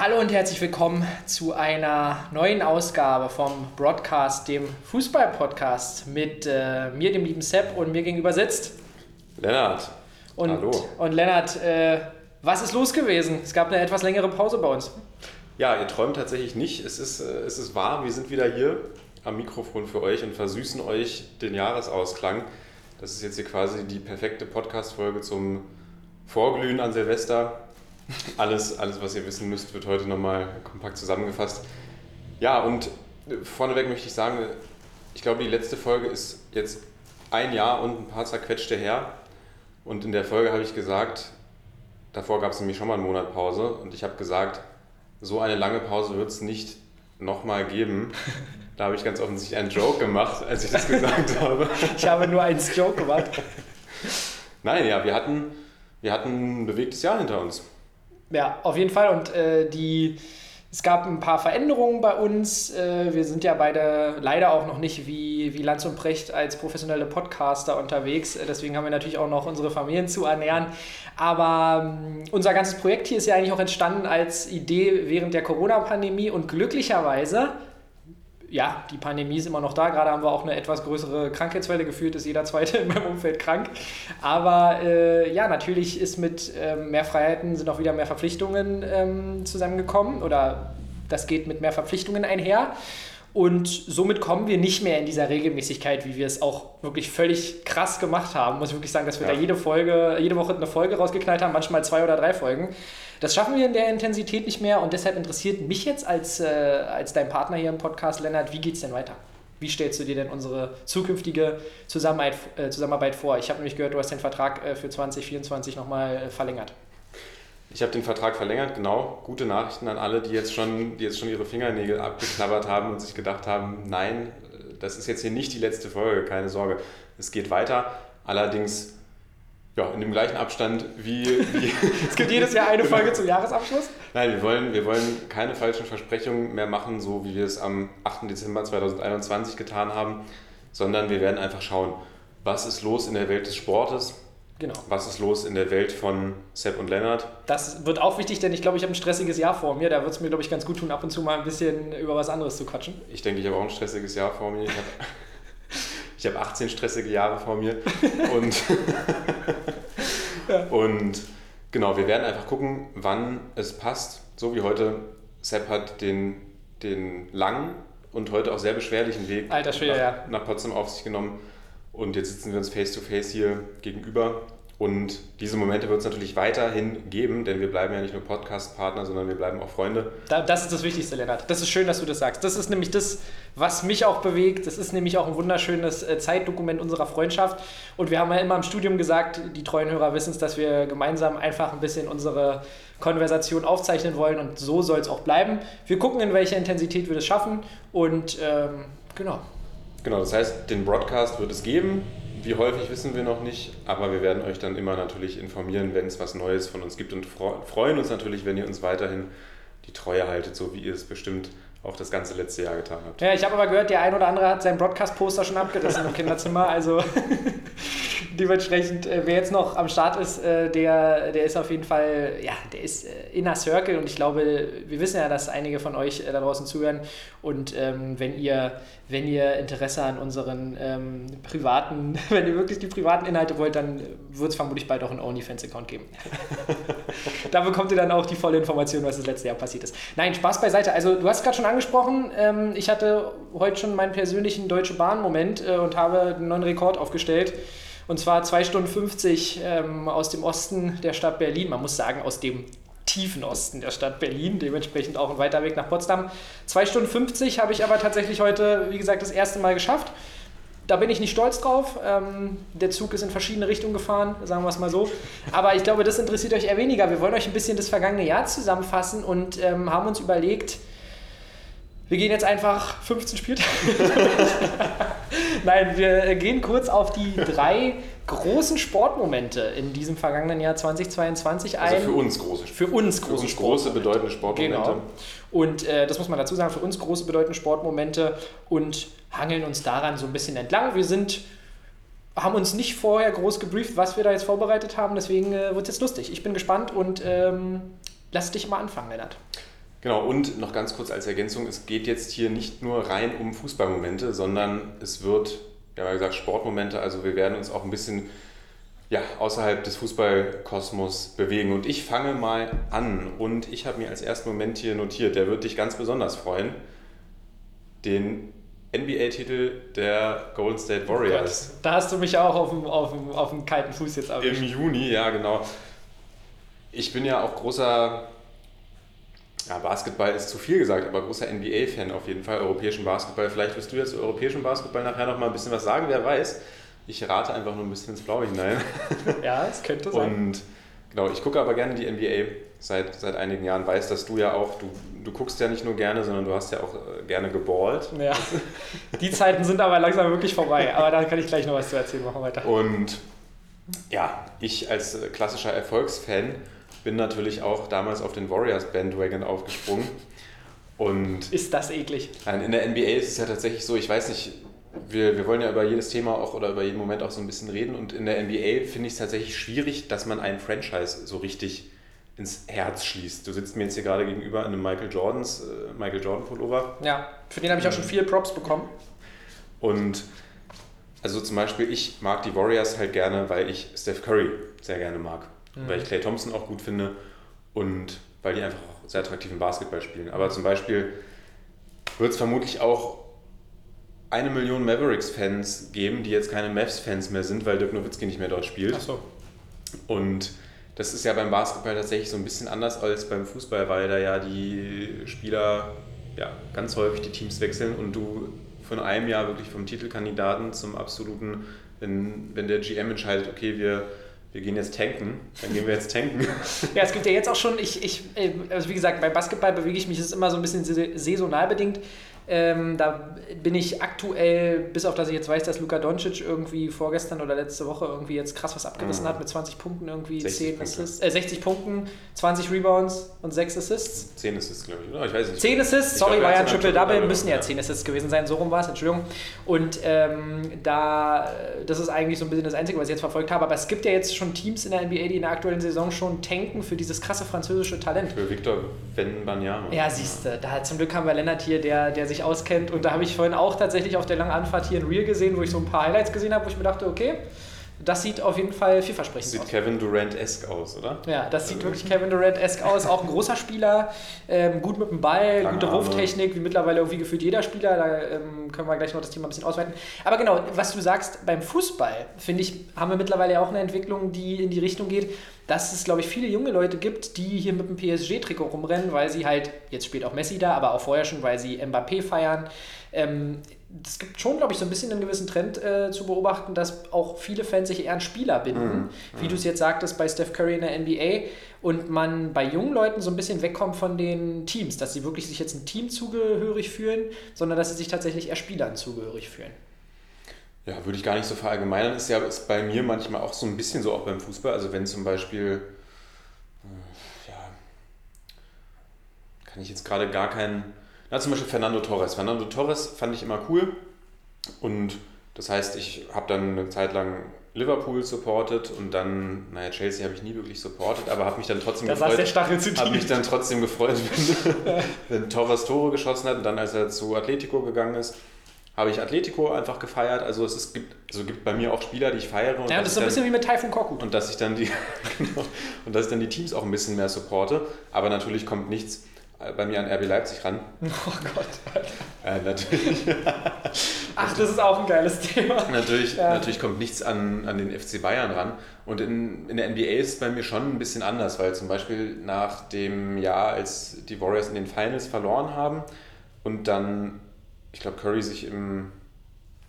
Hallo und herzlich willkommen zu einer neuen Ausgabe vom Broadcast, dem Fußball-Podcast mit äh, mir, dem lieben Sepp, und mir gegenüber sitzt Lennart. Und, Hallo. Und Lennart, äh, was ist los gewesen? Es gab eine etwas längere Pause bei uns. Ja, ihr träumt tatsächlich nicht. Es ist, äh, es ist warm. Wir sind wieder hier am Mikrofon für euch und versüßen euch den Jahresausklang. Das ist jetzt hier quasi die perfekte Podcast-Folge zum Vorglühen an Silvester. Alles, alles, was ihr wissen müsst, wird heute nochmal kompakt zusammengefasst. Ja, und vorneweg möchte ich sagen, ich glaube, die letzte Folge ist jetzt ein Jahr und ein paar zerquetschte her. Und in der Folge habe ich gesagt, davor gab es nämlich schon mal einen Monat Pause und ich habe gesagt, so eine lange Pause wird es nicht nochmal geben. Da habe ich ganz offensichtlich einen Joke gemacht, als ich das gesagt habe. Ich habe nur einen Joke gemacht. Nein, ja, wir hatten, wir hatten ein bewegtes Jahr hinter uns. Ja, auf jeden Fall. Und äh, die, es gab ein paar Veränderungen bei uns. Äh, wir sind ja beide leider auch noch nicht wie, wie Lanz und Precht als professionelle Podcaster unterwegs. Äh, deswegen haben wir natürlich auch noch unsere Familien zu ernähren. Aber ähm, unser ganzes Projekt hier ist ja eigentlich auch entstanden als Idee während der Corona-Pandemie und glücklicherweise ja, die Pandemie ist immer noch da. Gerade haben wir auch eine etwas größere Krankheitswelle gefühlt, ist jeder Zweite in meinem Umfeld krank. Aber äh, ja, natürlich ist mit ähm, mehr Freiheiten sind auch wieder mehr Verpflichtungen ähm, zusammengekommen oder das geht mit mehr Verpflichtungen einher. Und somit kommen wir nicht mehr in dieser Regelmäßigkeit, wie wir es auch wirklich völlig krass gemacht haben. Muss ich wirklich sagen, dass wir ja. da jede Folge, jede Woche eine Folge rausgeknallt haben, manchmal zwei oder drei Folgen. Das schaffen wir in der Intensität nicht mehr und deshalb interessiert mich jetzt als, äh, als dein Partner hier im Podcast, Lennart, wie geht es denn weiter? Wie stellst du dir denn unsere zukünftige Zusammenarbeit, äh, Zusammenarbeit vor? Ich habe nämlich gehört, du hast den Vertrag äh, für 2024 nochmal äh, verlängert. Ich habe den Vertrag verlängert, genau. Gute Nachrichten an alle, die jetzt, schon, die jetzt schon ihre Fingernägel abgeknabbert haben und sich gedacht haben, nein, das ist jetzt hier nicht die letzte Folge, keine Sorge. Es geht weiter. Allerdings ja, in dem gleichen Abstand wie. wie es gibt jedes Jahr eine Folge zum Jahresabschluss. Nein, wir wollen, wir wollen keine falschen Versprechungen mehr machen, so wie wir es am 8. Dezember 2021 getan haben, sondern wir werden einfach schauen, was ist los in der Welt des Sportes. Genau. Was ist los in der Welt von Sepp und Lennart? Das wird auch wichtig, denn ich glaube, ich habe ein stressiges Jahr vor mir. Da wird es mir, glaube ich, ganz gut tun, ab und zu mal ein bisschen über was anderes zu quatschen. Ich denke, ich habe auch ein stressiges Jahr vor mir. Ich habe ich habe 18 stressige Jahre vor mir. Und, ja. und genau, wir werden einfach gucken, wann es passt. So wie heute. Sepp hat den, den langen und heute auch sehr beschwerlichen Weg Alter Schwede, nach, ja. nach Potsdam auf sich genommen. Und jetzt sitzen wir uns face to face hier gegenüber und diese Momente wird es natürlich weiterhin geben, denn wir bleiben ja nicht nur Podcast-Partner, sondern wir bleiben auch Freunde. das ist das Wichtigste, Lennart. Das ist schön, dass du das sagst. Das ist nämlich das, was mich auch bewegt. Das ist nämlich auch ein wunderschönes äh, Zeitdokument unserer Freundschaft. Und wir haben ja immer im Studium gesagt, die treuen Hörer wissen es, dass wir gemeinsam einfach ein bisschen unsere Konversation aufzeichnen wollen. Und so soll es auch bleiben. Wir gucken, in welcher Intensität wir das schaffen. Und ähm, genau. Genau, das heißt, den Broadcast wird es geben wie häufig wissen wir noch nicht, aber wir werden euch dann immer natürlich informieren, wenn es was Neues von uns gibt und freuen uns natürlich, wenn ihr uns weiterhin die Treue haltet, so wie ihr es bestimmt auch das ganze letzte Jahr getan habt. Ja, ich habe aber gehört, der ein oder andere hat sein Broadcast-Poster schon abgerissen im Kinderzimmer. Also dementsprechend, äh, wer jetzt noch am Start ist, äh, der, der ist auf jeden Fall, ja, der ist äh, Inner Circle und ich glaube, wir wissen ja, dass einige von euch da draußen zuhören und ähm, wenn ihr wenn ihr Interesse an unseren ähm, privaten, wenn ihr wirklich die privaten Inhalte wollt, dann wird es vermutlich bald auch einen OnlyFans-Account geben. da bekommt ihr dann auch die volle Information, was das letzte Jahr passiert ist. Nein, Spaß beiseite. Also du hast gerade schon angesprochen, ähm, ich hatte heute schon meinen persönlichen Deutsche Bahn-Moment äh, und habe einen neuen Rekord aufgestellt. Und zwar 2 Stunden 50 ähm, aus dem Osten der Stadt Berlin. Man muss sagen, aus dem tiefen Osten der Stadt Berlin, dementsprechend auch ein weiter Weg nach Potsdam. 2 Stunden 50 habe ich aber tatsächlich heute, wie gesagt, das erste Mal geschafft. Da bin ich nicht stolz drauf. Ähm, der Zug ist in verschiedene Richtungen gefahren, sagen wir es mal so. Aber ich glaube, das interessiert euch eher weniger. Wir wollen euch ein bisschen das vergangene Jahr zusammenfassen und ähm, haben uns überlegt, wir gehen jetzt einfach 15 Spieltage. Nein, wir gehen kurz auf die drei großen Sportmomente in diesem vergangenen Jahr 2022 ein. Also für uns große Für uns große, für uns große bedeutende Sportmomente. Genau. Und äh, das muss man dazu sagen, für uns große bedeutende Sportmomente und hangeln uns daran so ein bisschen entlang. Wir sind haben uns nicht vorher groß gebrieft, was wir da jetzt vorbereitet haben, deswegen äh, wird es jetzt lustig. Ich bin gespannt und ähm, lass dich mal anfangen, Lennart. Genau, und noch ganz kurz als Ergänzung, es geht jetzt hier nicht nur rein um Fußballmomente, sondern es wird, ja wie gesagt, Sportmomente, also wir werden uns auch ein bisschen ja, außerhalb des Fußballkosmos bewegen. Und ich fange mal an und ich habe mir als ersten Moment hier notiert, der wird dich ganz besonders freuen, den NBA-Titel der Golden State Warriors. Oh da hast du mich auch auf dem, auf dem, auf dem kalten Fuß jetzt erwischt. Im Juni, ja genau. Ich bin ja auch großer, ja, Basketball ist zu viel gesagt, aber großer NBA-Fan auf jeden Fall, europäischen Basketball. Vielleicht wirst du jetzt zu europäischen Basketball nachher noch mal ein bisschen was sagen, wer weiß. Ich rate einfach nur ein bisschen ins Blaue hinein. Ja, es könnte sein. Und genau, ich gucke aber gerne die NBA seit, seit einigen Jahren. Weiß, dass du ja auch, du, du guckst ja nicht nur gerne, sondern du hast ja auch äh, gerne geballt. Ja, die Zeiten sind aber langsam wirklich vorbei. Aber da kann ich gleich noch was zu erzählen. Machen wir weiter. Und ja, ich als äh, klassischer Erfolgsfan bin natürlich auch damals auf den Warriors Bandwagon aufgesprungen. Und ist das eklig? In der NBA ist es ja tatsächlich so, ich weiß nicht, wir, wir wollen ja über jedes Thema auch oder über jeden Moment auch so ein bisschen reden. Und in der NBA finde ich es tatsächlich schwierig, dass man einen Franchise so richtig ins Herz schließt. Du sitzt mir jetzt hier gerade gegenüber in einem Michael Jordans, äh, Michael Jordan Pullover. Ja, für den habe ich auch schon viele Props bekommen. Und also zum Beispiel, ich mag die Warriors halt gerne, weil ich Steph Curry sehr gerne mag. Mhm. Weil ich Clay Thompson auch gut finde und weil die einfach auch sehr attraktiven Basketball spielen. Aber zum Beispiel wird es vermutlich auch eine Million Mavericks-Fans geben, die jetzt keine Mavs-Fans mehr sind, weil Dirk Nowitzki nicht mehr dort spielt. Ach so. Und das ist ja beim Basketball tatsächlich so ein bisschen anders als beim Fußball, weil da ja die Spieler ja, ganz häufig die Teams wechseln und du von einem Jahr wirklich vom Titelkandidaten zum absoluten, wenn, wenn der GM entscheidet, okay, wir, wir gehen jetzt tanken, dann gehen wir jetzt tanken. Ja, es gibt ja jetzt auch schon, ich, ich, äh, also wie gesagt, beim Basketball bewege ich mich, ist immer so ein bisschen saisonal bedingt. Ähm, da bin ich aktuell, bis auf dass ich jetzt weiß, dass Luka Doncic irgendwie vorgestern oder letzte Woche irgendwie jetzt krass was abgerissen mhm. hat mit 20 Punkten, irgendwie 10 Assists, äh, 60 Punkten, 20 Rebounds und 6 Assists. 10 Assists, glaube ich, oder? Ich weiß nicht. 10 Assists, sorry, war ja ein Triple-Double, müssen ja 10 Assists gewesen sein, so rum war es, Entschuldigung. Und ähm, da, das ist eigentlich so ein bisschen das Einzige, was ich jetzt verfolgt habe, aber es gibt ja jetzt schon Teams in der NBA, die in der aktuellen Saison schon tanken für dieses krasse französische Talent. Für Victor Wenbanyama. Ja, siehst du, da zum Glück haben wir Lennart hier, der, der sich sich auskennt. Und da habe ich vorhin auch tatsächlich auf der langen Anfahrt hier ein Reel gesehen, wo ich so ein paar Highlights gesehen habe, wo ich mir dachte, okay, das sieht auf jeden Fall vielversprechend sieht aus. Sieht Kevin Durant-esque aus, oder? Ja, das sieht wirklich Kevin Durant-esque aus. Auch ein großer Spieler, ähm, gut mit dem Ball, Lange gute Wurftechnik, wie mittlerweile irgendwie gefühlt jeder Spieler. Da ähm, können wir gleich noch das Thema ein bisschen ausweiten. Aber genau, was du sagst, beim Fußball, finde ich, haben wir mittlerweile auch eine Entwicklung, die in die Richtung geht, dass es, glaube ich, viele junge Leute gibt, die hier mit dem PSG-Trikot rumrennen, weil sie halt, jetzt spielt auch Messi da, aber auch vorher schon, weil sie Mbappé feiern. Ähm, es gibt schon, glaube ich, so ein bisschen einen gewissen Trend äh, zu beobachten, dass auch viele Fans sich eher an Spieler binden, mhm. wie mhm. du es jetzt sagtest bei Steph Curry in der NBA und man bei jungen Leuten so ein bisschen wegkommt von den Teams, dass sie wirklich sich jetzt ein Team zugehörig fühlen, sondern dass sie sich tatsächlich eher Spielern zugehörig fühlen. Ja, würde ich gar nicht so verallgemeinern. Ist ja ist bei mir manchmal auch so ein bisschen so, auch beim Fußball. Also wenn zum Beispiel, äh, ja, kann ich jetzt gerade gar keinen na, zum Beispiel Fernando Torres. Fernando Torres fand ich immer cool und das heißt, ich habe dann eine Zeit lang Liverpool supportet und dann, naja, Chelsea habe ich nie wirklich supportet, aber habe mich dann trotzdem da gefreut. Habe mich dann trotzdem gefreut, wenn, wenn Torres Tore geschossen hat und dann, als er zu Atletico gegangen ist, habe ich Atletico einfach gefeiert. Also es ist, gibt, also gibt bei mir auch Spieler, die ich feiere. Und ja, das ist so ein bisschen wie mit Taifun Korkut. Und dass ich dann die genau, und dass ich dann die Teams auch ein bisschen mehr supporte. Aber natürlich kommt nichts bei mir an RB Leipzig ran. Oh Gott. Äh, natürlich. Ach, das ist auch ein geiles Thema. Natürlich, ja. natürlich kommt nichts an, an den FC Bayern ran. Und in, in der NBA ist es bei mir schon ein bisschen anders, weil zum Beispiel nach dem Jahr, als die Warriors in den Finals verloren haben und dann, ich glaube, Curry sich im,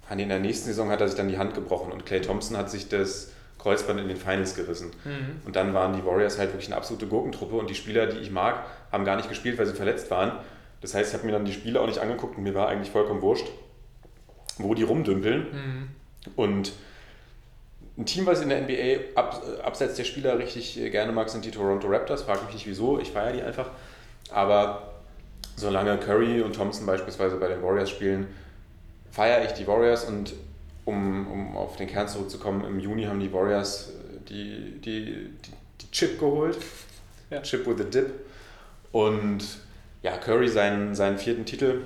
in der nächsten Saison hat er sich dann die Hand gebrochen und Clay Thompson hat sich das Kreuzband in den Finals gerissen. Mhm. Und dann waren die Warriors halt wirklich eine absolute Gurkentruppe und die Spieler, die ich mag, haben gar nicht gespielt, weil sie verletzt waren. Das heißt, ich habe mir dann die Spiele auch nicht angeguckt und mir war eigentlich vollkommen wurscht, wo die rumdümpeln. Mhm. Und ein Team, was in der NBA ab, abseits der Spieler richtig gerne mag, sind die Toronto Raptors. Frag mich nicht wieso, ich feiere die einfach. Aber solange Curry und Thompson beispielsweise bei den Warriors spielen, feiere ich die Warriors und um, um auf den Kern zurückzukommen, im Juni haben die Warriors äh, die, die, die, die Chip geholt. Ja. Chip with a Dip. Und ja, Curry seinen, seinen vierten Titel,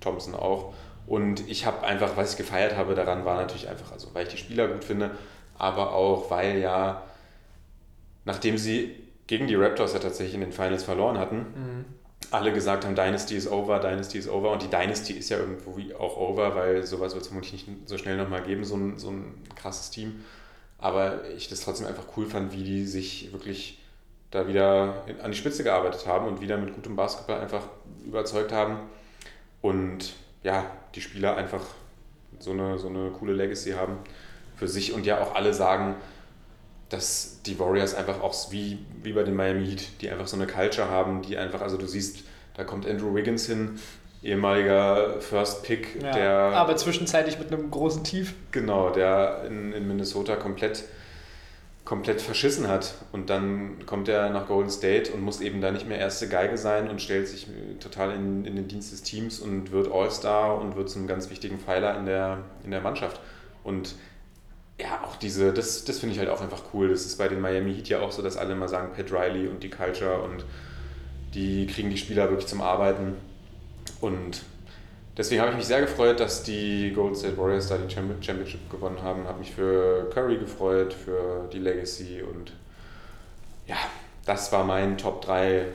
Thompson auch. Und ich habe einfach, was ich gefeiert habe daran, war natürlich einfach, also weil ich die Spieler gut finde, aber auch weil ja, nachdem sie gegen die Raptors ja tatsächlich in den Finals verloren hatten, mhm. Alle gesagt haben, Dynasty is over, Dynasty is over. Und die Dynasty ist ja irgendwo auch over, weil sowas wird es vermutlich nicht so schnell nochmal geben, so ein, so ein krasses Team. Aber ich das trotzdem einfach cool fand, wie die sich wirklich da wieder an die Spitze gearbeitet haben und wieder mit gutem Basketball einfach überzeugt haben. Und ja, die Spieler einfach so eine, so eine coole Legacy haben für sich und ja auch alle sagen, dass die Warriors einfach auch wie, wie bei den Miami Heat, die einfach so eine Culture haben, die einfach, also du siehst, da kommt Andrew Wiggins hin, ehemaliger First Pick, ja, der. Aber zwischenzeitlich mit einem großen Tief. Genau, der in, in Minnesota komplett komplett verschissen hat. Und dann kommt er nach Golden State und muss eben da nicht mehr erste Geige sein und stellt sich total in, in den Dienst des Teams und wird All-Star und wird zum ganz wichtigen Pfeiler in der, in der Mannschaft. Und ja, auch diese, das, das finde ich halt auch einfach cool. Das ist bei den Miami Heat ja auch so, dass alle immer sagen, Pat Riley und die Culture und die kriegen die Spieler wirklich zum Arbeiten. Und deswegen habe ich mich sehr gefreut, dass die Golden State Warriors da die Championship gewonnen haben. Habe mich für Curry gefreut, für die Legacy und ja, das war mein Top 3,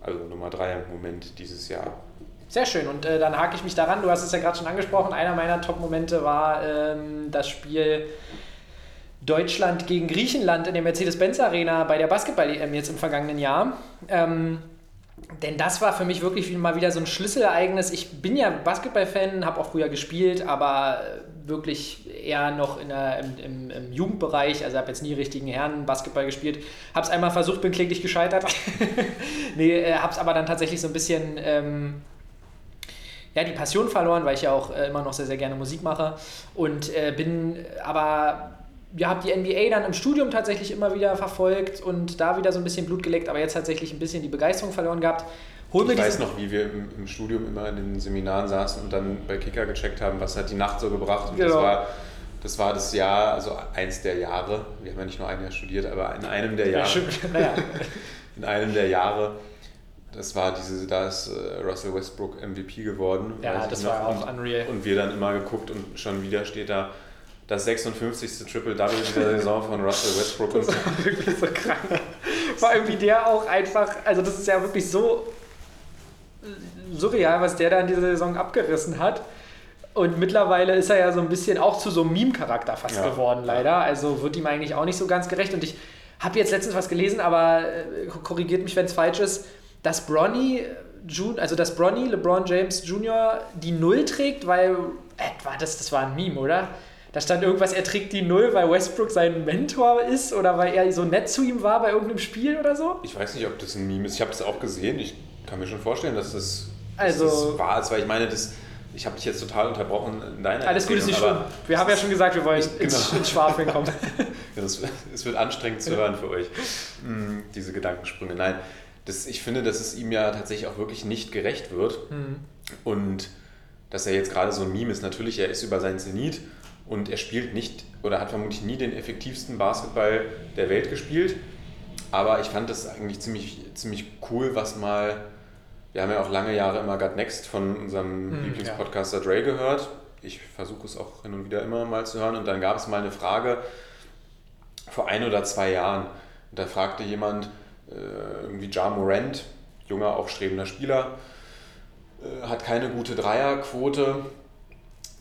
also Nummer 3 Moment dieses Jahr. Sehr schön. Und äh, dann hake ich mich daran. Du hast es ja gerade schon angesprochen. Einer meiner Top-Momente war ähm, das Spiel Deutschland gegen Griechenland in der Mercedes-Benz Arena bei der Basketball-EM jetzt im vergangenen Jahr. Ähm, denn das war für mich wirklich mal wieder so ein Schlüsselereignis. Ich bin ja Basketball-Fan, habe auch früher gespielt, aber wirklich eher noch in der, im, im, im Jugendbereich. Also habe jetzt nie richtigen Herren Basketball gespielt. Habe es einmal versucht, bin kläglich gescheitert. nee, äh, habe es aber dann tatsächlich so ein bisschen ähm, ja, die Passion verloren, weil ich ja auch äh, immer noch sehr, sehr gerne Musik mache. Und äh, bin aber ja, habe die NBA dann im Studium tatsächlich immer wieder verfolgt und da wieder so ein bisschen Blut geleckt, aber jetzt tatsächlich ein bisschen die Begeisterung verloren gehabt. Hol ich weiß noch, wie wir im, im, Studium immer in den Seminaren saßen und dann bei Kicker gecheckt haben, was hat die Nacht so gebracht. Und genau. das, war, das war das Jahr, also eins der Jahre, wir haben ja nicht nur ein Jahr studiert, aber in einem der Jahre. Ja, in einem der Jahre das war diese, da ist äh, Russell Westbrook MVP geworden. Ja, das war auch unreal. Und wir dann immer geguckt und schon wieder steht da das 56. Triple-Double dieser Saison von Russell Westbrook. Das war wirklich so krank. Vor allem wie der auch einfach, also das ist ja wirklich so surreal, was der da in dieser Saison abgerissen hat. Und mittlerweile ist er ja so ein bisschen auch zu so einem Meme-Charakter fast ja. geworden, leider. Also wird ihm eigentlich auch nicht so ganz gerecht. Und ich habe jetzt letztens was gelesen, aber äh, korrigiert mich, wenn es falsch ist dass Bronny, also dass Bronny, LeBron James Jr. die Null trägt, weil, etwa, das, das war ein Meme, oder? Da stand irgendwas, er trägt die Null, weil Westbrook sein Mentor ist oder weil er so nett zu ihm war bei irgendeinem Spiel oder so? Ich weiß nicht, ob das ein Meme ist. Ich habe das auch gesehen. Ich kann mir schon vorstellen, dass das, also, dass das wahr ist, weil ich meine, das, ich habe dich jetzt total unterbrochen in deiner Alles gut ist nicht schlimm. Wir haben ja schon gesagt, wir wollen genau. ins, ins Schwafeln kommen. ja, es wird anstrengend zu hören für euch, hm, diese Gedankensprünge. Nein, das, ich finde, dass es ihm ja tatsächlich auch wirklich nicht gerecht wird. Mhm. Und dass er jetzt gerade so ein Meme ist, natürlich, er ist über seinen Zenit und er spielt nicht oder hat vermutlich nie den effektivsten Basketball der Welt gespielt. Aber ich fand das eigentlich ziemlich, ziemlich cool, was mal. Wir haben ja auch lange Jahre immer Got Next von unserem hm, Lieblingspodcaster ja. Dre gehört. Ich versuche es auch hin und wieder immer mal zu hören. Und dann gab es mal eine Frage vor ein oder zwei Jahren. Und da fragte jemand, irgendwie Ja Morant, junger, aufstrebender Spieler, äh, hat keine gute Dreierquote.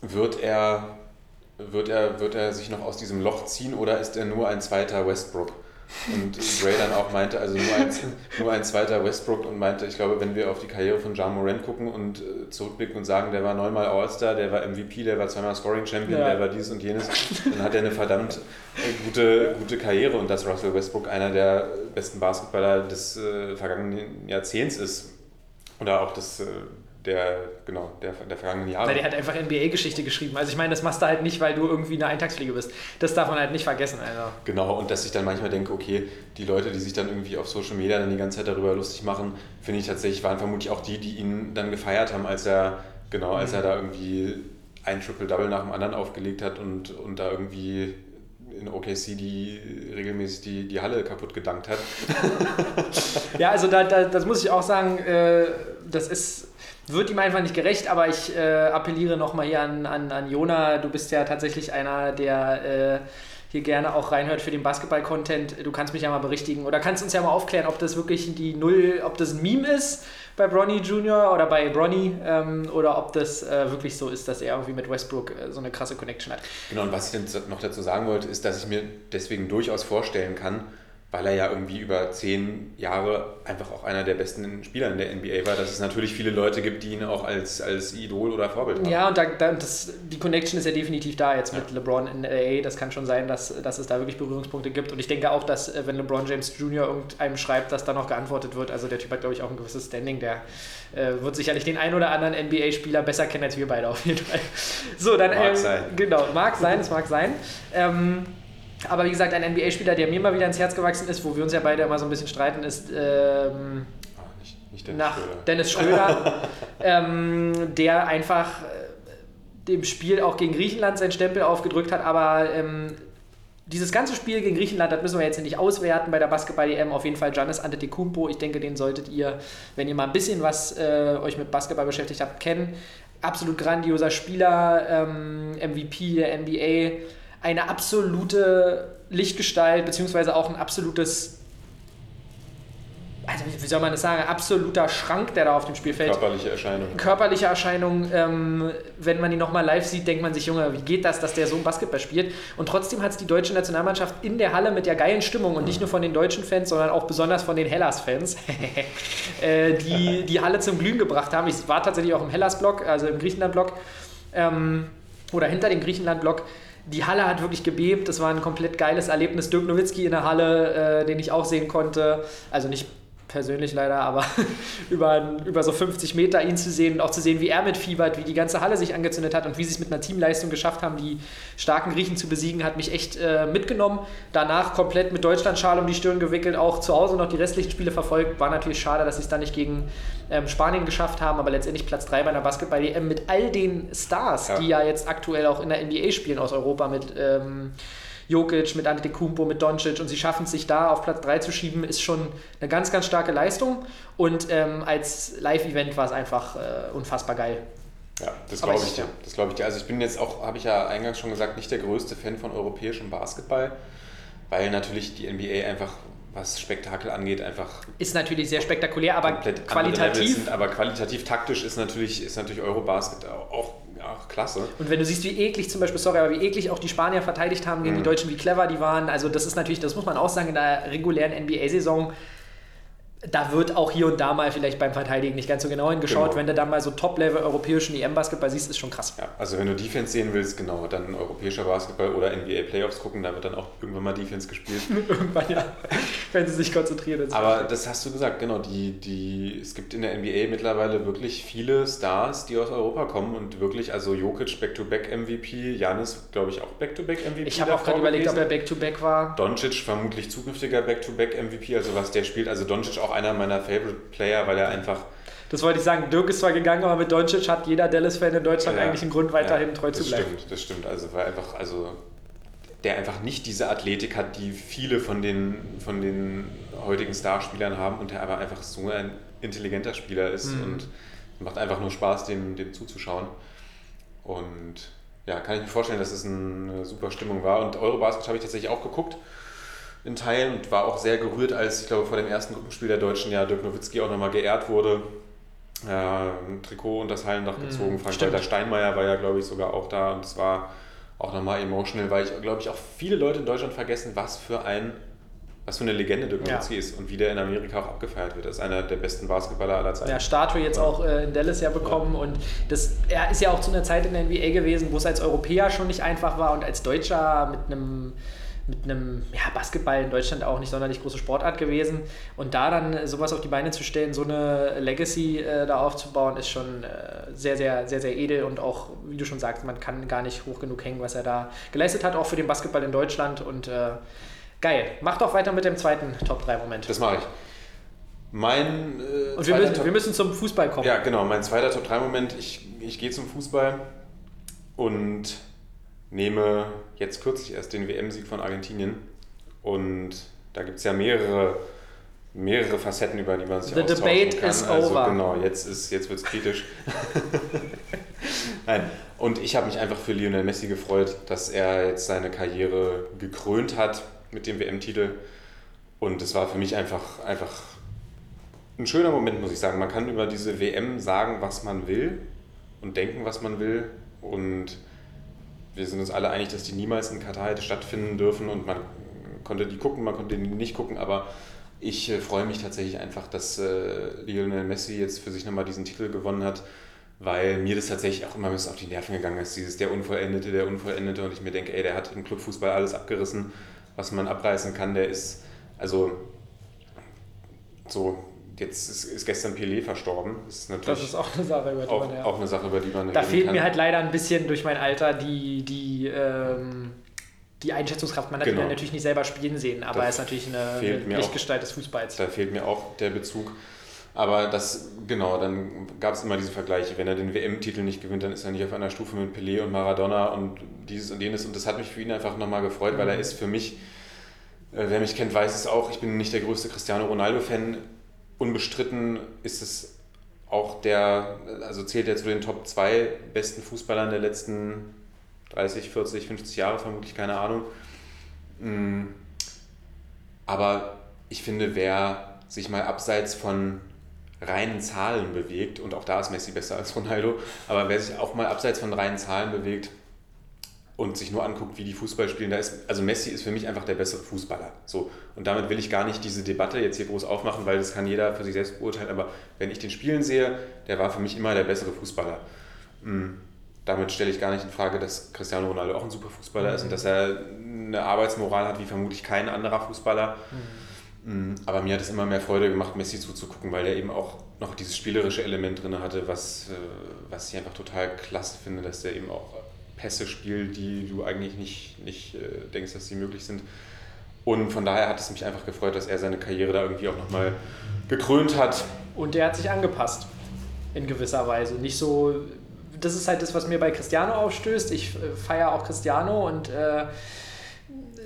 Wird er, wird, er, wird er sich noch aus diesem Loch ziehen oder ist er nur ein zweiter Westbrook? Und Gray dann auch meinte, also nur ein, nur ein zweiter Westbrook und meinte, ich glaube, wenn wir auf die Karriere von John Morant gucken und äh, zurückblicken und sagen, der war neunmal All-Star, der war MVP, der war zweimal Scoring Champion, ja. der war dies und jenes, dann hat er eine verdammt äh, gute, gute Karriere und dass Russell Westbrook einer der besten Basketballer des äh, vergangenen Jahrzehnts ist oder auch des äh, der, genau, der, der vergangenen Jahre. Weil der hat einfach NBA-Geschichte geschrieben. Also ich meine, das machst du halt nicht, weil du irgendwie eine Eintagsfliege bist. Das darf man halt nicht vergessen. Also. Genau, und dass ich dann manchmal denke, okay, die Leute, die sich dann irgendwie auf Social Media dann die ganze Zeit darüber lustig machen, finde ich tatsächlich, waren vermutlich auch die, die ihn dann gefeiert haben, als er, genau, als mhm. er da irgendwie ein Triple-Double nach dem anderen aufgelegt hat und, und da irgendwie in OKC die regelmäßig die, die Halle kaputt gedankt hat. ja, also da, da, das muss ich auch sagen, äh, das ist wird ihm einfach nicht gerecht, aber ich äh, appelliere nochmal hier an, an, an Jona. Du bist ja tatsächlich einer, der äh, hier gerne auch reinhört für den Basketball-Content. Du kannst mich ja mal berichtigen oder kannst uns ja mal aufklären, ob das wirklich die Null, ob das ein Meme ist bei Bronny Jr. oder bei Bronny ähm, oder ob das äh, wirklich so ist, dass er irgendwie mit Westbrook äh, so eine krasse Connection hat. Genau, und was ich noch dazu sagen wollte, ist, dass ich mir deswegen durchaus vorstellen kann, weil er ja irgendwie über zehn Jahre einfach auch einer der besten Spieler in der NBA war, dass es natürlich viele Leute gibt, die ihn auch als, als Idol oder Vorbild haben. Ja, und da, da, das, die Connection ist ja definitiv da jetzt ja. mit LeBron in LA. Das kann schon sein, dass, dass es da wirklich Berührungspunkte gibt. Und ich denke auch, dass äh, wenn LeBron James Jr. irgendeinem schreibt, dass da noch geantwortet wird. Also der Typ hat, glaube ich, auch ein gewisses Standing. Der äh, wird sicherlich den ein oder anderen NBA-Spieler besser kennen als wir beide auf jeden Fall. So, dann. Mag ähm, sein. Genau, mag sein, es mag sein. Ähm, aber wie gesagt, ein NBA-Spieler, der mir mal wieder ins Herz gewachsen ist, wo wir uns ja beide immer so ein bisschen streiten, ist ähm, nicht, nicht Dennis nach Schröder. Dennis Schröder, ähm, der einfach äh, dem Spiel auch gegen Griechenland seinen Stempel aufgedrückt hat, aber ähm, dieses ganze Spiel gegen Griechenland, das müssen wir jetzt nicht auswerten bei der Basketball-EM. Auf jeden Fall Giannis Antetokounmpo. Ich denke, den solltet ihr, wenn ihr mal ein bisschen was äh, euch mit Basketball beschäftigt habt, kennen. Absolut grandioser Spieler, ähm, MVP der NBA eine absolute Lichtgestalt, beziehungsweise auch ein absolutes also wie soll man das sagen, absoluter Schrank, der da auf dem Spielfeld. Körperliche Erscheinung. Körperliche Erscheinung. Ähm, wenn man ihn nochmal live sieht, denkt man sich, Junge, wie geht das, dass der so ein Basketball spielt? Und trotzdem hat es die deutsche Nationalmannschaft in der Halle mit der geilen Stimmung und nicht nur von den deutschen Fans, sondern auch besonders von den Hellas-Fans, äh, die die Halle zum Glühen gebracht haben. Ich war tatsächlich auch im Hellas-Block, also im Griechenland-Block ähm, oder hinter dem Griechenland-Block die Halle hat wirklich gebebt. Das war ein komplett geiles Erlebnis. Dirk Nowitzki in der Halle, äh, den ich auch sehen konnte. Also nicht persönlich leider, aber über, über so 50 Meter ihn zu sehen und auch zu sehen, wie er mitfiebert, wie die ganze Halle sich angezündet hat und wie sie es mit einer Teamleistung geschafft haben, die starken Griechen zu besiegen, hat mich echt äh, mitgenommen. Danach komplett mit Deutschlandschal um die Stirn gewickelt, auch zu Hause noch die restlichen Spiele verfolgt. War natürlich schade, dass sie es dann nicht gegen ähm, Spanien geschafft haben, aber letztendlich Platz 3 bei einer Basketball-EM mit all den Stars, ja. die ja jetzt aktuell auch in der NBA spielen aus Europa mit. Ähm, Jokic, mit Antetokounmpo, mit Doncic und sie schaffen es sich da auf Platz 3 zu schieben, ist schon eine ganz, ganz starke Leistung und ähm, als Live-Event war es einfach äh, unfassbar geil. Ja, das glaube ich dir. Das glaube ich dir. Also ich bin jetzt auch, habe ich ja eingangs schon gesagt, nicht der größte Fan von europäischem Basketball, weil natürlich die NBA einfach was Spektakel angeht, einfach. Ist natürlich sehr spektakulär, aber qualitativ. Sind, aber qualitativ taktisch ist natürlich, ist natürlich Eurobasket auch Ach, klasse. Und wenn du siehst, wie eklig zum Beispiel, sorry, aber wie eklig auch die Spanier verteidigt haben gegen mhm. die Deutschen, wie clever die waren, also das ist natürlich, das muss man auch sagen, in der regulären NBA-Saison da wird auch hier und da mal vielleicht beim Verteidigen nicht ganz so genau hingeschaut. Genau. Wenn du dann mal so Top-Level europäischen EM-Basketball siehst, ist schon krass. Ja, also wenn du Defense sehen willst, genau, dann europäischer Basketball oder NBA Playoffs gucken, da wird dann auch irgendwann mal Defense gespielt. irgendwann, ja, wenn sie sich konzentrieren. Aber das hast du gesagt, genau, die, die, es gibt in der NBA mittlerweile wirklich viele Stars, die aus Europa kommen und wirklich, also Jokic Back-to-Back-MVP, Janis, glaube ich, auch Back-to-Back-MVP. Ich habe auch gerade überlegt, ob er Back-to-Back -back war. Doncic vermutlich zukünftiger Back-to-Back-MVP, also was der spielt, also Doncic auch einer meiner Favorite Player, weil er einfach. Das wollte ich sagen. Dirk ist zwar gegangen, aber mit Doncic hat jeder Dallas-Fan in Deutschland ja, eigentlich einen Grund, weiterhin ja, treu zu bleiben. Das Stimmt, das stimmt. Also, weil einfach, also der einfach nicht diese Athletik hat, die viele von den, von den heutigen Starspielern haben und der aber einfach so ein intelligenter Spieler ist mhm. und macht einfach nur Spaß, dem, dem zuzuschauen. Und ja, kann ich mir vorstellen, dass es eine super Stimmung war. Und Eurobasket habe ich tatsächlich auch geguckt in Teilen und war auch sehr gerührt, als ich glaube vor dem ersten Gruppenspiel der Deutschen ja Dirk Nowitzki auch nochmal geehrt wurde. Äh, ein Trikot und das Hallendach mhm, gezogen. Frank-Walter Steinmeier war ja, glaube ich, sogar auch da und es war auch nochmal emotional, weil ich, glaube ich, auch viele Leute in Deutschland vergessen, was für ein was für eine Legende Dirk Nowitzki ja. ist und wie der in Amerika auch abgefeiert wird. Er ist einer der besten Basketballer aller Zeiten. Ja, Statue jetzt auch äh, in Dallas ja bekommen ja. und das, er ist ja auch zu einer Zeit in der NBA gewesen, wo es als Europäer schon nicht einfach war und als Deutscher mit einem mit einem ja, Basketball in Deutschland auch nicht sonderlich große Sportart gewesen. Und da dann sowas auf die Beine zu stellen, so eine Legacy äh, da aufzubauen, ist schon äh, sehr, sehr, sehr, sehr edel und auch, wie du schon sagst, man kann gar nicht hoch genug hängen, was er da geleistet hat, auch für den Basketball in Deutschland. Und äh, geil. Mach doch weiter mit dem zweiten Top-3-Moment. Das mache ich. Mein. Äh, und wir müssen, wir müssen zum Fußball kommen. Ja, genau. Mein zweiter Top-3-Moment. Ich, ich gehe zum Fußball und nehme jetzt kürzlich erst den WM-Sieg von Argentinien und da gibt es ja mehrere, mehrere Facetten, über die man sich The debate kann. is also, over. Genau, jetzt, ist, jetzt wird es kritisch. Nein, und ich habe mich einfach für Lionel Messi gefreut, dass er jetzt seine Karriere gekrönt hat mit dem WM-Titel. Und es war für mich einfach, einfach ein schöner Moment, muss ich sagen. Man kann über diese WM sagen, was man will und denken, was man will. Und wir sind uns alle einig, dass die niemals in Katar hätte stattfinden dürfen und man konnte die gucken, man konnte die nicht gucken, aber ich äh, freue mich tatsächlich einfach, dass äh, Lionel Messi jetzt für sich nochmal diesen Titel gewonnen hat, weil mir das tatsächlich auch immer ein bisschen auf die Nerven gegangen ist, dieses der Unvollendete, der Unvollendete und ich mir denke, ey, der hat im Clubfußball alles abgerissen, was man abreißen kann, der ist, also so, jetzt ist, ist gestern Pelé verstorben. Das ist, natürlich das ist auch eine Sache, über die auch, man ja. Auch eine Sache, über die man Da fehlt kann. mir halt leider ein bisschen durch mein Alter die, die, ähm, die Einschätzungskraft. Man hat genau. ihn natürlich nicht selber spielen sehen, aber er ist natürlich eine, eine Lichtgestalt des Fußballs. Da fehlt mir auch der Bezug. Aber das, genau, dann gab es immer diese Vergleiche. Wenn er den WM-Titel nicht gewinnt, dann ist er nicht auf einer Stufe mit Pelé und Maradona und dieses und jenes. Und das hat mich für ihn einfach nochmal gefreut, mhm. weil er mhm. ist für mich, äh, wer mich kennt, weiß es auch, ich bin nicht der größte Cristiano Ronaldo-Fan. Unbestritten ist es auch der, also zählt er zu den Top 2 besten Fußballern der letzten 30, 40, 50 Jahre, vermutlich, keine Ahnung. Mm. Aber ich finde, wer sich mal abseits von reinen Zahlen bewegt, und auch da ist Messi besser als Ronaldo, aber wer sich auch mal abseits von reinen Zahlen bewegt und sich nur anguckt, wie die Fußball spielen, da ist, also Messi ist für mich einfach der bessere Fußballer. So. Und damit will ich gar nicht diese Debatte jetzt hier groß aufmachen, weil das kann jeder für sich selbst beurteilen, aber wenn ich den Spielen sehe, der war für mich immer der bessere Fußballer. Mm. Damit stelle ich gar nicht in Frage, dass Cristiano Ronaldo auch ein super Fußballer mhm. ist und dass er eine Arbeitsmoral hat wie vermutlich kein anderer Fußballer. Mhm. Mm, aber mir hat es immer mehr Freude gemacht, Messi zuzugucken, weil er eben auch noch dieses spielerische Element drin hatte, was, äh, was ich einfach total klasse finde, dass er eben auch Pässe spielt, die du eigentlich nicht, nicht äh, denkst, dass sie möglich sind. Und von daher hat es mich einfach gefreut, dass er seine Karriere da irgendwie auch nochmal gekrönt hat. Und er hat sich angepasst, in gewisser Weise. Nicht so, das ist halt das, was mir bei Cristiano aufstößt. Ich äh, feiere auch Cristiano und äh,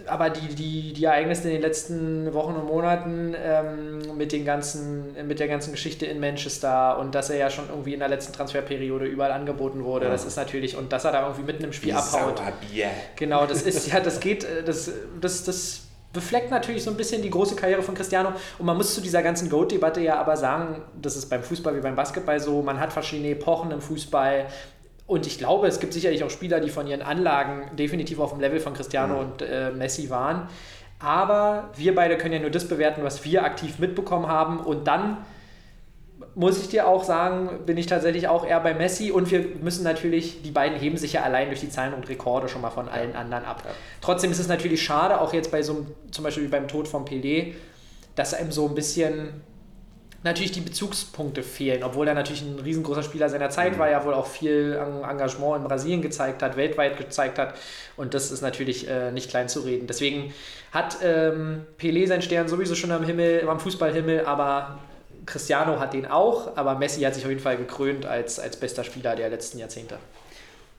aber die, die, die Ereignisse in den letzten Wochen und Monaten ähm, mit, den ganzen, mit der ganzen Geschichte in Manchester und dass er ja schon irgendwie in der letzten Transferperiode überall angeboten wurde, ja. das ist natürlich, und dass er da irgendwie mitten im Spiel Wie abhaut. Sauerbier. Genau, das ist, ja, das geht, äh, das, das, das befleckt natürlich so ein bisschen die große Karriere von Cristiano. Und man muss zu dieser ganzen Goat-Debatte ja aber sagen, das ist beim Fußball wie beim Basketball so, man hat verschiedene Epochen im Fußball. Und ich glaube, es gibt sicherlich auch Spieler, die von ihren Anlagen definitiv auf dem Level von Cristiano mhm. und äh, Messi waren. Aber wir beide können ja nur das bewerten, was wir aktiv mitbekommen haben. Und dann muss ich dir auch sagen, bin ich tatsächlich auch eher bei Messi. Und wir müssen natürlich, die beiden heben sich ja allein durch die Zahlen und Rekorde schon mal von allen anderen ab. Ja. Trotzdem ist es natürlich schade, auch jetzt bei so einem, zum Beispiel beim Tod von Pelé, dass einem so ein bisschen natürlich die Bezugspunkte fehlen, obwohl er natürlich ein riesengroßer Spieler seiner Zeit mhm. war, ja wohl auch viel Engagement in Brasilien gezeigt hat, weltweit gezeigt hat und das ist natürlich äh, nicht klein zu reden. Deswegen hat ähm, Pelé seinen Stern sowieso schon am Himmel, am Fußballhimmel, aber Cristiano hat den auch, aber Messi hat sich auf jeden Fall gekrönt als, als bester Spieler der letzten Jahrzehnte.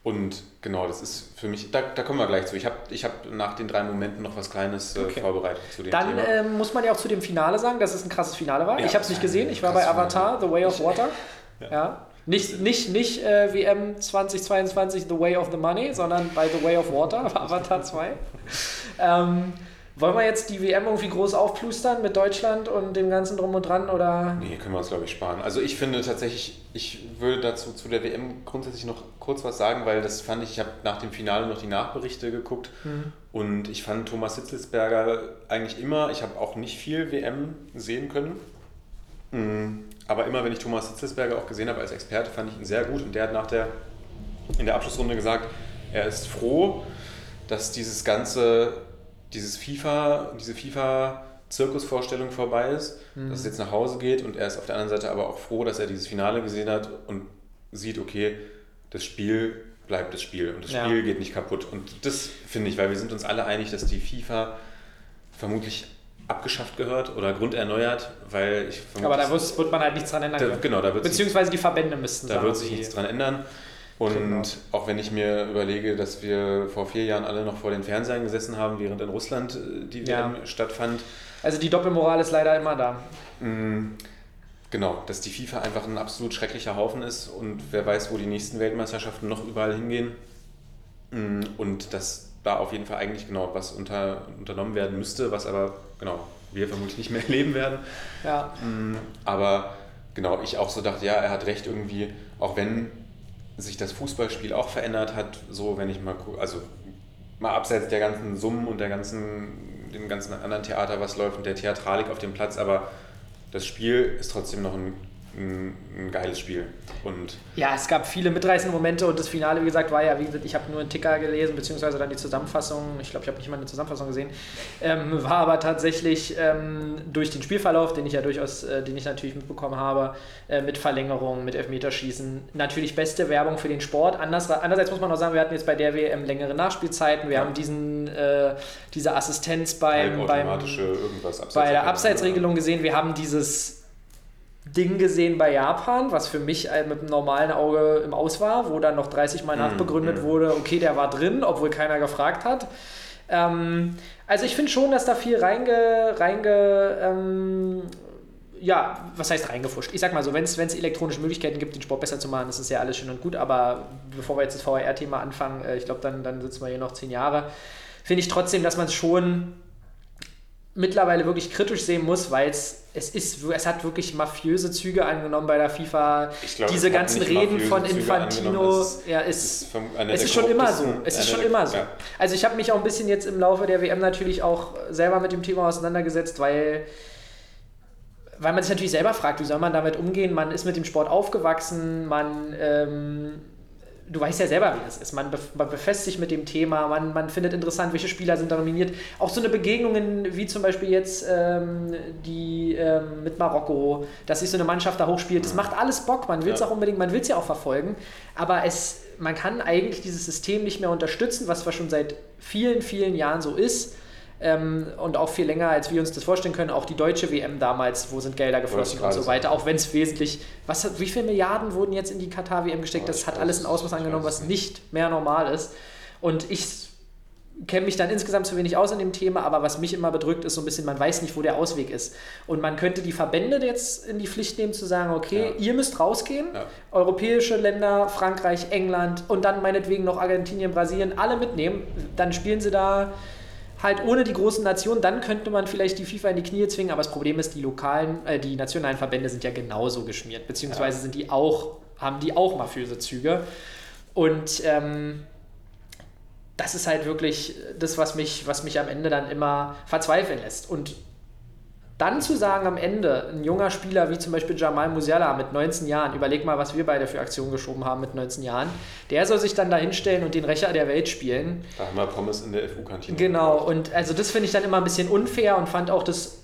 Und genau, das ist für mich, da, da kommen wir gleich zu. Ich habe ich hab nach den drei Momenten noch was Kleines äh, okay. vorbereitet zu dem Dann, Thema. Dann äh, muss man ja auch zu dem Finale sagen, dass es ein krasses Finale war. Ja, ich habe es nicht gesehen, ich war bei Avatar, The Way of Water. ja. ja. Nicht, nicht, nicht äh, WM 2022 The Way of the Money, sondern bei The Way of Water, Avatar 2. ähm, wollen wir jetzt die WM irgendwie groß aufplustern mit Deutschland und dem ganzen Drum und Dran? Oder? Nee, können wir uns, glaube ich, sparen. Also ich finde tatsächlich, ich würde dazu zu der WM grundsätzlich noch kurz was sagen, weil das fand ich, ich habe nach dem Finale noch die Nachberichte geguckt mhm. und ich fand Thomas Hitzelsberger eigentlich immer, ich habe auch nicht viel WM sehen können, mhm. aber immer wenn ich Thomas Hitzelsberger auch gesehen habe als Experte, fand ich ihn sehr gut und der hat nach der, in der Abschlussrunde gesagt, er ist froh, dass dieses ganze dieses FIFA, diese FIFA-Zirkusvorstellung vorbei ist, mhm. dass es jetzt nach Hause geht und er ist auf der anderen Seite aber auch froh, dass er dieses Finale gesehen hat und sieht, okay, das Spiel bleibt das Spiel und das ja. Spiel geht nicht kaputt. Und das finde ich, weil wir sind uns alle einig, dass die FIFA vermutlich abgeschafft gehört oder grunderneuert, weil ich Aber da wird, man halt nichts dran ändern. Da, genau, da wird Beziehungsweise sich, die Verbände müssten Da wird sich nichts dran ändern. Und genau. auch wenn ich mir überlege, dass wir vor vier Jahren alle noch vor den Fernsehern gesessen haben, während in Russland äh, die WM ja. stattfand. Also die Doppelmoral ist leider immer da. Mm, genau, dass die FIFA einfach ein absolut schrecklicher Haufen ist und wer weiß, wo die nächsten Weltmeisterschaften noch überall hingehen. Mm, und dass da auf jeden Fall eigentlich genau was unter, unternommen werden müsste, was aber genau wir vermutlich nicht mehr erleben werden. Ja. Mm, aber genau, ich auch so dachte, ja, er hat recht irgendwie, auch wenn sich das Fußballspiel auch verändert hat, so wenn ich mal also mal abseits der ganzen Summen und der ganzen, dem ganzen anderen Theater, was läuft und der Theatralik auf dem Platz, aber das Spiel ist trotzdem noch ein ein, ein, geiles Spiel. Und ja, es gab viele mitreißende Momente und das Finale, wie gesagt, war ja, wie gesagt, ich habe nur einen Ticker gelesen, beziehungsweise dann die Zusammenfassung, ich glaube, ich habe nicht mal eine Zusammenfassung gesehen, ähm, war aber tatsächlich ähm, durch den Spielverlauf, den ich ja durchaus, äh, den ich natürlich mitbekommen habe, äh, mit Verlängerung, mit Elfmeterschießen, natürlich beste Werbung für den Sport. Anders, andererseits muss man auch sagen, wir hatten jetzt bei der WM längere Nachspielzeiten, wir ja. haben diesen, äh, diese Assistenz beim, beim bei der Abseitsregelung gesehen, wir haben dieses Ding gesehen bei Japan, was für mich äh, mit einem normalen Auge im Aus war, wo dann noch 30 Mal mm, nachbegründet mm. wurde, okay, der war drin, obwohl keiner gefragt hat. Ähm, also ich finde schon, dass da viel reinge, reinge ähm, ja, was heißt reingefuscht? Ich sag mal so, wenn es elektronische Möglichkeiten gibt, den Sport besser zu machen, das ist ja alles schön und gut, aber bevor wir jetzt das VR-Thema anfangen, äh, ich glaube, dann, dann sitzen wir hier noch zehn Jahre, finde ich trotzdem, dass man es schon mittlerweile wirklich kritisch sehen muss, weil es es ist, es hat wirklich mafiöse Züge angenommen bei der FIFA. Glaub, Diese ganzen Reden von Infantino, es ist, ja, ist, ist es ist schon immer so. Es ist schon immer so. Ja. Also ich habe mich auch ein bisschen jetzt im Laufe der WM natürlich auch selber mit dem Thema auseinandergesetzt, weil weil man sich natürlich selber fragt, wie soll man damit umgehen? Man ist mit dem Sport aufgewachsen, man ähm, du weißt ja selber, wie das ist. Man, man befasst sich mit dem Thema, man, man findet interessant, welche Spieler sind da nominiert. Auch so eine Begegnungen wie zum Beispiel jetzt ähm, die ähm, mit Marokko, dass sich so eine Mannschaft da hochspielt, das macht alles Bock. Man will es ja. auch unbedingt, man will es ja auch verfolgen. Aber es, man kann eigentlich dieses System nicht mehr unterstützen, was zwar schon seit vielen, vielen Jahren so ist ähm, und auch viel länger, als wir uns das vorstellen können. Auch die deutsche WM damals, wo sind Gelder geflossen und so weiter. Auch wenn es wesentlich, was, wie viele Milliarden wurden jetzt in die Katar-WM gesteckt? Das hat alles ein Ausmaß angenommen, was nicht mehr normal ist. Und ich kenne mich dann insgesamt zu wenig aus in dem Thema, aber was mich immer bedrückt, ist so ein bisschen, man weiß nicht, wo der Ausweg ist. Und man könnte die Verbände jetzt in die Pflicht nehmen, zu sagen, okay, ja. ihr müsst rausgehen, ja. europäische Länder, Frankreich, England und dann meinetwegen noch Argentinien, Brasilien, alle mitnehmen. Dann spielen sie da halt ohne die großen Nationen, dann könnte man vielleicht die FIFA in die Knie zwingen, aber das Problem ist, die lokalen, äh, die nationalen Verbände sind ja genauso geschmiert, beziehungsweise sind die auch, haben die auch mafiöse Züge. Und ähm, das ist halt wirklich das, was mich, was mich am Ende dann immer verzweifeln lässt. Und dann zu sagen am Ende, ein junger Spieler wie zum Beispiel Jamal Musiala mit 19 Jahren, überleg mal, was wir beide für Aktionen geschoben haben mit 19 Jahren, der soll sich dann da hinstellen und den Rächer der Welt spielen. Da haben wir Pommes in der FU-Kantine. Genau, und also das finde ich dann immer ein bisschen unfair und fand auch das,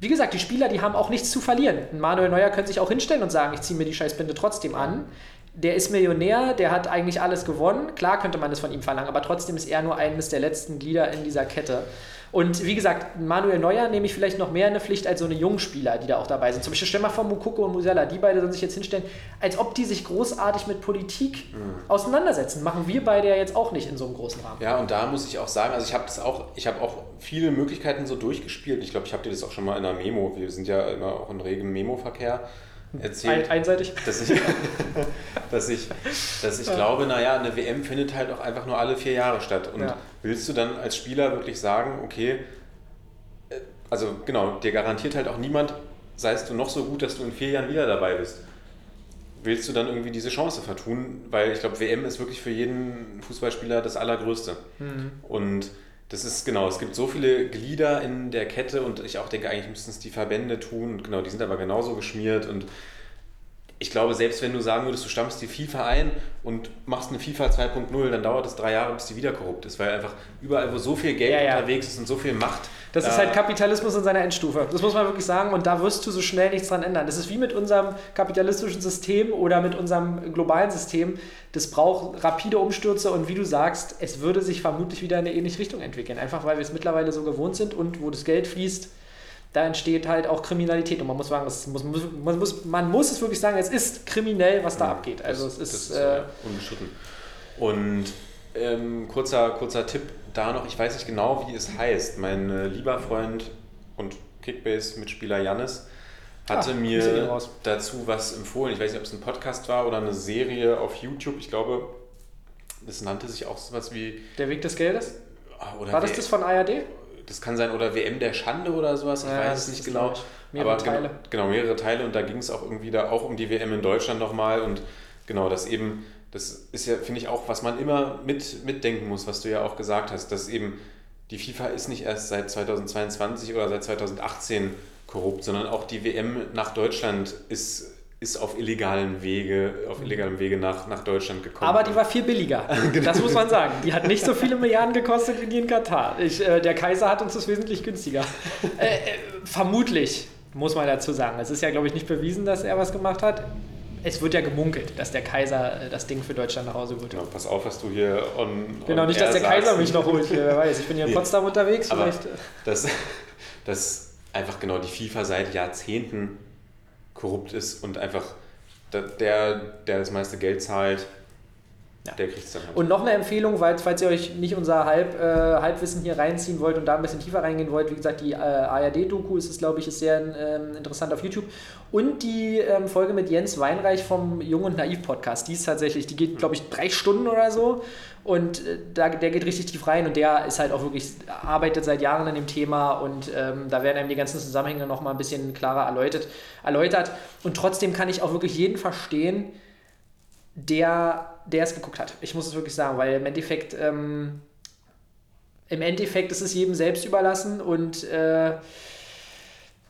wie gesagt, die Spieler, die haben auch nichts zu verlieren. Manuel Neuer könnte sich auch hinstellen und sagen, ich ziehe mir die Scheißbinde trotzdem an. Der ist Millionär, der hat eigentlich alles gewonnen. Klar könnte man das von ihm verlangen, aber trotzdem ist er nur eines der letzten Glieder in dieser Kette. Und wie gesagt, Manuel Neuer nehme ich vielleicht noch mehr in eine Pflicht als so eine Jungspieler, die da auch dabei sind. Zum Beispiel stell mal vor, Mukoko und Musiala, die beide sollen sich jetzt hinstellen, als ob die sich großartig mit Politik mhm. auseinandersetzen. Machen wir beide ja jetzt auch nicht in so einem großen Rahmen. Ja, und da muss ich auch sagen, also ich habe das auch, ich habe auch viele Möglichkeiten so durchgespielt. Ich glaube, ich habe dir das auch schon mal in einer Memo, wir sind ja immer auch in regem Memo-Verkehr erzählt. Ein, einseitig? Dass ich, dass ich, dass ich ja. glaube, naja, eine WM findet halt auch einfach nur alle vier Jahre statt. Und ja. Willst du dann als Spieler wirklich sagen, okay, äh, also genau, dir garantiert halt auch niemand, seist du noch so gut, dass du in vier Jahren wieder dabei bist. Willst du dann irgendwie diese Chance vertun? Weil ich glaube, WM ist wirklich für jeden Fußballspieler das Allergrößte. Mhm. Und das ist genau, es gibt so viele Glieder in der Kette und ich auch denke, eigentlich müssten es die Verbände tun. Und genau, die sind aber genauso geschmiert und ich glaube, selbst wenn du sagen würdest, du stammst die FIFA ein und machst eine FIFA 2.0, dann dauert es drei Jahre, bis die wieder korrupt ist, weil einfach überall, wo so viel Geld ja, ja. unterwegs ist und so viel Macht. Das ist halt Kapitalismus in seiner Endstufe. Das muss man wirklich sagen und da wirst du so schnell nichts dran ändern. Das ist wie mit unserem kapitalistischen System oder mit unserem globalen System. Das braucht rapide Umstürze und wie du sagst, es würde sich vermutlich wieder in eine ähnliche Richtung entwickeln. Einfach weil wir es mittlerweile so gewohnt sind und wo das Geld fließt, da entsteht halt auch Kriminalität. Und man muss sagen, es muss, man, muss, man muss es wirklich sagen, es ist kriminell, was da ja, abgeht. Also das, es ist, ist äh, unbestritten. Und ähm, kurzer, kurzer Tipp da noch, ich weiß nicht genau, wie es heißt. Mein äh, lieber Freund und Kickbase-Mitspieler Jannis hatte ah, mir dazu was empfohlen. Ich weiß nicht, ob es ein Podcast war oder eine Serie auf YouTube. Ich glaube, das nannte sich auch sowas wie. Der Weg des Geldes? Ah, oder war das das von ARD? Das kann sein, oder WM der Schande oder sowas, ich ja, weiß es nicht genau. Mehrere Aber Teile. Genau, mehrere Teile und da ging es auch irgendwie da auch um die WM in Deutschland nochmal und genau, das eben, das ist ja, finde ich, auch, was man immer mit, mitdenken muss, was du ja auch gesagt hast, dass eben die FIFA ist nicht erst seit 2022 oder seit 2018 korrupt, sondern auch die WM nach Deutschland ist, ist auf illegalen Wege, auf illegalem Wege nach, nach Deutschland gekommen. Aber die war viel billiger. genau. Das muss man sagen. Die hat nicht so viele Milliarden gekostet wie die in Katar. Ich, äh, der Kaiser hat uns das wesentlich günstiger. äh, äh, vermutlich, muss man dazu sagen. Es ist ja, glaube ich, nicht bewiesen, dass er was gemacht hat. Es wird ja gemunkelt, dass der Kaiser äh, das Ding für Deutschland nach Hause holt. Genau, pass auf, was du hier on, on Genau, nicht, dass der Kaiser mich noch holt. Wer weiß, ich bin hier in Potsdam unterwegs. Vielleicht. das, das einfach genau die FIFA seit Jahrzehnten korrupt ist und einfach der, der das meiste Geld zahlt, ja. der kriegt es dann halt. Und noch eine Empfehlung, weil, falls ihr euch nicht unser Halb, äh, Halbwissen hier reinziehen wollt und da ein bisschen tiefer reingehen wollt, wie gesagt, die äh, ARD-Doku ist es, glaube ich, ist sehr äh, interessant auf YouTube. Und die ähm, Folge mit Jens Weinreich vom Jung und Naiv Podcast, die ist tatsächlich, die geht, glaube ich, drei Stunden oder so. Und äh, da, der geht richtig tief rein und der ist halt auch wirklich, arbeitet seit Jahren an dem Thema und ähm, da werden einem die ganzen Zusammenhänge nochmal ein bisschen klarer erläutert, erläutert. Und trotzdem kann ich auch wirklich jeden verstehen, der, der es geguckt hat. Ich muss es wirklich sagen, weil im Endeffekt, ähm, im Endeffekt ist es jedem selbst überlassen und äh,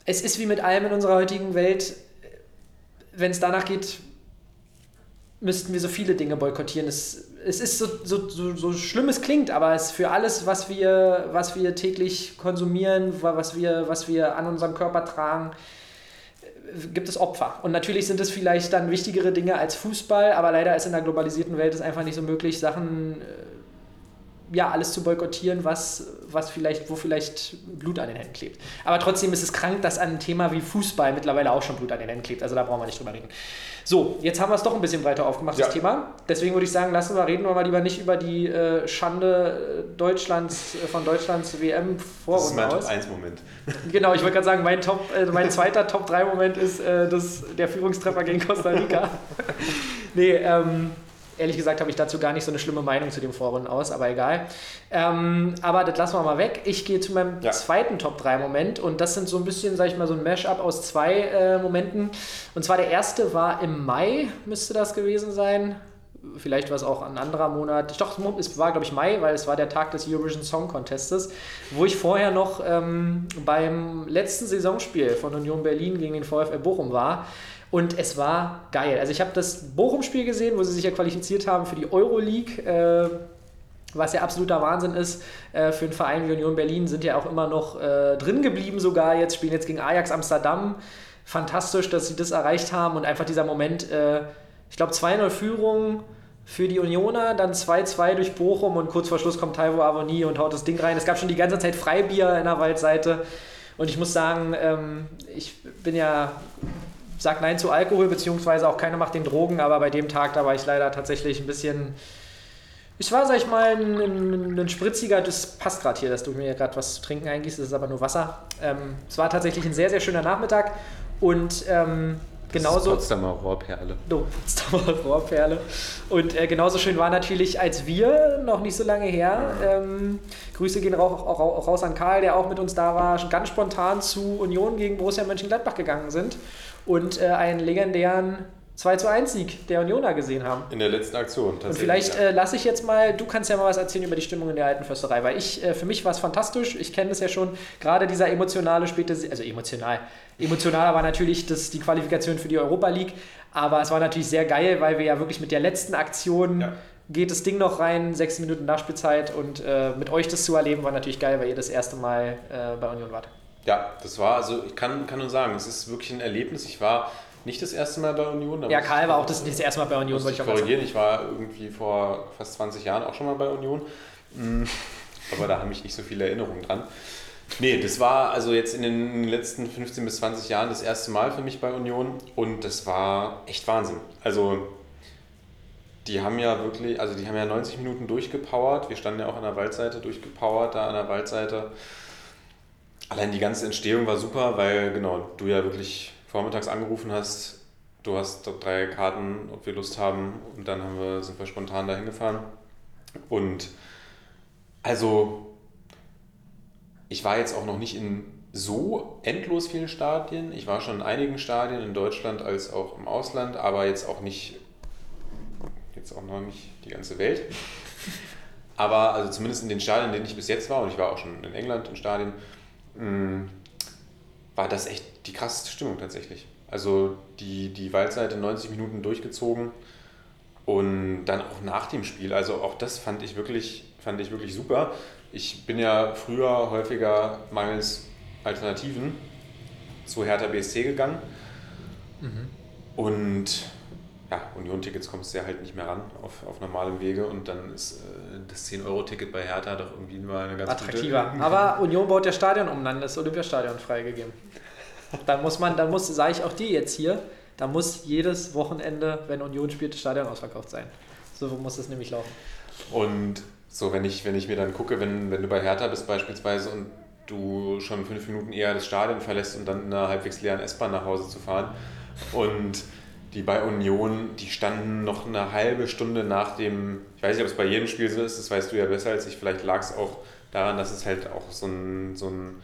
es ist wie mit allem in unserer heutigen Welt, wenn es danach geht, müssten wir so viele Dinge boykottieren. Es, es ist so, so, so, so schlimm es klingt, aber es für alles, was wir, was wir täglich konsumieren, was wir, was wir an unserem Körper tragen, gibt es Opfer. Und natürlich sind es vielleicht dann wichtigere Dinge als Fußball, aber leider ist in der globalisierten Welt es einfach nicht so möglich, Sachen, äh, ja, alles zu boykottieren, was, was vielleicht, wo vielleicht Blut an den Händen klebt. Aber trotzdem ist es krank, dass an einem Thema wie Fußball mittlerweile auch schon Blut an den Händen klebt. Also da brauchen wir nicht drüber reden. So, jetzt haben wir es doch ein bisschen weiter aufgemacht, ja. das Thema. Deswegen würde ich sagen, lassen wir reden wir mal lieber nicht über die äh, Schande äh, Deutschlands, äh, von Deutschlands WM vor Das ist mein Top 1 Moment. Genau, ich wollte gerade sagen, mein, Top, äh, mein zweiter Top 3 Moment ist äh, das, der Führungstreffer gegen Costa Rica. nee, ähm, ehrlich gesagt habe ich dazu gar nicht so eine schlimme Meinung zu dem Vorrunden aus, aber egal. Ähm, aber das lassen wir mal weg. Ich gehe zu meinem ja. zweiten Top-3-Moment und das sind so ein bisschen, sag ich mal, so ein Mash-up aus zwei äh, Momenten. Und zwar der erste war im Mai, müsste das gewesen sein. Vielleicht war es auch ein anderer Monat. Doch, es war, glaube ich, Mai, weil es war der Tag des Eurovision Song Contestes, wo ich vorher noch ähm, beim letzten Saisonspiel von Union Berlin gegen den VfL Bochum war. Und es war geil. Also ich habe das Bochum-Spiel gesehen, wo sie sich ja qualifiziert haben für die Euroleague. Äh, was ja absoluter Wahnsinn ist äh, für einen Verein wie Union Berlin, sind ja auch immer noch äh, drin geblieben sogar. Jetzt spielen jetzt gegen Ajax Amsterdam. Fantastisch, dass sie das erreicht haben und einfach dieser Moment, äh, ich glaube 2-0 Führung für die Unioner, dann 2-2 durch Bochum und kurz vor Schluss kommt Taiwo Avoni und haut das Ding rein. Es gab schon die ganze Zeit Freibier in der Waldseite und ich muss sagen, ähm, ich bin ja sag Nein zu Alkohol, beziehungsweise auch keine macht den Drogen, aber bei dem Tag, da war ich leider tatsächlich ein bisschen. Ich war, sag ich mal, ein, ein, ein spritziger, das passt gerade hier, dass du mir gerade was zu trinken eingießt, das ist aber nur Wasser. Ähm, es war tatsächlich ein sehr, sehr schöner Nachmittag und ähm, genauso. Potsdamer Rohrperle. Oh, Potsdamer Rohrperle. Und äh, genauso schön war natürlich, als wir, noch nicht so lange her, ähm, Grüße gehen auch, auch, auch, raus an Karl, der auch mit uns da war, ganz spontan zu Union gegen Borussia Mönchengladbach gegangen sind und äh, einen legendären 2 zu 1 Sieg der Unioner gesehen haben. In der letzten Aktion, tatsächlich. Und vielleicht äh, lasse ich jetzt mal, du kannst ja mal was erzählen über die Stimmung in der alten Försterei, weil ich, äh, für mich war es fantastisch, ich kenne das ja schon, gerade dieser emotionale späte, also emotional, emotionaler war natürlich das, die Qualifikation für die Europa League, aber es war natürlich sehr geil, weil wir ja wirklich mit der letzten Aktion ja. geht das Ding noch rein, sechs Minuten Nachspielzeit und äh, mit euch das zu erleben war natürlich geil, weil ihr das erste Mal äh, bei Union wart. Ja, das war, also ich kann, kann nur sagen, es ist wirklich ein Erlebnis. Ich war nicht das erste Mal bei Union. Ja, Karl war auch das, das erste Mal bei Union, wollte ich korrigieren. Ich war irgendwie vor fast 20 Jahren auch schon mal bei Union. Mm, aber da habe ich nicht so viele Erinnerungen dran. Nee, das war also jetzt in den letzten 15 bis 20 Jahren das erste Mal für mich bei Union und das war echt Wahnsinn. Also die haben ja wirklich, also die haben ja 90 Minuten durchgepowert. Wir standen ja auch an der Waldseite durchgepowert, da an der Waldseite. Allein die ganze Entstehung war super, weil genau, du ja wirklich vormittags angerufen hast, du hast dort drei Karten, ob wir Lust haben und dann haben wir, sind wir spontan dahin gefahren. Und also ich war jetzt auch noch nicht in so endlos vielen Stadien. Ich war schon in einigen Stadien in Deutschland als auch im Ausland, aber jetzt auch nicht jetzt auch noch nicht die ganze Welt. Aber also zumindest in den Stadien, in denen ich bis jetzt war, und ich war auch schon in England in Stadien, mm, war das echt die krasseste Stimmung tatsächlich. Also die, die Waldseite 90 Minuten durchgezogen und dann auch nach dem Spiel. Also auch das fand ich wirklich, fand ich wirklich super. Ich bin ja früher häufiger mangels Alternativen zu Hertha BSC gegangen. Mhm. Und ja, Union-Tickets kommst du ja halt nicht mehr ran auf, auf normalem Wege und dann ist äh, das 10-Euro-Ticket bei Hertha doch irgendwie mal eine ganz attraktiver. Gute Aber Union baut ja Stadion um, dann ist das Olympiastadion freigegeben. Dann muss man, dann muss, sage ich auch dir jetzt hier, da muss jedes Wochenende, wenn Union spielt, das Stadion ausverkauft sein. So muss es nämlich laufen. Und so, wenn ich, wenn ich mir dann gucke, wenn, wenn du bei Hertha bist beispielsweise und du schon fünf Minuten eher das Stadion verlässt und dann in einer halbwegs leeren S-Bahn nach Hause zu fahren und die bei Union, die standen noch eine halbe Stunde nach dem, ich weiß nicht, ob es bei jedem Spiel so ist, das weißt du ja besser als ich, vielleicht lag es auch daran, dass es halt auch so ein, so ein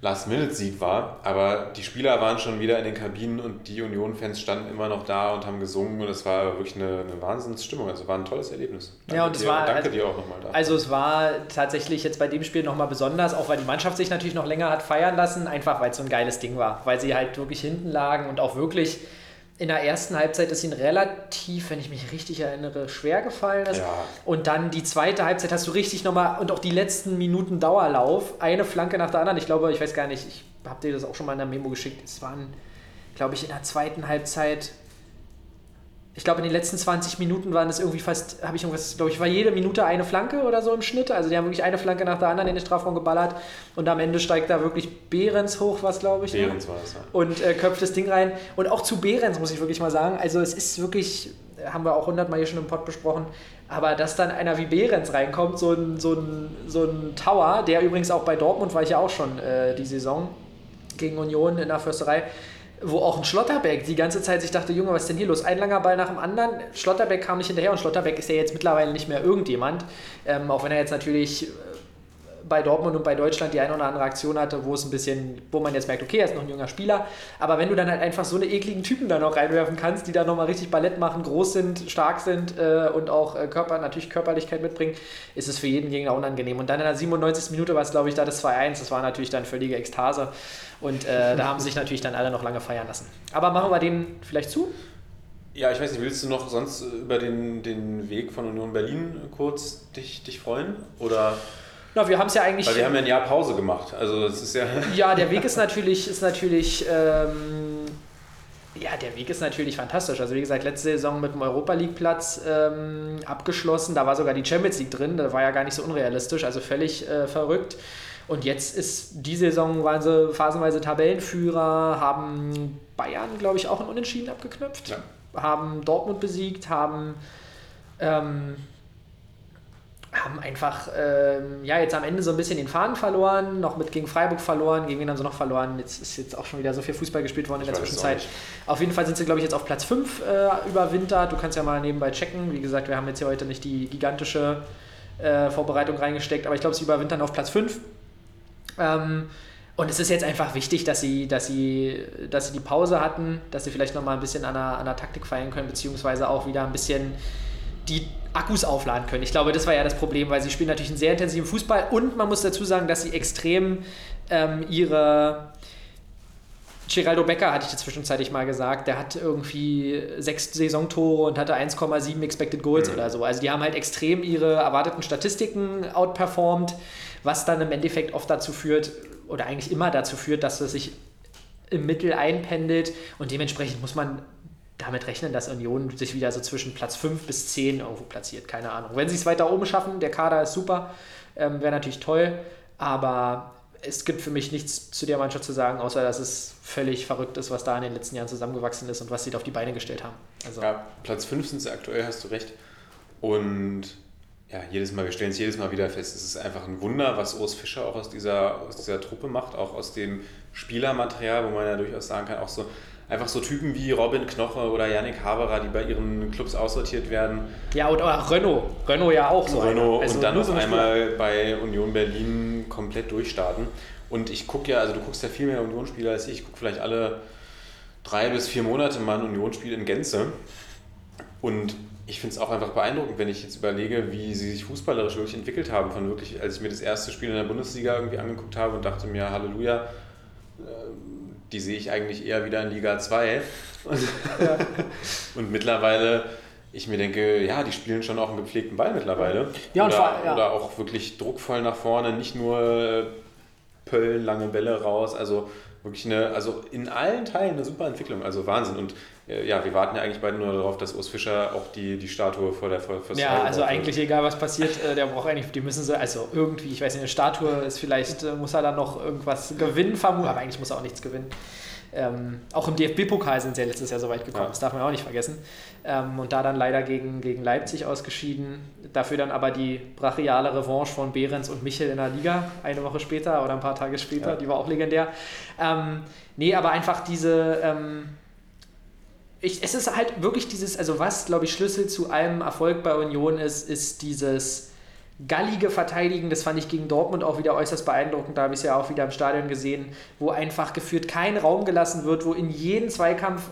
Last-Minute-Sieg war, aber die Spieler waren schon wieder in den Kabinen und die Union-Fans standen immer noch da und haben gesungen und es war wirklich eine, eine Wahnsinnsstimmung, also war ein tolles Erlebnis. Danke ja, und es dir, war, danke also, dir auch nochmal da. Also es war tatsächlich jetzt bei dem Spiel nochmal besonders, auch weil die Mannschaft sich natürlich noch länger hat feiern lassen, einfach weil es so ein geiles Ding war, weil sie halt wirklich hinten lagen und auch wirklich in der ersten Halbzeit ist ihnen relativ, wenn ich mich richtig erinnere, schwer gefallen ist. Ja. Und dann die zweite Halbzeit hast du richtig nochmal und auch die letzten Minuten Dauerlauf, eine Flanke nach der anderen. Ich glaube, ich weiß gar nicht, ich habe dir das auch schon mal in der Memo geschickt. Es waren, glaube ich, in der zweiten Halbzeit ich glaube, in den letzten 20 Minuten waren es irgendwie fast, habe ich irgendwas, glaube ich, war jede Minute eine Flanke oder so im Schnitt. Also die haben wirklich eine Flanke nach der anderen in den Strafraum geballert und am Ende steigt da wirklich Behrens hoch, was glaube ich. Ne? Behrens war es, ja. Und äh, köpft das Ding rein. Und auch zu Behrens muss ich wirklich mal sagen, also es ist wirklich, haben wir auch hundertmal hier schon im Pod besprochen, aber dass dann einer wie Behrens reinkommt, so ein, so ein, so ein Tower, der übrigens auch bei Dortmund war ich ja auch schon äh, die Saison gegen Union in der Försterei, wo auch ein Schlotterbeck die ganze Zeit sich dachte, Junge, was ist denn hier los? Ein langer Ball nach dem anderen. Schlotterbeck kam nicht hinterher und Schlotterbeck ist ja jetzt mittlerweile nicht mehr irgendjemand. Ähm, auch wenn er jetzt natürlich bei Dortmund und bei Deutschland die eine oder andere Aktion hatte, wo es ein bisschen, wo man jetzt merkt, okay, er ist noch ein junger Spieler, aber wenn du dann halt einfach so eine ekligen Typen da noch reinwerfen kannst, die da nochmal richtig Ballett machen, groß sind, stark sind äh, und auch äh, Körper, natürlich Körperlichkeit mitbringen, ist es für jeden Gegner unangenehm. Und dann in der 97. Minute war es, glaube ich, da das 2-1, das war natürlich dann völlige Ekstase und äh, da haben sich natürlich dann alle noch lange feiern lassen. Aber machen wir den vielleicht zu? Ja, ich weiß nicht, willst du noch sonst über den, den Weg von Union Berlin kurz dich, dich freuen? Oder na, wir haben es ja eigentlich. Weil wir haben ja ein Jahr Pause gemacht. Also es ist ja. Ja, der Weg ist natürlich, ist natürlich. Ähm, ja, der Weg ist natürlich fantastisch. Also wie gesagt, letzte Saison mit dem Europa League Platz ähm, abgeschlossen. Da war sogar die Champions League drin. Das war ja gar nicht so unrealistisch, also völlig äh, verrückt. Und jetzt ist die Saison waren sie phasenweise Tabellenführer, haben Bayern, glaube ich, auch ein Unentschieden abgeknüpft, ja. haben Dortmund besiegt, haben ähm, haben einfach ähm, ja jetzt am Ende so ein bisschen den Faden verloren, noch mit gegen Freiburg verloren, gegen wen haben sie noch verloren. Jetzt ist jetzt auch schon wieder so viel Fußball gespielt worden in der Zwischenzeit. Auf jeden Fall sind sie, glaube ich, jetzt auf Platz 5 äh, überwintert. Du kannst ja mal nebenbei checken. Wie gesagt, wir haben jetzt hier heute nicht die gigantische äh, Vorbereitung reingesteckt, aber ich glaube, sie überwintern auf Platz 5. Ähm, und es ist jetzt einfach wichtig, dass sie, dass sie, dass sie die Pause hatten, dass sie vielleicht nochmal ein bisschen an der, an der Taktik feiern können, beziehungsweise auch wieder ein bisschen die Akkus aufladen können. Ich glaube, das war ja das Problem, weil sie spielen natürlich einen sehr intensiven Fußball und man muss dazu sagen, dass sie extrem ähm, ihre Geraldo Becker hatte ich zwischenzeitlich mal gesagt, der hat irgendwie sechs Saisontore und hatte 1,7 Expected Goals mhm. oder so. Also die haben halt extrem ihre erwarteten Statistiken outperformed, was dann im Endeffekt oft dazu führt, oder eigentlich immer dazu führt, dass es sich im Mittel einpendelt und dementsprechend muss man damit rechnen, dass Union sich wieder so zwischen Platz 5 bis 10 irgendwo platziert. Keine Ahnung. Wenn sie es weiter oben schaffen, der Kader ist super, ähm, wäre natürlich toll. Aber es gibt für mich nichts zu der Mannschaft zu sagen, außer dass es völlig verrückt ist, was da in den letzten Jahren zusammengewachsen ist und was sie da auf die Beine gestellt haben. Also ja, Platz 5 sind sie aktuell, hast du recht. Und ja, jedes Mal, wir stellen es jedes Mal wieder fest, es ist einfach ein Wunder, was Urs Fischer auch aus dieser, aus dieser Truppe macht, auch aus dem Spielermaterial, wo man ja durchaus sagen kann, auch so einfach so Typen wie Robin Knoche oder Yannick Haberer, die bei ihren Clubs aussortiert werden. Ja, und auch Renault. Renault ja auch so. Renault also und dann auf einmal bei Union Berlin komplett durchstarten. Und ich gucke ja, also du guckst ja viel mehr Unionsspiele als ich. Ich gucke vielleicht alle drei bis vier Monate mal ein Unionsspiel in Gänze. Und ich finde es auch einfach beeindruckend, wenn ich jetzt überlege, wie sie sich fußballerisch wirklich entwickelt haben. Von wirklich, als ich mir das erste Spiel in der Bundesliga irgendwie angeguckt habe und dachte mir, Halleluja, die sehe ich eigentlich eher wieder in Liga 2. Und, ja. und mittlerweile ich mir denke, ja, die spielen schon auch einen gepflegten Ball mittlerweile. Ja, oder, vor, ja. oder auch wirklich druckvoll nach vorne, nicht nur Pöllen, lange Bälle raus. Also wirklich eine, also in allen Teilen eine super Entwicklung, also Wahnsinn. Und äh, ja, wir warten ja eigentlich beide nur darauf, dass Urs Fischer auch die, die Statue vor der vor, Ja, also eigentlich wird. egal was passiert, äh, der braucht eigentlich, die müssen sie, also irgendwie, ich weiß nicht, eine Statue ist vielleicht, äh, muss er dann noch irgendwas gewinnen vermuten, aber eigentlich muss er auch nichts gewinnen. Ähm, auch im DFB-Pokal sind sie ja letztes Jahr so weit gekommen, ja. das darf man auch nicht vergessen. Ähm, und da dann leider gegen, gegen Leipzig ausgeschieden. Dafür dann aber die brachiale Revanche von Behrens und Michel in der Liga, eine Woche später oder ein paar Tage später, ja. die war auch legendär. Ähm, nee, aber einfach diese. Ich, es ist halt wirklich dieses, also was, glaube ich, Schlüssel zu allem Erfolg bei Union ist, ist dieses gallige Verteidigen, das fand ich gegen Dortmund auch wieder äußerst beeindruckend, da habe ich es ja auch wieder im Stadion gesehen, wo einfach geführt kein Raum gelassen wird, wo in jeden Zweikampf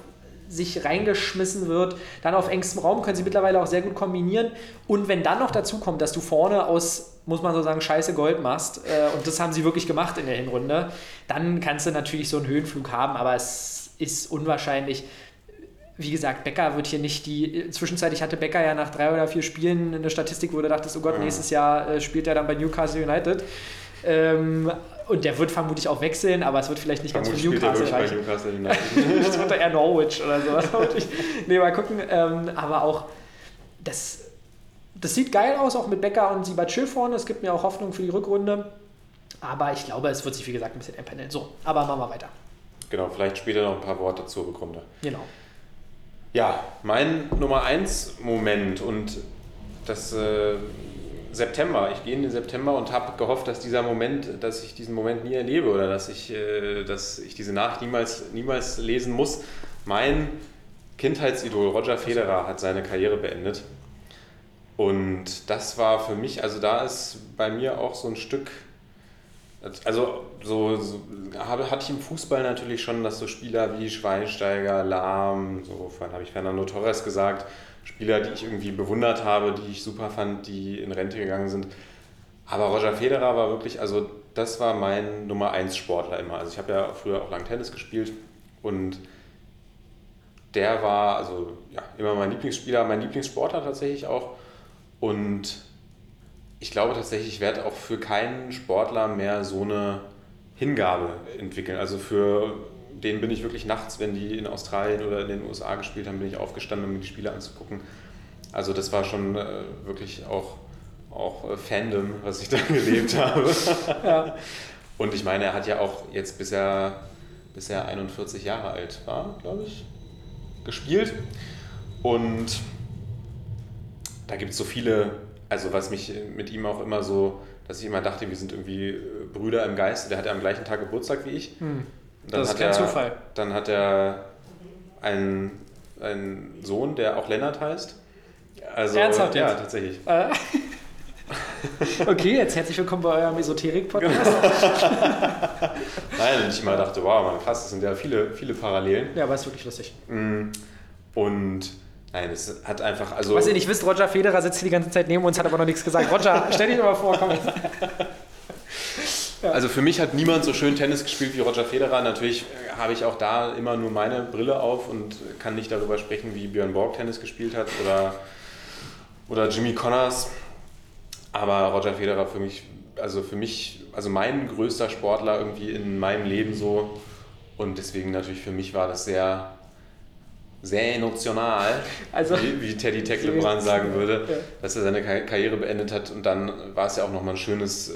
sich reingeschmissen wird. Dann auf engstem Raum können sie mittlerweile auch sehr gut kombinieren. Und wenn dann noch dazu kommt, dass du vorne aus, muss man so sagen, scheiße Gold machst, äh, und das haben sie wirklich gemacht in der Hinrunde, dann kannst du natürlich so einen Höhenflug haben, aber es ist unwahrscheinlich wie gesagt, Becker wird hier nicht die. Zwischenzeitlich hatte Becker ja nach drei oder vier Spielen eine Statistik, wo du dachtest, oh Gott, nächstes Jahr äh, spielt er dann bei Newcastle United. Ähm, und der wird vermutlich auch wechseln, aber es wird vielleicht nicht Vermutlich ganz für Newcastle reichen. Newcastle das wird eher Norwich oder sowas. nee, mal gucken. Ähm, aber auch, das, das sieht geil aus, auch mit Becker und Sibachil vorne. Es gibt mir auch Hoffnung für die Rückrunde. Aber ich glaube, es wird sich, wie gesagt, ein bisschen empendeln. So, aber machen wir weiter. Genau, vielleicht später noch ein paar Worte zur Rückrunde. Genau. Ja, mein Nummer 1 Moment und das äh, September. Ich gehe in den September und habe gehofft, dass dieser Moment, dass ich diesen Moment nie erlebe oder dass ich, äh, dass ich diese Nachricht niemals, niemals lesen muss. Mein Kindheitsidol Roger Federer hat seine Karriere beendet. Und das war für mich, also da ist bei mir auch so ein Stück also so, so hatte ich im Fußball natürlich schon, dass so Spieler wie Schweinsteiger, Lahm, so vorhin habe ich Fernando Torres gesagt, Spieler, die ich irgendwie bewundert habe, die ich super fand, die in Rente gegangen sind. Aber Roger Federer war wirklich, also das war mein Nummer 1 Sportler immer. Also ich habe ja früher auch lang Tennis gespielt und der war also ja, immer mein Lieblingsspieler, mein Lieblingssportler tatsächlich auch. Und ich glaube tatsächlich, ich werde auch für keinen Sportler mehr so eine Hingabe entwickeln. Also für den bin ich wirklich nachts, wenn die in Australien oder in den USA gespielt haben, bin ich aufgestanden, um mir die Spiele anzugucken. Also das war schon äh, wirklich auch, auch äh, Fandom, was ich da gelebt habe. ja. Und ich meine, er hat ja auch jetzt, bis er, bis er 41 Jahre alt war, glaube ich, gespielt. Und da gibt es so viele also was mich mit ihm auch immer so, dass ich immer dachte, wir sind irgendwie äh, Brüder im Geiste. Der hatte am gleichen Tag Geburtstag wie ich. Hm. das ist kein er, Zufall. Dann hat er einen, einen Sohn, der auch Lennart heißt. Also, Ernsthaft ja, jetzt? tatsächlich. Äh. okay, jetzt herzlich willkommen bei eurem Esoterik-Podcast. Nein, und ich mal dachte, wow, man, krass, das sind ja viele, viele Parallelen. Ja, aber ist wirklich lustig. Mm. Und Nein, es hat einfach. Also Was ihr nicht wisst, Roger Federer sitzt hier die ganze Zeit neben uns, hat aber noch nichts gesagt. Roger, stell dich doch mal vor, komm. Ja. Also für mich hat niemand so schön Tennis gespielt wie Roger Federer. Natürlich habe ich auch da immer nur meine Brille auf und kann nicht darüber sprechen, wie Björn Borg Tennis gespielt hat oder, oder Jimmy Connors. Aber Roger Federer für mich, also für mich, also mein größter Sportler irgendwie in meinem Leben so. Und deswegen natürlich für mich war das sehr sehr emotional, also, wie, wie Teddy Tecklebrand sagen würde, ja. dass er seine Karriere beendet hat. Und dann war es ja auch nochmal ein schönes,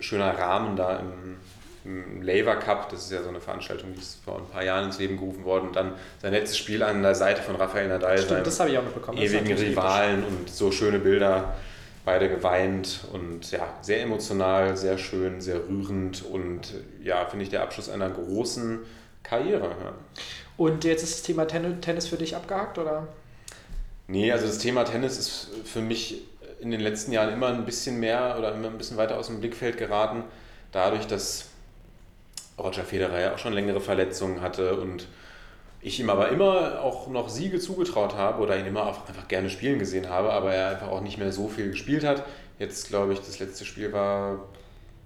schöner Rahmen da im, im Laver Cup. Das ist ja so eine Veranstaltung, die ist vor ein paar Jahren ins Leben gerufen worden. Und dann sein letztes Spiel an der Seite von Rafael Nadal, Stimmt, das habe ich auch mitbekommen. ewigen Rivalen und so schöne Bilder. Beide geweint und ja, sehr emotional, sehr schön, sehr rührend und ja, finde ich der Abschluss einer großen Karriere. Ja. Und jetzt ist das Thema Tennis für dich abgehakt, oder? Nee, also das Thema Tennis ist für mich in den letzten Jahren immer ein bisschen mehr oder immer ein bisschen weiter aus dem Blickfeld geraten, dadurch, dass Roger Federer ja auch schon längere Verletzungen hatte und ich ihm aber immer auch noch Siege zugetraut habe oder ihn immer einfach gerne spielen gesehen habe, aber er einfach auch nicht mehr so viel gespielt hat. Jetzt glaube ich, das letzte Spiel war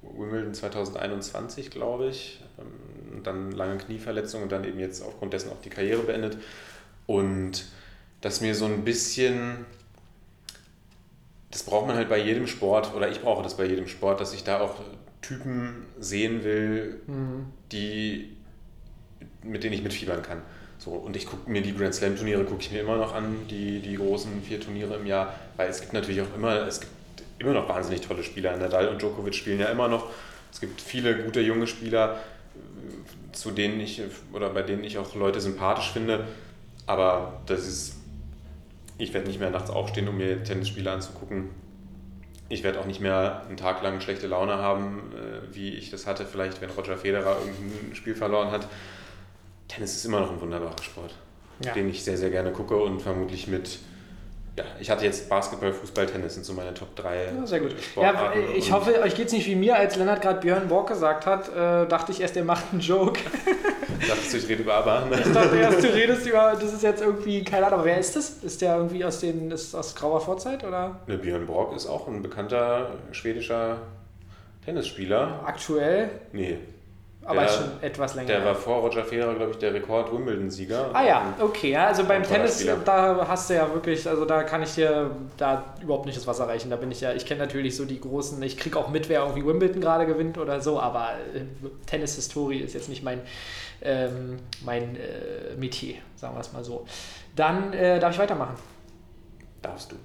Wimbledon 2021, glaube ich. Und dann lange Knieverletzung und dann eben jetzt aufgrund dessen auch die Karriere beendet. Und dass mir so ein bisschen, das braucht man halt bei jedem Sport, oder ich brauche das bei jedem Sport, dass ich da auch Typen sehen will, mhm. die, mit denen ich mitfiebern kann. So, und ich gucke mir die Grand Slam Turniere, gucke ich mir immer noch an, die, die großen vier Turniere im Jahr, weil es gibt natürlich auch immer, es gibt immer noch wahnsinnig tolle Spieler. Nadal und Djokovic spielen ja immer noch. Es gibt viele gute junge Spieler, zu denen ich oder bei denen ich auch Leute sympathisch finde. Aber das ist, ich werde nicht mehr nachts aufstehen, um mir Tennisspiele anzugucken. Ich werde auch nicht mehr einen Tag lang schlechte Laune haben, äh, wie ich das hatte, vielleicht wenn Roger Federer irgendein Spiel verloren hat. Tennis ist immer noch ein wunderbarer Sport, ja. den ich sehr, sehr gerne gucke und vermutlich mit ja, ich hatte jetzt Basketball, Fußball, Tennis sind so meine Top 3 ja, sehr gut. Sportarten. Ja, ich hoffe, euch geht es nicht wie mir, als Lennart gerade Björn Borg gesagt hat, äh, dachte ich erst, der macht einen Joke. Dachtest du, ich rede über ABBA? ich dachte erst, du redest über, das ist jetzt irgendwie, keine Ahnung, aber wer ist das? Ist der irgendwie aus den, ist aus grauer Vorzeit, oder? Ne, Björn Borg ist auch ein bekannter schwedischer Tennisspieler. Aktuell? Nee, aber der, schon etwas länger. Der war vor Roger Federer, glaube ich, der Rekord-Wimbledon-Sieger. Ah ja, okay. Ja, also beim Tennis, da hast du ja wirklich, also da kann ich dir da überhaupt nicht das Wasser reichen. Da bin ich ja, ich kenne natürlich so die großen, ich kriege auch mit, wer irgendwie Wimbledon gerade gewinnt oder so, aber äh, Tennis-Historie ist jetzt nicht mein, ähm, mein äh, Metier, sagen wir es mal so. Dann äh, darf ich weitermachen. Darfst du.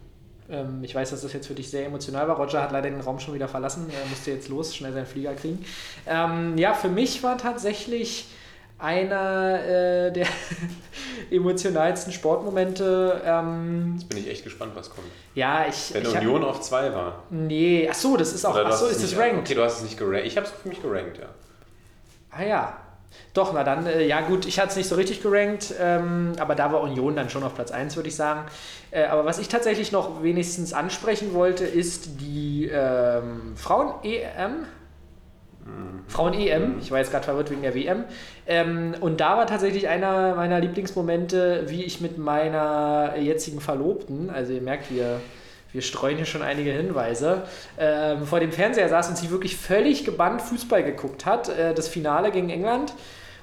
Ähm, ich weiß, dass das jetzt für dich sehr emotional war. Roger hat leider den Raum schon wieder verlassen. Er musste jetzt los, schnell seinen Flieger kriegen. Ähm, ja, für mich war tatsächlich einer äh, der emotionalsten Sportmomente. Ähm, Jetzt bin ich echt gespannt, was kommt. Ja, ich. Wenn ich Union hab, auf zwei war. Nee, ach so, das ist auch. Ach so, ist das ranked? Okay, du hast es nicht gerankt. Ich habe es für mich gerankt, ja. Ah ja, doch, na dann, äh, ja gut, ich hatte es nicht so richtig gerankt, ähm, aber da war Union dann schon auf Platz 1, würde ich sagen. Äh, aber was ich tatsächlich noch wenigstens ansprechen wollte, ist die ähm, Frauen-EM. Mhm. Frauen-EM, ich war jetzt gerade verwirrt wegen der WM. Ähm, und da war tatsächlich einer meiner Lieblingsmomente, wie ich mit meiner jetzigen Verlobten, also ihr merkt, wir wir streuen hier schon einige Hinweise, ähm, vor dem Fernseher saß und sie wirklich völlig gebannt Fußball geguckt hat. Äh, das Finale gegen England.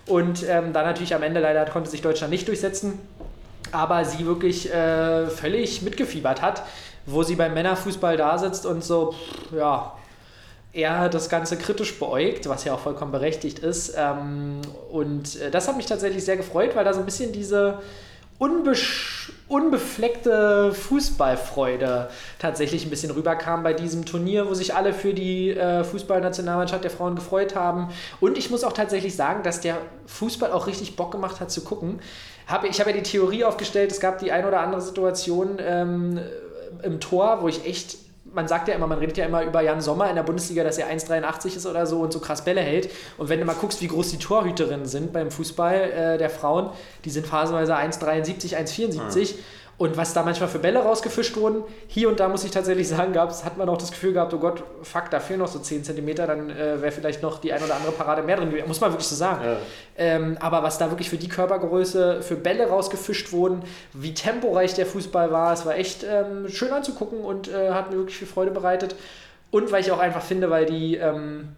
Und ähm, dann natürlich am Ende leider konnte sich Deutschland nicht durchsetzen. Aber sie wirklich äh, völlig mitgefiebert hat, wo sie beim Männerfußball da sitzt und so, pff, ja, er das Ganze kritisch beäugt, was ja auch vollkommen berechtigt ist. Ähm, und äh, das hat mich tatsächlich sehr gefreut, weil da so ein bisschen diese unbefleckte Fußballfreude tatsächlich ein bisschen rüberkam bei diesem Turnier, wo sich alle für die äh, Fußballnationalmannschaft der Frauen gefreut haben. Und ich muss auch tatsächlich sagen, dass der Fußball auch richtig Bock gemacht hat zu gucken. Hab, ich habe ja die Theorie aufgestellt, es gab die ein oder andere Situation ähm, im Tor, wo ich echt man sagt ja immer, man redet ja immer über Jan Sommer in der Bundesliga, dass er 1,83 ist oder so und so krass Bälle hält. Und wenn du mal guckst, wie groß die Torhüterinnen sind beim Fußball äh, der Frauen, die sind phasenweise 1,73, 1,74. Mhm. Und was da manchmal für Bälle rausgefischt wurden, hier und da muss ich tatsächlich sagen, gab's, hat man auch das Gefühl gehabt, oh Gott, fuck, da fehlen noch so 10 cm, dann äh, wäre vielleicht noch die ein oder andere Parade mehr drin gewesen. Muss man wirklich so sagen. Ja. Ähm, aber was da wirklich für die Körpergröße, für Bälle rausgefischt wurden, wie temporeich der Fußball war, es war echt ähm, schön anzugucken und äh, hat mir wirklich viel Freude bereitet. Und weil ich auch einfach finde, weil die. Ähm,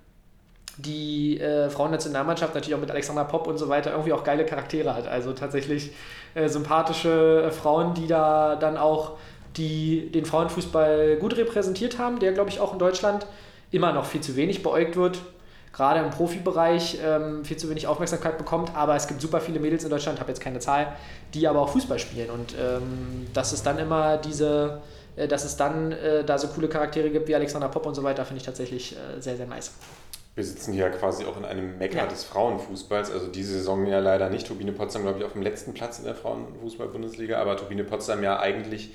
die äh, Frauennationalmannschaft natürlich auch mit Alexander Popp und so weiter irgendwie auch geile Charaktere hat. Also tatsächlich äh, sympathische äh, Frauen, die da dann auch die, den Frauenfußball gut repräsentiert haben, der glaube ich auch in Deutschland immer noch viel zu wenig beäugt wird. gerade im Profibereich ähm, viel zu wenig Aufmerksamkeit bekommt. Aber es gibt super viele Mädels in Deutschland, habe jetzt keine Zahl, die aber auch Fußball spielen. Und ähm, dass es dann immer diese, äh, dass es dann äh, da so coole Charaktere gibt wie Alexander Popp und so weiter, finde ich tatsächlich äh, sehr, sehr nice. Wir sitzen hier quasi auch in einem Mecker ja. des Frauenfußballs. Also diese Saison ja leider nicht. Turbine Potsdam, glaube ich, auf dem letzten Platz in der Frauenfußball-Bundesliga. Aber Turbine Potsdam ja eigentlich,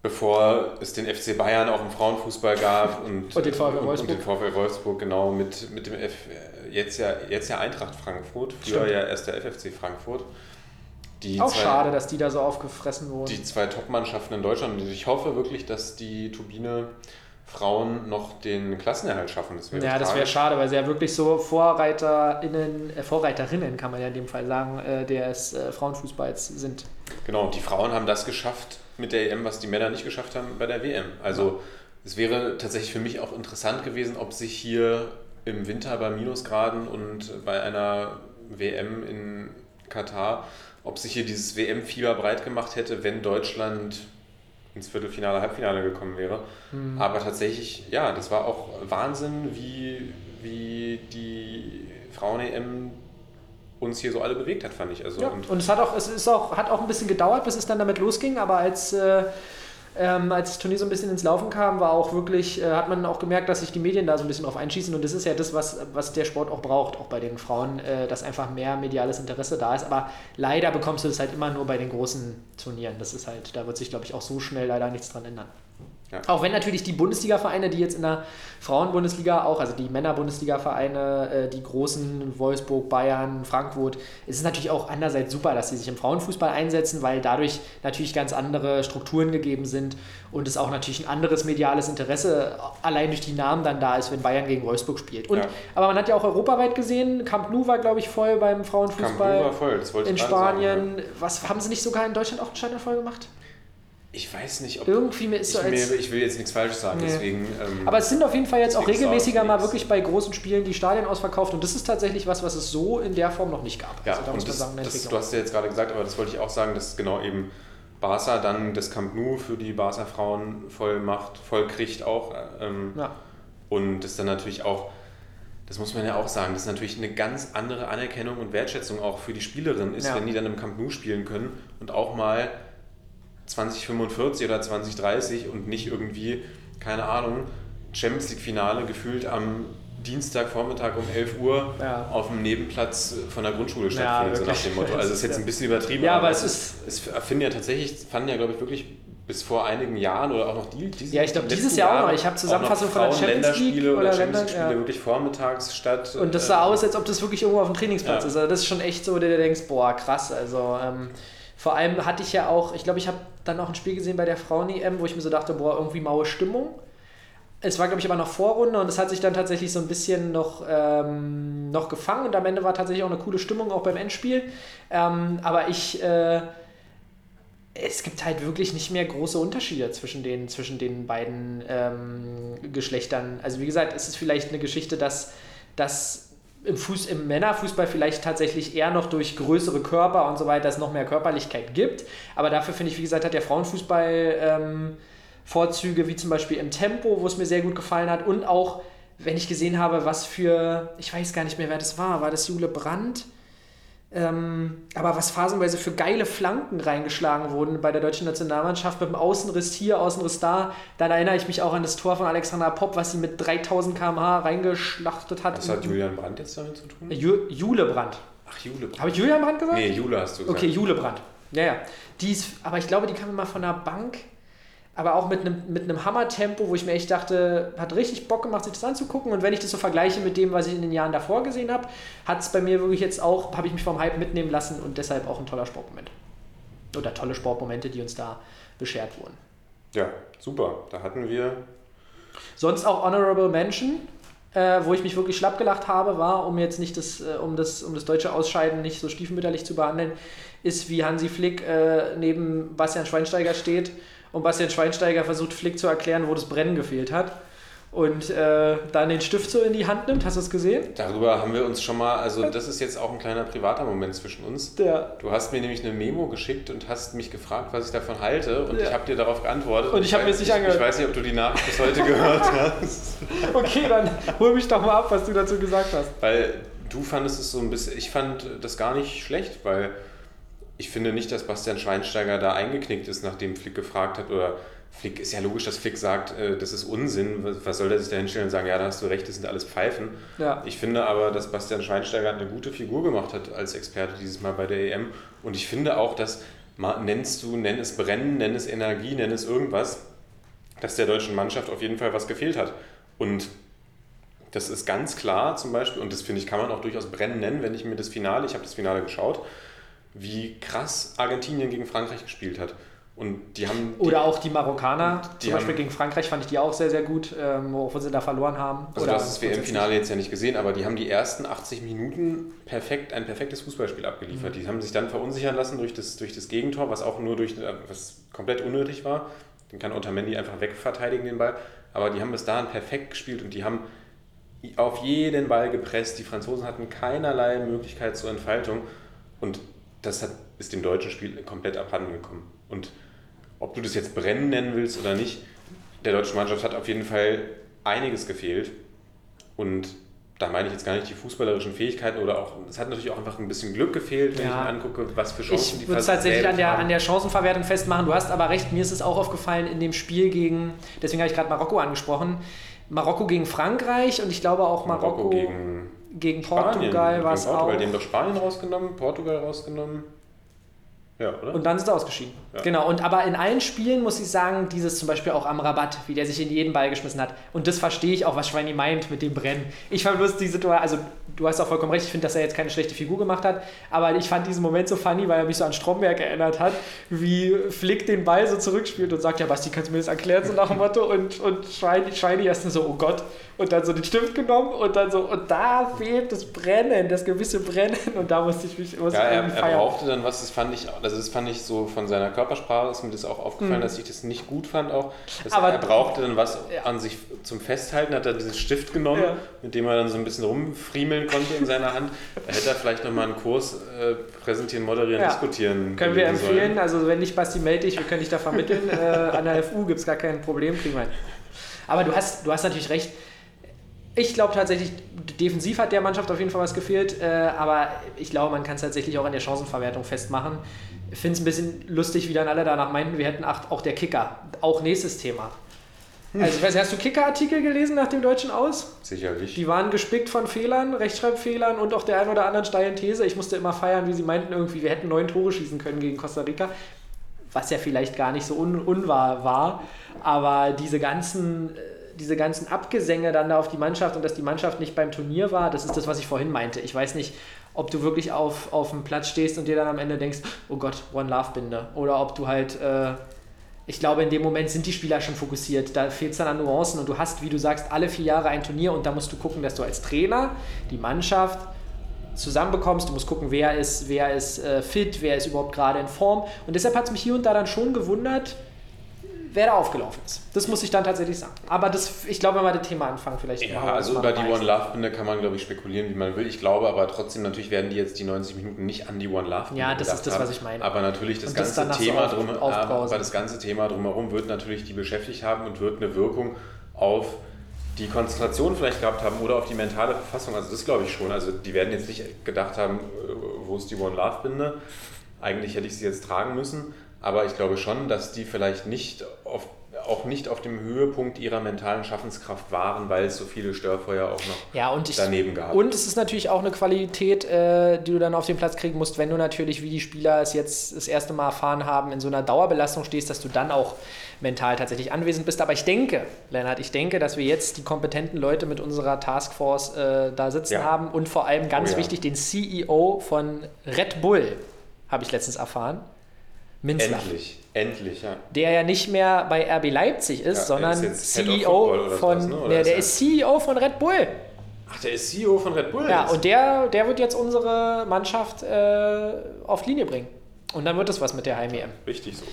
bevor es den FC Bayern auch im Frauenfußball gab und, und den VfL Wolfsburg, und, den VfL Wolfsburg genau, mit, mit dem F, jetzt, ja, jetzt ja Eintracht Frankfurt, früher ja erst der FFC Frankfurt. Die auch zwei, schade, dass die da so aufgefressen wurden. Die zwei Top-Mannschaften in Deutschland. Und ich hoffe wirklich, dass die Turbine Frauen noch den Klassenerhalt schaffen. Das ja, das wäre schade, weil sie ja wirklich so VorreiterInnen, äh, Vorreiterinnen, kann man ja in dem Fall sagen, äh, des äh, Frauenfußballs sind. Genau, und die Frauen haben das geschafft mit der EM, was die Männer nicht geschafft haben bei der WM. Also es wäre tatsächlich für mich auch interessant gewesen, ob sich hier im Winter bei Minusgraden und bei einer WM in Katar, ob sich hier dieses WM-Fieber breit gemacht hätte, wenn Deutschland ins Viertelfinale, Halbfinale gekommen wäre. Mhm. Aber tatsächlich, ja, das war auch Wahnsinn, wie, wie die Frauen-EM uns hier so alle bewegt hat, fand ich. Also, ja, und, und, es hat auch, es ist auch, hat auch ein bisschen gedauert, bis es dann damit losging, aber als äh, ähm, als das Turnier so ein bisschen ins Laufen kam, war auch wirklich, äh, hat man auch gemerkt, dass sich die Medien da so ein bisschen drauf einschießen und das ist ja das, was, was der Sport auch braucht, auch bei den Frauen, äh, dass einfach mehr mediales Interesse da ist. Aber leider bekommst du das halt immer nur bei den großen Turnieren. Das ist halt, da wird sich, glaube ich, auch so schnell leider nichts dran ändern. Ja. Auch wenn natürlich die Bundesliga-Vereine, die jetzt in der Frauen-Bundesliga auch, also die Männer-Bundesliga-Vereine, äh, die großen Wolfsburg, Bayern, Frankfurt, ist es natürlich auch andererseits super, dass sie sich im Frauenfußball einsetzen, weil dadurch natürlich ganz andere Strukturen gegeben sind und es auch natürlich ein anderes mediales Interesse allein durch die Namen dann da ist, wenn Bayern gegen Wolfsburg spielt. Und, ja. Aber man hat ja auch europaweit gesehen, Camp Nou war, glaube ich, voll beim Frauenfußball. Camp Nou war voll, das wollte in Spanien. Sagen, ja. Was haben sie nicht sogar in Deutschland auch einen Stadion voll gemacht? Ich weiß nicht, ob. Irgendwie mir ist so als, mir, ich will jetzt nichts Falsches sagen, nee. deswegen. Ähm, Aber es sind auf jeden Fall jetzt auch regelmäßiger mal wirklich bei großen Spielen die Stadien ausverkauft und das ist tatsächlich was, was es so in der Form noch nicht gab. Ja, also, da und das, sagen, das, du hast ja jetzt gerade gesagt, aber das wollte ich auch sagen, dass genau eben Barca dann das Camp Nou für die Barca-Frauen voll macht, voll kriegt auch. Ähm, ja. Und das dann natürlich auch, das muss man ja auch sagen, das ist natürlich eine ganz andere Anerkennung und Wertschätzung auch für die Spielerin ist, ja. wenn die dann im Camp Nou spielen können und auch mal 2045 oder 2030 und nicht irgendwie, keine Ahnung, Champions League-Finale gefühlt am Dienstagvormittag um 11 Uhr ja. auf dem Nebenplatz von der Grundschule stattfindet, ja, so nach dem Motto. Also es ist jetzt ein bisschen übertrieben, ja, aber, aber es ist. Es finden ja tatsächlich, fanden ja, glaube ich, wirklich bis vor einigen Jahren oder auch noch die, diese Ja, ich glaube dieses Jahr auch noch. Ich habe Zusammenfassung von der Champions League oder, oder Champions League Spiele ja. wirklich vormittags statt. Und das sah äh, aus, als ob das wirklich irgendwo auf dem Trainingsplatz ist. Also das ist schon echt so, der, der denkst, boah, krass. Also ähm, vor allem hatte ich ja auch, ich glaube, ich habe dann auch ein Spiel gesehen bei der Frauen-EM, wo ich mir so dachte, boah, irgendwie maue Stimmung. Es war, glaube ich, aber noch Vorrunde und es hat sich dann tatsächlich so ein bisschen noch, ähm, noch gefangen und am Ende war tatsächlich auch eine coole Stimmung, auch beim Endspiel. Ähm, aber ich, äh, es gibt halt wirklich nicht mehr große Unterschiede zwischen den, zwischen den beiden ähm, Geschlechtern. Also wie gesagt, es ist vielleicht eine Geschichte, dass, dass im, Fuß, im Männerfußball vielleicht tatsächlich eher noch durch größere Körper und so weiter es noch mehr Körperlichkeit gibt. Aber dafür finde ich, wie gesagt, hat der Frauenfußball ähm, Vorzüge, wie zum Beispiel im Tempo, wo es mir sehr gut gefallen hat. Und auch, wenn ich gesehen habe, was für, ich weiß gar nicht mehr, wer das war, war das Jule Brandt? Ähm, aber was phasenweise für geile Flanken reingeschlagen wurden bei der deutschen Nationalmannschaft mit dem Außenriss hier, Außenriss da, dann erinnere ich mich auch an das Tor von Alexander Popp, was sie mit 3000 km/h reingeschlachtet hat. Was hat Julian Brandt jetzt damit zu tun? Ju Jule Brandt. Ach, Jule Brandt. Habe ich Julian Brandt gesagt? Nee, Jule hast du gesagt. Okay, Jule Brandt. Ja, ja. Die ist, aber ich glaube, die kam immer von der Bank aber auch mit einem, mit einem Hammer-Tempo, wo ich mir echt dachte, hat richtig Bock gemacht, sich das anzugucken. Und wenn ich das so vergleiche mit dem, was ich in den Jahren davor gesehen habe, hat es bei mir wirklich jetzt auch, habe ich mich vom Hype mitnehmen lassen und deshalb auch ein toller Sportmoment. Oder tolle Sportmomente, die uns da beschert wurden. Ja, super. Da hatten wir. Sonst auch Honorable Mention, äh, wo ich mich wirklich schlapp gelacht habe, war, um jetzt nicht das, äh, um das, um das deutsche Ausscheiden nicht so stiefmütterlich zu behandeln, ist, wie Hansi Flick äh, neben Bastian Schweinsteiger steht und Bastian Schweinsteiger versucht Flick zu erklären, wo das Brennen gefehlt hat. und äh, dann den Stift so in die Hand nimmt. Hast du es gesehen? Darüber haben wir uns schon mal, also das ist jetzt auch ein kleiner privater Moment zwischen uns. Ja. Du hast mir nämlich eine Memo geschickt und hast mich gefragt, was ich davon halte und Ja. ich habe dir darauf geantwortet. Und ich habe mir es nicht ich, angehört. Ich weiß nicht, ob du die Nachricht bis heute gehört hast. Okay, dann hol mich doch mal ab, was du dazu gesagt hast. Weil du fandest es so ein bisschen, ich fand das gar nicht schlecht, weil ich finde nicht, dass Bastian Schweinsteiger da eingeknickt ist, nachdem Flick gefragt hat oder Flick ist ja logisch, dass Flick sagt, äh, das ist Unsinn. Was- soll der sich da hinstellen und sagen, ja, da hast du recht, das sind alles Pfeifen. Ja. Ich finde aber, dass Bastian Schweinsteiger eine gute Figur gemacht hat als Experte dieses Mal bei der EM. Und ich finde auch, dass, nennst du, nenn es Brennen, nenn es Energie, nenn es irgendwas, dass der deutschen Mannschaft auf jeden Fall was gefehlt hat. Und das ist ganz klar zum Beispiel, und das finde ich, kann man auch durchaus Brennen nennen, wenn ich mir das Finale, ich habe das Finale geschaut, wie krass Argentinien gegen Frankreich gespielt hat. Und die haben. Die, Oder auch die Marokkaner, Die zum Beispiel haben- gegen Frankreich fand ich die auch sehr, sehr gut, ähm, obwohl sie da verloren haben. Also Oder du hast das WM-Finale jetzt ja nicht gesehen, aber die haben die ersten 80 Minuten perfekt, ein perfektes Fußballspiel abgeliefert. Die haben sich dann verunsichern lassen durch das, durch das Gegentor, was auch nur durch, was komplett unnötig war. Den kann Otamendi einfach wegverteidigen, den Ball. Aber die haben bis dahin perfekt gespielt und die haben auf jeden Ball gepresst. Die Franzosen hatten keinerlei Möglichkeit zur Entfaltung und das hat, ist dem deutschen Spiel komplett abhanden gekommen. Und ob du das jetzt brennen nennen willst oder nicht, der deutschen Mannschaft hat auf jeden Fall einiges gefehlt. Und da meine ich jetzt gar nicht die fußballerischen Fähigkeiten oder auch, es hat natürlich auch einfach ein bisschen Glück gefehlt, wenn Ja. ich mir angucke, was für Chancen Ich würde es tatsächlich an der, an der Chancenverwertung festmachen. Du hast aber recht, mir ist es auch aufgefallen in dem Spiel gegen, deswegen habe ich gerade Marokko angesprochen, Marokko gegen Frankreich und ich glaube auch Marokko, Marokko gegen gegen. Portugal war es Portugal. auch. Die haben doch Spanien rausgenommen, Portugal rausgenommen. Ja, oder? Und dann sind sie ausgeschieden. Ja. Genau. Und aber in allen Spielen muss ich sagen, dieses zum Beispiel auch am Rabatt, wie der sich in jeden Ball geschmissen hat. Und das verstehe ich auch, was Schweini meint mit dem Brennen. Ich fand bloß die Situation, also du hast auch vollkommen recht, ich finde, dass er jetzt keine schlechte Figur gemacht hat. Aber ich fand diesen Moment so funny, weil er mich so an Stromberg erinnert hat, wie Flick den Ball so zurückspielt und sagt, ja Basti, kannst du mir das erklären, so nach dem Motto. Und, und Schweini, Schweini erst so, oh Gott. Und dann so den Stift genommen und dann so, und da fehlt das Brennen, das gewisse Brennen. Und da musste ich mich musste Ja, er, irgendwie er feiern. brauchte dann was, das fand ich, also das fand ich so von seiner Körpersprache, ist mir das auch aufgefallen, dass ich das nicht gut fand auch. Dass Mhm. Aber- er brauchte dann was Ja. an sich zum Festhalten, hat er diesen Stift genommen, Ja. mit dem er dann so ein bisschen rumfriemeln konnte in seiner Hand. Da hätte er vielleicht nochmal einen Kurs äh, präsentieren, moderieren, Ja. diskutieren Können wir sollen. empfehlen, also wenn nicht Basti, melde dich, wir können dich da vermitteln. äh, an der FU gibt es gar kein Problem, kriegen wir. Aber du hast, du hast natürlich recht. Ich glaube tatsächlich, defensiv hat der Mannschaft auf jeden Fall was gefehlt, äh, aber ich glaube, man kann es tatsächlich auch an der Chancenverwertung festmachen. Ich finde es ein bisschen lustig, wie dann alle danach meinten, wir hätten acht, auch der Kicker. Auch nächstes Thema. Also ich weiß, nicht, hast du Kicker-Artikel gelesen nach dem Deutschen Aus? Sicherlich. Die waren gespickt von Fehlern, Rechtschreibfehlern und auch der ein oder anderen steilen These. Ich musste immer feiern, wie sie meinten, irgendwie, wir hätten neun Tore schießen können gegen Costa Rica. Was ja vielleicht gar nicht so un unwahr war. Aber diese ganzen, äh, diese ganzen Abgesänge dann da auf die Mannschaft und dass die Mannschaft nicht beim Turnier war, das ist das, was ich vorhin meinte. Ich weiß nicht, ob du wirklich auf, auf dem Platz stehst und dir dann am Ende denkst, oh Gott, One Love Binde. Oder ob du halt. Äh, ich glaube, in dem Moment sind die Spieler schon fokussiert. Da fehlt es dann an Nuancen und du hast, wie du sagst, alle vier Jahre ein Turnier und da musst du gucken, dass du als Trainer die Mannschaft zusammenbekommst. Du musst gucken, wer ist, wer ist äh, fit, wer ist überhaupt gerade in Form. Und deshalb hat es mich hier und da dann schon gewundert, wer da aufgelaufen ist. Das muss ich dann tatsächlich sagen. Aber das, ich glaube, wenn wir das Thema anfangen, vielleicht. Ja, also über die. One Love Binde kann man, glaube ich, spekulieren, wie man will. Ich glaube aber trotzdem, natürlich werden die jetzt die 90 Minuten nicht an die One Love Binde Ja, das ist das, was ich meine. Aber natürlich das das ganze so Thema auf- drum, aber das ganze Thema drumherum wird natürlich die beschäftigt haben und wird eine Wirkung auf die Konzentration vielleicht gehabt haben oder auf die mentale Verfassung. Also das glaube ich schon. Also die werden jetzt nicht gedacht haben, äh, wo ist die One Love Binde? Eigentlich hätte ich sie jetzt tragen müssen. Aber ich glaube schon, dass die vielleicht nicht auf, auch nicht auf dem Höhepunkt ihrer mentalen Schaffenskraft waren, weil es so viele Störfeuer auch noch Ja, und ich, daneben gab. Und es ist natürlich auch eine Qualität, äh, die du dann auf den Platz kriegen musst, wenn du natürlich, wie die Spieler es jetzt das erste Mal erfahren haben, in so einer Dauerbelastung stehst, dass du dann auch mental tatsächlich anwesend bist. Aber ich denke, Lennart, ich denke, dass wir jetzt die kompetenten Leute mit unserer Taskforce äh, da sitzen Ja. haben und vor allem ganz Oh ja. wichtig den CEO von Red Bull, habe ich letztens erfahren. Minzler. Endlich, endlich, ja. Der ja nicht mehr bei RB Leipzig ist, Ja, der sondern ist CEO von. sowas, ne? Oder der, ist der er- ist CEO von Red Bull. Ach, der ist CEO von Red Bull. Ja, jetzt. und der, der wird jetzt unsere Mannschaft äh, auf Linie bringen. Und dann wird es was mit der Heim-EM. Richtig so.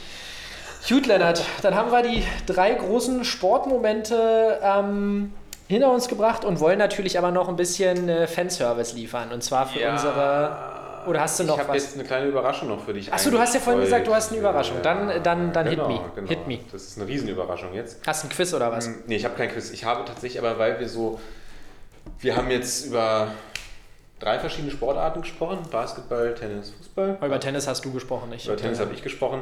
Gut, Lennart, dann haben wir die drei großen Sportmomente ähm, hinter uns gebracht und wollen natürlich aber noch ein bisschen äh, Fanservice liefern. Und zwar für Ja. unsere. Oder hast du noch ich habe was? jetzt eine kleine Überraschung noch für dich. Achso, du hast ja vorhin gesagt, du hast eine. Überraschung. Dann, dann, dann genau, hit me. Genau. Hit me. Das ist eine Riesenüberraschung jetzt. Hast du ein Quiz oder was? Ähm, Nee, ich habe kein Quiz. Ich habe tatsächlich, aber weil wir so, wir haben jetzt über drei verschiedene Sportarten gesprochen: Basketball, Tennis, Fußball. Über Tennis hast du gesprochen, nicht? Über Tennis habe ich gesprochen.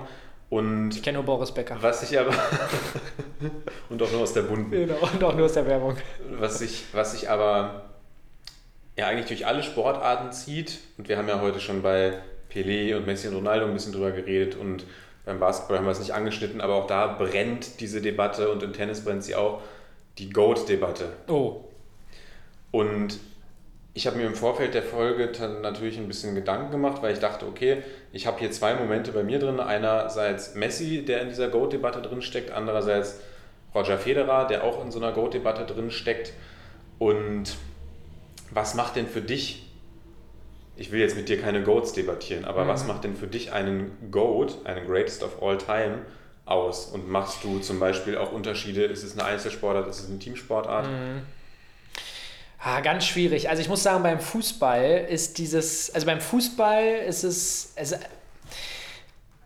Und Ich kenne nur Boris Becker. was ich aber und auch nur aus der bunten. Genau, und auch nur aus der Werbung. Was sich was ich aber ja eigentlich durch alle Sportarten zieht, und wir haben ja heute schon bei Pelé und Messi und Ronaldo ein bisschen drüber geredet und beim Basketball haben wir es nicht angeschnitten, aber auch da brennt diese Debatte und im Tennis brennt sie auch, die GOAT-Debatte. Oh, Und ich habe mir im Vorfeld der Folge dann natürlich ein bisschen Gedanken gemacht, weil ich dachte, okay, ich habe hier zwei Momente bei mir drin. Einerseits Messi, der in dieser GOAT-Debatte drin steckt, andererseits Roger Federer, der auch in so einer GOAT-Debatte drin steckt. Und was macht denn für dich, ich will jetzt mit dir keine GOATs debattieren, aber Mhm. was macht denn für dich einen GOAT, einen Greatest of All Time, aus? Und machst du zum Beispiel auch Unterschiede? Ist es eine Einzelsportart, ist es eine Teamsportart? Ah, ganz schwierig. Also ich muss sagen, beim Fußball ist dieses, also beim Fußball ist es, also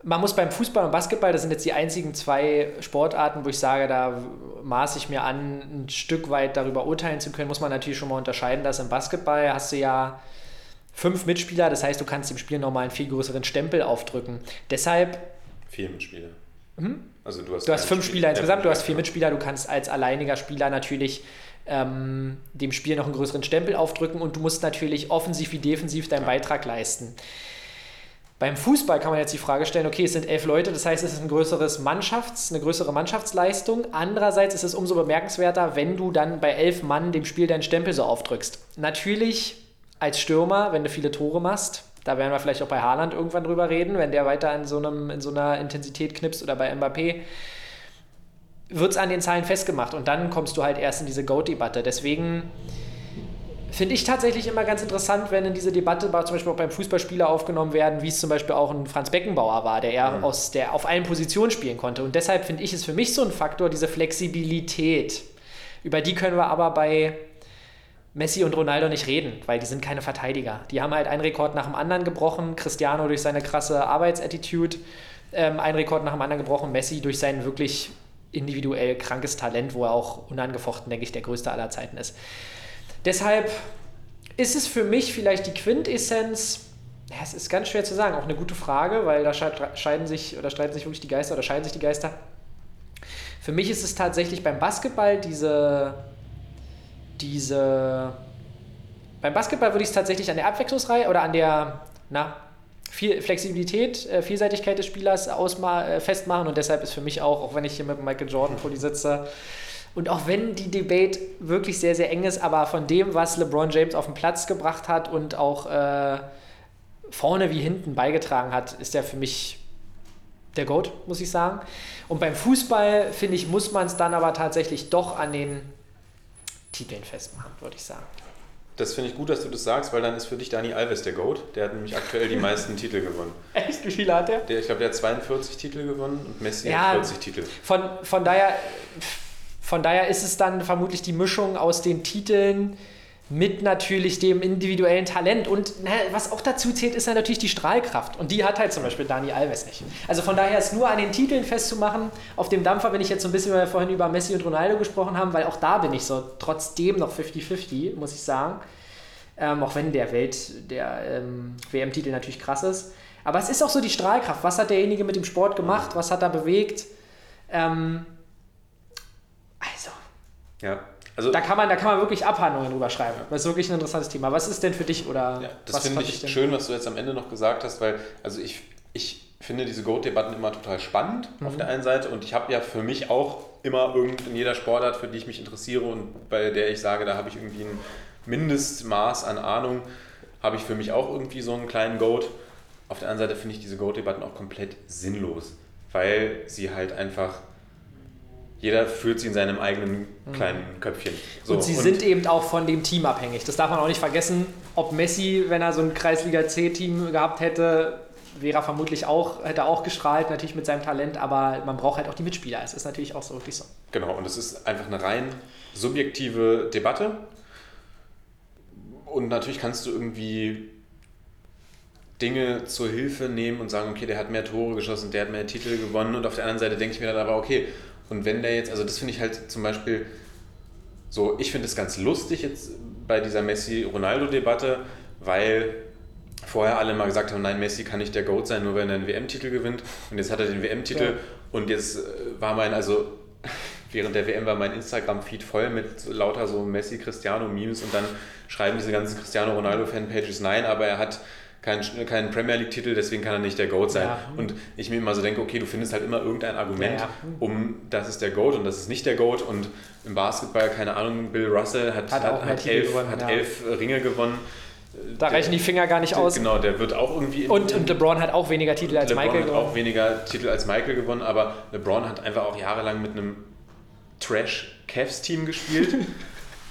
man muss beim Fußball und Basketball, das sind jetzt die einzigen zwei Sportarten, wo ich sage, da maße ich mir an, ein Stück weit darüber urteilen zu können, muss man natürlich schon mal unterscheiden, dass im Basketball hast du ja fünf Mitspieler, das heißt, du kannst dem Spiel nochmal einen viel größeren Stempel aufdrücken. Deshalb Vier Mitspieler. Also du hast, Mhm. Du hast fünf Spiel- Spieler insgesamt, du hast vier Mitspieler, du kannst als alleiniger Spieler natürlich ähm, dem Spiel noch einen größeren Stempel aufdrücken und du musst natürlich offensiv wie defensiv deinen Beitrag leisten. Beim Fußball kann man jetzt die Frage stellen, okay, es sind elf Leute, das heißt, es ist ein größeres Mannschafts-, eine größere Mannschaftsleistung. Andererseits ist es umso bemerkenswerter, wenn du dann bei elf Mann dem Spiel deinen Stempel so aufdrückst. Natürlich als Stürmer, wenn du viele Tore machst, da werden wir vielleicht auch bei Haaland irgendwann drüber reden, wenn der weiter in so, einem, in so einer Intensität knipst oder bei Mbappé, wird es an den Zahlen festgemacht und dann kommst du halt erst in diese GOAT-Debatte. Deswegen finde ich tatsächlich immer ganz interessant, wenn in diese Debatte zum Beispiel auch beim Fußballspieler aufgenommen werden, wie es zum Beispiel auch ein Franz Beckenbauer war, der eher aus der auf allen Positionen spielen konnte. Und deshalb finde ich es für mich so ein Faktor, diese Flexibilität. Über die können wir aber bei Messi und Ronaldo nicht reden, weil die sind keine Verteidiger. Die haben halt einen Rekord nach dem anderen gebrochen. Cristiano durch seine krasse Arbeitsattitude, ähm, einen Rekord nach dem anderen gebrochen. Messi durch sein wirklich individuell krankes Talent, wo er auch unangefochten, denke ich, der größte aller Zeiten ist. Deshalb ist es für mich vielleicht die Quintessenz. Ja, es ist ganz schwer zu sagen, auch eine gute Frage, weil da sche- scheiden sich oder streiten sich wirklich die Geister oder scheiden sich die Geister. Für mich ist es tatsächlich beim Basketball diese, diese. Beim Basketball würde ich es tatsächlich an der Abwechslungsreihe oder an der na, viel Flexibilität, äh, Vielseitigkeit des Spielers ausma äh, festmachen und deshalb ist für mich auch, auch wenn ich hier mit Michael Jordan vor die sitze, und auch wenn die Debate wirklich sehr, sehr eng ist, aber von dem, was LeBron James auf den Platz gebracht hat und auch äh, vorne wie hinten beigetragen hat, ist er für mich der GOAT, muss ich sagen. Und beim Fußball, finde ich, muss man es dann aber tatsächlich doch an den Titeln festmachen, würde ich sagen. Das finde ich gut, dass du das sagst, weil dann ist für dich Dani Alves der GOAT. Der hat nämlich aktuell die meisten Titel gewonnen. Echt? Wie viele hat er? Der, ich glaube, der hat 42 Titel gewonnen und Messi Ja. hat 40 Titel. Von, von, daher, von daher ist es dann vermutlich die Mischung aus den Titeln mit natürlich dem individuellen Talent. Und na, was auch dazu zählt, ist ja natürlich die Strahlkraft. Und die hat halt zum Beispiel Dani Alves nicht. Also von daher ist nur an den Titeln festzumachen. Auf dem Dampfer bin ich jetzt so ein bisschen, weil wir vorhin über Messi und Ronaldo gesprochen haben, weil auch da bin ich so trotzdem noch 50-50, muss ich sagen. Ähm, auch wenn der Welt, der ähm, WM-Titel natürlich krass ist. Aber es ist auch so die Strahlkraft. Was hat derjenige mit dem Sport gemacht? Was hat er bewegt? Ähm, also, Ja. Also, da kann, man, da kann man wirklich Abhandlungen drüber schreiben. Das ist wirklich ein interessantes Thema. Was ist denn für dich oder ja, das was finde ich denn- schön, was du jetzt am Ende noch gesagt hast, weil also ich, ich finde diese GOAT-Debatten immer total spannend Mhm. auf der einen Seite und ich habe ja für mich auch immer irgend in jeder Sportart, für die ich mich interessiere und bei der ich sage, da habe ich irgendwie ein Mindestmaß an Ahnung, habe ich für mich auch irgendwie so einen kleinen GOAT. Auf der anderen Seite finde ich diese GOAT-Debatten auch komplett sinnlos, weil sie halt einfach, jeder führt sie in seinem eigenen kleinen Köpfchen. So, Mhm. und sie sind eben auch von dem Team abhängig. Das darf man auch nicht vergessen. Ob Messi, wenn er so ein Kreisliga C-Team gehabt hätte, wäre er vermutlich auch, hätte auch gestrahlt, natürlich mit seinem Talent, aber man braucht halt auch die Mitspieler. Es ist natürlich auch so wirklich so. Genau, und es ist einfach eine rein subjektive Debatte. Und natürlich kannst du irgendwie Dinge zur Hilfe nehmen und sagen, okay, der hat mehr Tore geschossen, der hat mehr Titel gewonnen. Und auf der anderen Seite denke ich mir dann aber, okay, und wenn der jetzt, also das finde ich halt zum Beispiel so, ich finde es ganz lustig jetzt bei dieser Messi-Ronaldo-Debatte, weil vorher alle mal gesagt haben, nein, Messi kann nicht der GOAT sein, nur wenn er einen WM-Titel gewinnt. Und jetzt hat er den WM-Titel ja. und jetzt äh, war mein, also während der WM war mein Instagram-Feed voll mit lauter so Messi-Cristiano-Memes und dann schreiben diese ganzen Cristiano Ronaldo-Fanpages, nein, aber er hat keinen, keinen Premier League-Titel, deswegen kann er nicht der GOAT sein. Ja. Und ich mir immer so denke, okay, du findest halt immer irgendein Argument, ja, ja. um das ist der GOAT und das ist nicht der GOAT. Und im Basketball, keine Ahnung, Bill Russell hat, hat, hat, hat elf, gewonnen, hat elf Ringe gewonnen. Da der, reichen die Finger gar nicht aus. Genau, der wird auch irgendwie. und, und LeBron hat auch weniger Titel als LeBron Michael gewonnen. LeBron hat auch weniger Titel als Michael gewonnen, aber LeBron hat einfach auch jahrelang mit einem Trash-Cavs-Team gespielt.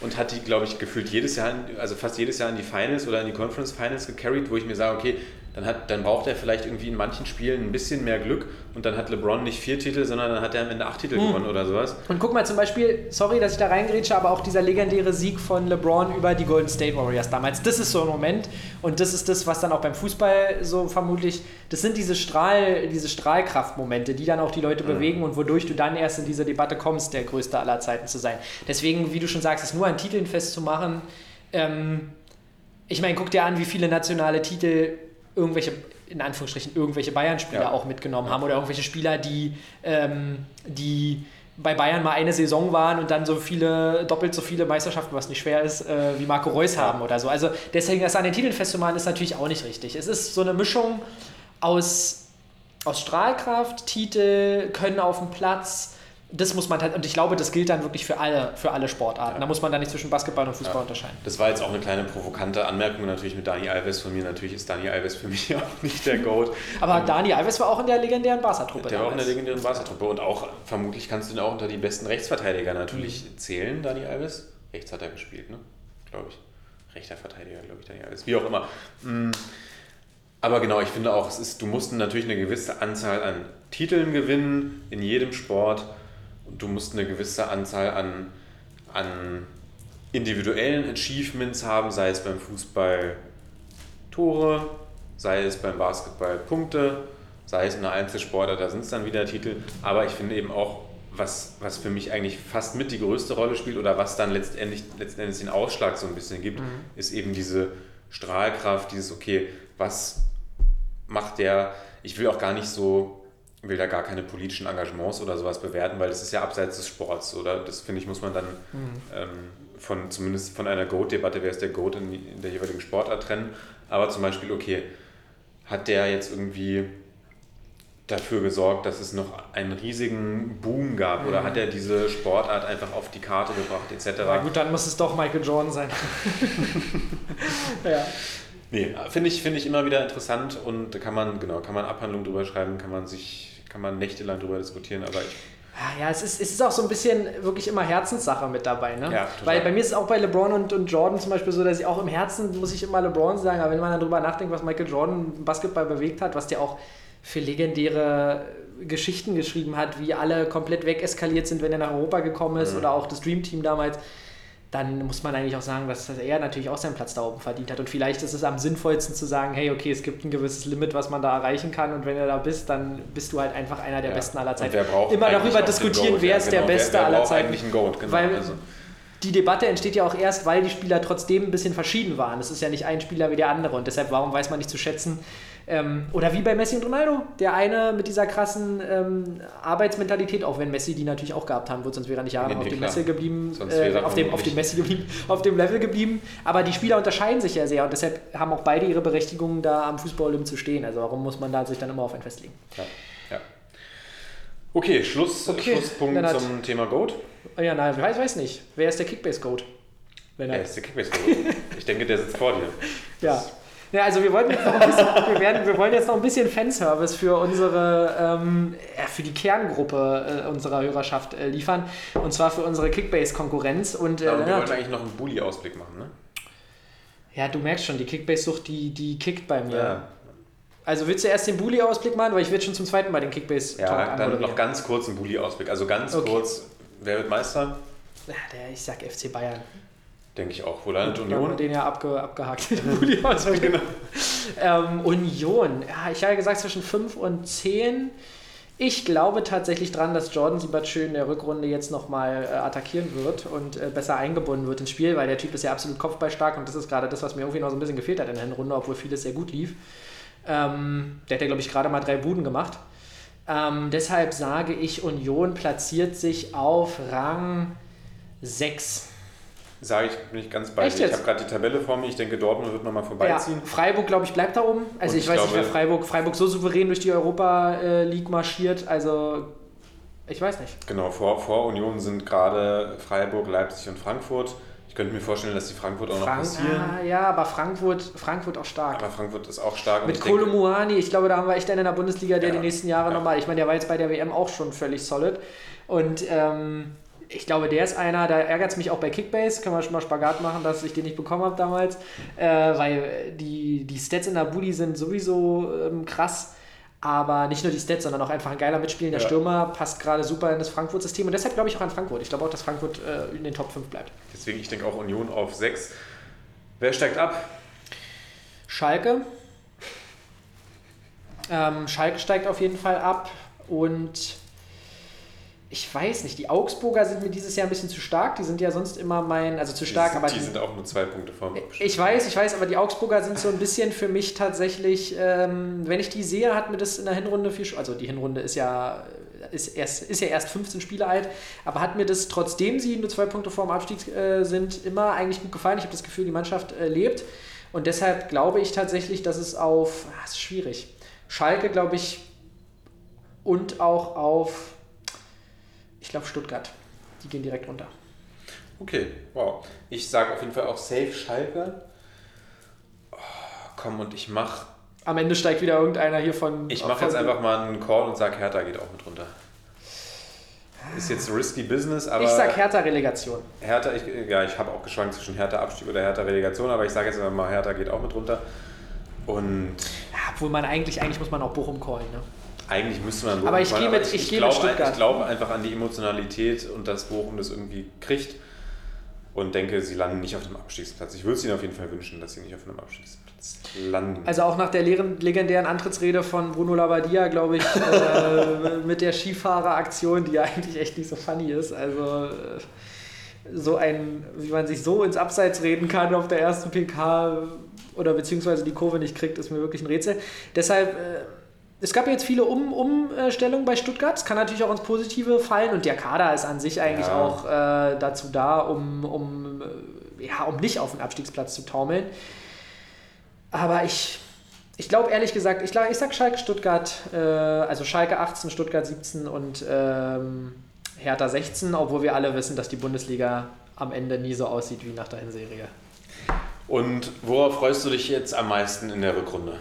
und hat die, glaube ich, gefühlt jedes Jahr, also fast jedes Jahr in die Finals oder in die Conference Finals gecarried, wo ich mir sage, okay, dann, hat, dann braucht er vielleicht irgendwie in manchen Spielen ein bisschen mehr Glück und dann hat LeBron nicht vier Titel, sondern dann hat er am Ende acht Titel hm. gewonnen oder sowas. Und guck mal zum Beispiel, sorry, dass ich da reingrätsche, aber auch dieser legendäre Sieg von LeBron über die Golden State Warriors damals, das ist so ein Moment und das ist das, was dann auch beim Fußball so vermutlich, das sind diese Strahl, diese Strahlkraftmomente, die dann auch die Leute mhm. bewegen und wodurch du dann erst in diese Debatte kommst, der größte aller Zeiten zu sein. Deswegen, wie du schon sagst, es nur an Titeln festzumachen, ähm, ich meine, guck dir an, wie viele nationale Titel irgendwelche, in Anführungsstrichen, irgendwelche Bayern-Spieler ja. auch mitgenommen haben oder irgendwelche Spieler, die, ähm, die bei Bayern mal eine Saison waren und dann so viele, doppelt so viele Meisterschaften, was nicht schwer ist, äh, wie Marco Reus haben oder so. Also deswegen das an den Titeln festzumachen, ist natürlich auch nicht richtig. Es ist so eine Mischung aus, aus Strahlkraft, Titel, Können auf dem Platz, das muss man halt, und ich glaube, das gilt dann wirklich für alle, für alle Sportarten. Ja. Da muss man dann nicht zwischen Basketball und Fußball ja. unterscheiden. Das war jetzt auch eine kleine provokante Anmerkung natürlich mit Dani Alves von mir. Natürlich ist Dani Alves für mich auch nicht der GOAT. Aber ähm, Dani Alves war auch in der legendären Barca-Truppe. Der war auch in der legendären Barca-Truppe und auch, vermutlich kannst du ihn auch unter die besten Rechtsverteidiger natürlich mhm. zählen, Dani Alves. Rechts hat er gespielt, ne? Glaube ich. Rechter Verteidiger, glaube ich, Dani Alves. Wie auch immer. Mhm. Aber genau, ich finde auch, es ist, du musst natürlich eine gewisse Anzahl an Titeln gewinnen in jedem Sport du musst eine gewisse Anzahl an, an individuellen Achievements haben, sei es beim Fußball Tore, sei es beim Basketball Punkte, sei es in einer Einzelsportart, da sind es dann wieder Titel. Aber ich finde eben auch, was, was für mich eigentlich fast mit die größte Rolle spielt oder was dann letztendlich, letztendlich den Ausschlag so ein bisschen gibt, mhm. ist eben diese Strahlkraft, dieses, okay, was macht der, ich will auch gar nicht so will da gar keine politischen Engagements oder sowas bewerten, weil das ist ja abseits des Sports, oder? Das finde ich, muss man dann mhm. ähm, von zumindest von einer Goat-Debatte, wer ist der Goat in, in, der jeweiligen Sportart trennen. Aber zum Beispiel, okay, hat der jetzt irgendwie dafür gesorgt, dass es noch einen riesigen Boom gab mhm. oder hat er diese Sportart einfach auf die Karte gebracht, etc. Na gut, dann muss es doch Michael Jordan sein. ja. Nee, finde ich, find ich immer wieder interessant und da kann man, genau, kann man Abhandlungen drüber schreiben, kann man sich kann man nächtelang darüber diskutieren, aber ich ja, es ist, es ist auch so ein bisschen wirklich immer Herzenssache mit dabei. Ne? Ja, Weil bei mir ist es auch bei LeBron und, und Jordan zum Beispiel so, dass ich auch im Herzen, muss ich immer LeBron sagen, aber wenn man dann darüber nachdenkt, was Michael Jordan im Basketball bewegt hat, was der auch für legendäre Geschichten geschrieben hat, wie alle komplett wegeskaliert sind, wenn er nach Europa gekommen ist mhm. oder auch das Dream Team damals dann muss man eigentlich auch sagen, dass er natürlich auch seinen Platz da oben verdient hat. Und vielleicht ist es am sinnvollsten zu sagen, hey, okay, es gibt ein gewisses Limit, was man da erreichen kann. Und wenn du da bist, dann bist du halt einfach einer der ja. Besten aller Zeiten. Immer darüber diskutieren, wer ist der genau, Beste wer, wer aller Zeiten. Eigentlich einen Goat, genau. Weil also. die Debatte entsteht ja auch erst, weil die Spieler trotzdem ein bisschen verschieden waren. Es ist ja nicht ein Spieler wie der andere. Und deshalb, warum weiß man nicht zu schätzen, ähm, oder wie bei Messi und Ronaldo, der eine mit dieser krassen ähm, Arbeitsmentalität, auch wenn Messi die natürlich auch gehabt haben wird, sonst wäre er nicht nee, nee, auf dem Messi geblieben, äh, auf, dem, auf dem Messi geblieben, auf dem Level geblieben. Aber die Spieler unterscheiden sich ja sehr und deshalb haben auch beide ihre Berechtigung, da am Fußball zu stehen. Also warum muss man da sich dann immer auf ein festlegen? Ja. ja. Okay, Schluss, okay, Schlusspunkt Lennart. zum Thema Goat. Oh ja, nein, ich weiß, weiß nicht. Wer ist der Kickbase-Goat? Wer ist der Kickbase-Goat? ich denke, der sitzt vor dir. ja. Ja, also wir, wollten jetzt noch ein bisschen, wir, werden, wir wollen jetzt noch ein bisschen Fanservice für unsere, ähm, ja, für die Kerngruppe äh, unserer Hörerschaft äh, liefern. Und zwar für unsere Kickbase-Konkurrenz. Und, äh, und wir wollten eigentlich noch einen Bully-Ausblick machen, ne? Ja, du merkst schon, die Kickbase-Sucht, die, die kickt bei mir. Ja. Also willst du erst den Bulli-Ausblick machen, weil ich werde schon zum zweiten Mal den Kickbase Ja, dann noch ganz kurz einen Bulli-Ausblick. Also ganz okay. kurz, wer wird Meister? Ja, der, ich sag FC Bayern. Denke ich auch. Landet Union? Haben den ja abge, abgehakt. genau. ähm, Union. Ja, ich habe gesagt zwischen 5 und 10. Ich glaube tatsächlich dran, dass Jordan Siebertschön in der Rückrunde jetzt nochmal äh, attackieren wird und äh, besser eingebunden wird ins Spiel, weil der Typ ist ja absolut kopfballstark und das ist gerade das, was mir irgendwie noch so ein bisschen gefehlt hat in der Hinrunde, obwohl vieles sehr gut lief. Ähm, der hat ja, glaube ich, gerade mal drei Buden gemacht. Ähm, deshalb sage ich, Union platziert sich auf Rang 6. Sage ich, bin ich ganz bei dir. Ich habe gerade die Tabelle vor mir. Ich denke, Dortmund wird nochmal vorbeiziehen. Ja, Freiburg, glaube ich, bleibt da oben. Also ich, ich, weiß glaube, nicht, wer Freiburg, Freiburg so souverän durch die Europa äh, League marschiert. Also ich weiß nicht. Genau, vor, vor Union sind gerade Freiburg, Leipzig und Frankfurt. Ich könnte mir vorstellen, dass die Frankfurt auch Frank noch passieren. Ah, ja, aber Frankfurt, Frankfurt auch stark. Aber Frankfurt ist auch stark. Mit Kolo Muani, ich glaube, da haben wir echt einen in der Bundesliga, der ja, die nächsten Jahre ja. nochmal, ich meine, der war jetzt bei der WM auch schon völlig solid. Und ähm, ich glaube, der ist einer, da ärgert es mich auch bei Kickbase, können wir schon mal Spagat machen, dass ich den nicht bekommen habe damals, äh, weil die, die Stats in der Bulli sind sowieso ähm, krass, aber nicht nur die Stats, sondern auch einfach ein geiler mitspielender ja. Stürmer, passt gerade super in das Frankfurt-System und deshalb glaube ich auch an Frankfurt. Ich glaube auch, dass Frankfurt äh, in den Top 5 bleibt. Deswegen, ich denke auch Union auf 6. Wer steigt ab? Schalke. Ähm, Schalke steigt auf jeden Fall ab und ich weiß nicht, die Augsburger sind mir dieses Jahr ein bisschen zu stark. Die sind ja sonst immer mein, also zu stark, die sind, aber. Die, sind auch nur zwei Punkte vor mir. Ich weiß, ich weiß, aber die Augsburger sind so ein bisschen für mich tatsächlich, ähm, wenn ich die sehe, hat mir das in der Hinrunde viel, also die Hinrunde ist ja, ist, erst, ist ja erst 15 Spiele alt, aber hat mir das, trotzdem sie nur zwei Punkte vor dem Abstieg äh, sind, immer eigentlich gut gefallen. Ich habe das Gefühl, die Mannschaft äh, lebt und deshalb glaube ich tatsächlich, dass es auf, ah, ist schwierig, Schalke, glaube ich, und auch auf ich glaube Stuttgart. Die gehen direkt runter. Okay, wow. Ich sage auf jeden Fall auch Safe Schalke. Oh, komm, und ich mache. Am Ende steigt wieder irgendeiner hier von. Ich mache jetzt einfach mal einen Call und sage, Hertha geht auch mit runter. Ist jetzt risky Business, aber. Ich sage Hertha Relegation. Hertha, ich, ja, ich habe auch geschwankt zwischen Hertha Abstieg oder Hertha Relegation, aber ich sage jetzt einfach mal, Hertha geht auch mit runter. Und. Ja, obwohl man eigentlich, eigentlich muss man auch Bochum callen, ne? Eigentlich müsste man Bochum Aber ich gehe mit, ich, ich, ich, glaube, ich glaube einfach an die Emotionalität und dass Bochum das irgendwie kriegt und denke, sie landen nicht auf dem Abstiegsplatz. Ich würde es ihnen auf jeden Fall wünschen, dass sie nicht auf einem Abstiegsplatz landen. Also auch nach der legendären Antrittsrede von Bruno Labbadia, glaube ich, äh, mit der Skifahreraktion, die ja eigentlich echt nicht so funny ist. Also äh, so ein, wie man sich so ins Abseits reden kann auf der ersten PK oder beziehungsweise die Kurve nicht kriegt, ist mir wirklich ein Rätsel. Deshalb äh, es gab jetzt viele um Umstellungen bei Stuttgart. Es kann natürlich auch ins Positive fallen und der Kader ist an sich eigentlich ja. auch äh, dazu da, um, um, äh, ja, um nicht auf den Abstiegsplatz zu taumeln. Aber ich, ich glaube ehrlich gesagt, ich, ich sag Schalke Stuttgart, äh, also Schalke 18, Stuttgart 17 und ähm, Hertha 16, obwohl wir alle wissen, dass die Bundesliga am Ende nie so aussieht wie nach der Hinserie. Und worauf freust du dich jetzt am meisten in der Rückrunde?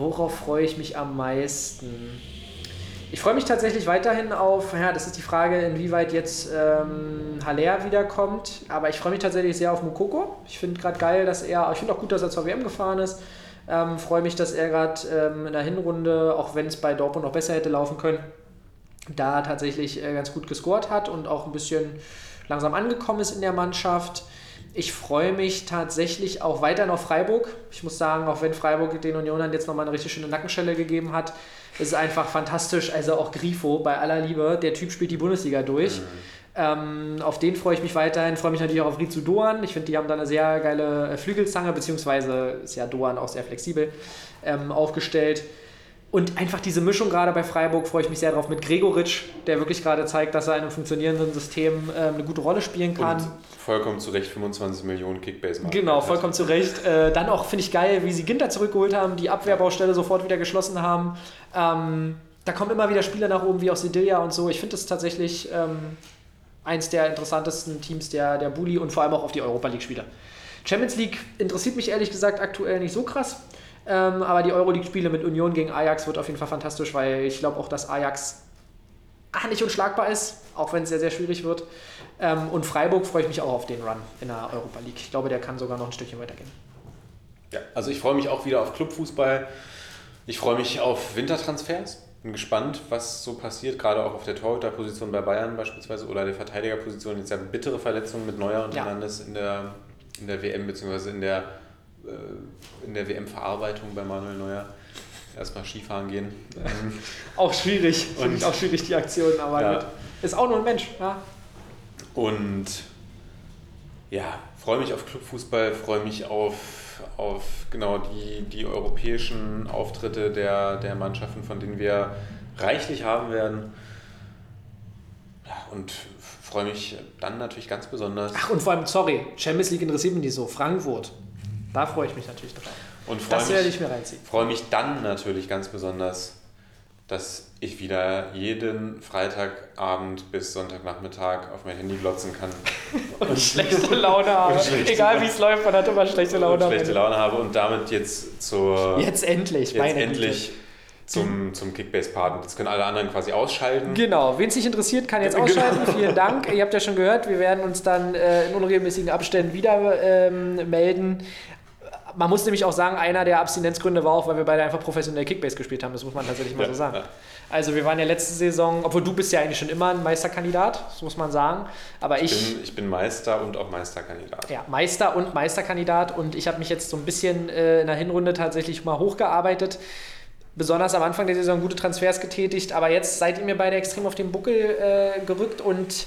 Worauf freue ich mich am meisten? Ich freue mich tatsächlich weiterhin auf, ja, das ist die Frage, inwieweit jetzt ähm, Haller wiederkommt, aber ich freue mich tatsächlich sehr auf Mukoko. Ich finde gerade geil, dass er, ich finde auch gut, dass er zur WM gefahren ist. Ähm, freue mich, dass er gerade ähm, in der Hinrunde, auch wenn es bei Dortmund noch besser hätte laufen können, da tatsächlich äh, ganz gut gescored hat und auch ein bisschen langsam angekommen ist in der Mannschaft. Ich freue mich tatsächlich auch weiter auf Freiburg. Ich muss sagen, auch wenn Freiburg den Unionern jetzt nochmal eine richtig schöne Nackenschelle gegeben hat, ist es einfach fantastisch. Also auch Grifo, bei aller Liebe, der Typ spielt die Bundesliga durch. Mhm. Ähm, auf den freue ich mich weiterhin. Freue mich natürlich auch auf Rizu Doan. Ich finde, die haben da eine sehr geile äh, Flügelzange, beziehungsweise ist ja Doan auch sehr flexibel ähm, aufgestellt. Und einfach diese Mischung gerade bei Freiburg freue ich mich sehr drauf mit Gregoritsch, der wirklich gerade zeigt, dass er in einem funktionierenden System äh, eine gute Rolle spielen kann. Und vollkommen zu Recht 25 Millionen Kickbase machen. Genau, vollkommen zu Recht. Äh, dann auch finde ich geil, wie sie Ginter zurückgeholt haben, die Abwehrbaustelle sofort wieder geschlossen haben. Ähm, da kommen immer wieder Spieler nach oben, wie auch Sedilia und so. Ich finde das tatsächlich ähm, eins der interessantesten Teams der, der Bulli und vor allem auch auf die Europa League-Spieler. Champions League interessiert mich ehrlich gesagt aktuell nicht so krass. Ähm, aber die Euroleague-Spiele mit Union gegen Ajax wird auf jeden Fall fantastisch, weil ich glaube auch, dass Ajax nicht unschlagbar ist, auch wenn es sehr, sehr schwierig wird. Ähm, und Freiburg freue ich mich auch auf den Run in der Europa League. Ich glaube, der kann sogar noch ein Stückchen weitergehen. Ja, also ich freue mich auch wieder auf Clubfußball. Ich freue mich auf Wintertransfers. Bin gespannt, was so passiert, gerade auch auf der Torhüterposition bei Bayern beispielsweise oder der Verteidigerposition. Jetzt ja bittere Verletzungen mit Neuer und Ja. Hernandez in der, in der WM bzw. in der, äh, in der WM-Verarbeitung bei Manuel Neuer. Erstmal Skifahren gehen. Auch schwierig. Finde Und- ich auch schwierig, die Aktion, aber Ja. gut. Ist auch nur ein Mensch. Ja. Und ja, freue mich auf Clubfußball, freue mich auf, auf genau die, die europäischen Auftritte der, der Mannschaften, von denen wir reichlich haben werden. Ja, und freue mich dann natürlich ganz besonders. Ach, und vor allem, sorry, Champions League interessiert mich nicht so. Frankfurt. Da freue ich mich natürlich drauf. Und Das werde mich, ich mir reinziehen. freue mich dann natürlich ganz besonders, dass ich wieder jeden Freitagabend bis Sonntagnachmittag auf mein Handy glotzen kann Und schlechte Laune habe. Und schlechte Egal wie es läuft, man hat immer schlechte Laune. und schlechte. Laune habe und damit jetzt zur Jetzt endlich, jetzt endlich zum, zum Kickbase-Part. Jetzt können alle anderen quasi ausschalten. Güte. Genau, wen es nicht interessiert, kann jetzt Genau. ausschalten. Vielen Dank. Ihr habt ja schon gehört, wir werden uns dann äh, in unregelmäßigen Abständen wieder ähm, melden. Man muss nämlich auch sagen, einer der Abstinenzgründe war auch, weil wir beide einfach professionell Kickbase gespielt haben. Das muss man tatsächlich mal Ja, so sagen. ja. Also wir waren ja letzte Saison, obwohl du bist ja eigentlich schon immer ein Meisterkandidat, das muss man sagen. Aber ich, Ich bin, ich bin Meister und auch Meisterkandidat. ja, Meister und Meisterkandidat und ich habe mich jetzt so ein bisschen äh, in der Hinrunde tatsächlich mal hochgearbeitet. Besonders am Anfang der Saison gute Transfers getätigt, aber jetzt seid ihr mir beide extrem auf den Buckel äh, gerückt und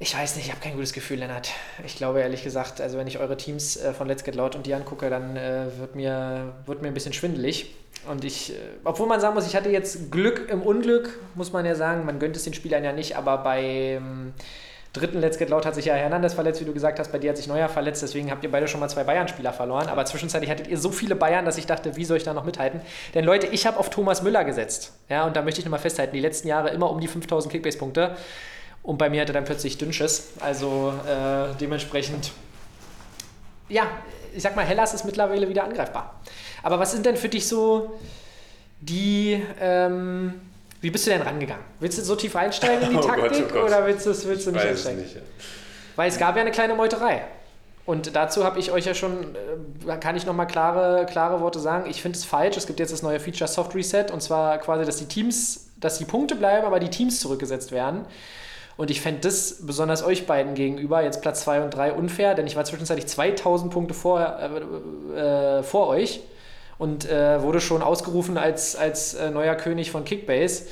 ich weiß nicht, ich habe kein gutes Gefühl, Lennart. Ich glaube ehrlich gesagt, also wenn ich eure Teams äh, von Let's Get Loud und die angucke, dann äh, wird, mir, wird mir ein bisschen schwindelig. Und ich, äh, obwohl man sagen muss, ich hatte jetzt Glück im Unglück, muss man ja sagen, man gönnt es den Spielern ja nicht, aber beim dritten Let's Get Loud hat sich ja Hernandez verletzt, wie du gesagt hast, bei dir hat sich Neuer verletzt, deswegen habt ihr beide schon mal zwei Bayern-Spieler verloren. Aber zwischenzeitlich hattet ihr so viele Bayern, dass ich dachte, wie soll ich da noch mithalten? Denn Leute, ich habe auf Thomas Müller gesetzt. Ja, und da möchte ich nochmal festhalten, die letzten Jahre immer um die 5000 Kickbase-Punkte. Und bei mir hatte dann plötzlich Dünnsches. Also äh, dementsprechend, ja, ich sag mal, Hellas ist mittlerweile wieder angreifbar. Aber was sind denn für dich so die, ähm, wie bist du denn rangegangen? Willst du so tief einsteigen in die Oh Gott, Taktik oh Gott. oder willst du, willst du Ich nicht weiß einsteigen? nicht. Weil es gab ja eine kleine Meuterei. Und dazu habe ich euch ja schon, äh, kann ich nochmal klare, klare Worte sagen. Ich finde es falsch. Es gibt jetzt das neue Feature Soft Reset und zwar quasi, dass die Teams, dass die Punkte bleiben, aber die Teams zurückgesetzt werden. Und ich fände das besonders euch beiden gegenüber, jetzt Platz 2 und 3, unfair, denn ich war zwischenzeitlich 2000 Punkte vor, äh, äh, vor euch und äh, wurde schon ausgerufen als, als äh, neuer König von Kickbase.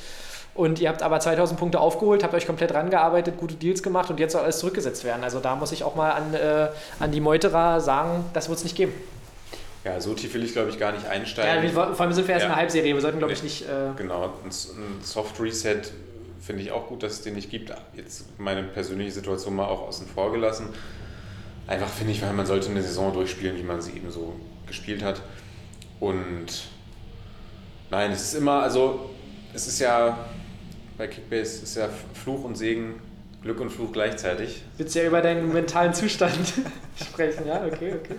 Und ihr habt aber 2000 Punkte aufgeholt, habt euch komplett rangearbeitet, gute Deals gemacht und jetzt soll alles zurückgesetzt werden. Also da muss ich auch mal an, äh, an die Meuterer sagen, das wird es nicht geben. Ja, so tief will ich, glaube ich, gar nicht Ja, einsteigen. wir, vor allem sind wir erst Ja. in der Halbserie, wir sollten, glaube ich, nicht. Äh, Genau, ein, ein Soft Reset finde ich auch gut, dass es den nicht gibt. Jetzt meine persönliche Situation mal auch außen vor gelassen. Einfach finde ich, weil man sollte eine Saison durchspielen, wie man sie eben so gespielt hat. Und nein, es ist immer, also es ist ja bei Kickbase ist ja Fluch und Segen, Glück und Fluch gleichzeitig. willst ja über deinen mentalen Zustand sprechen, ja? Okay, okay.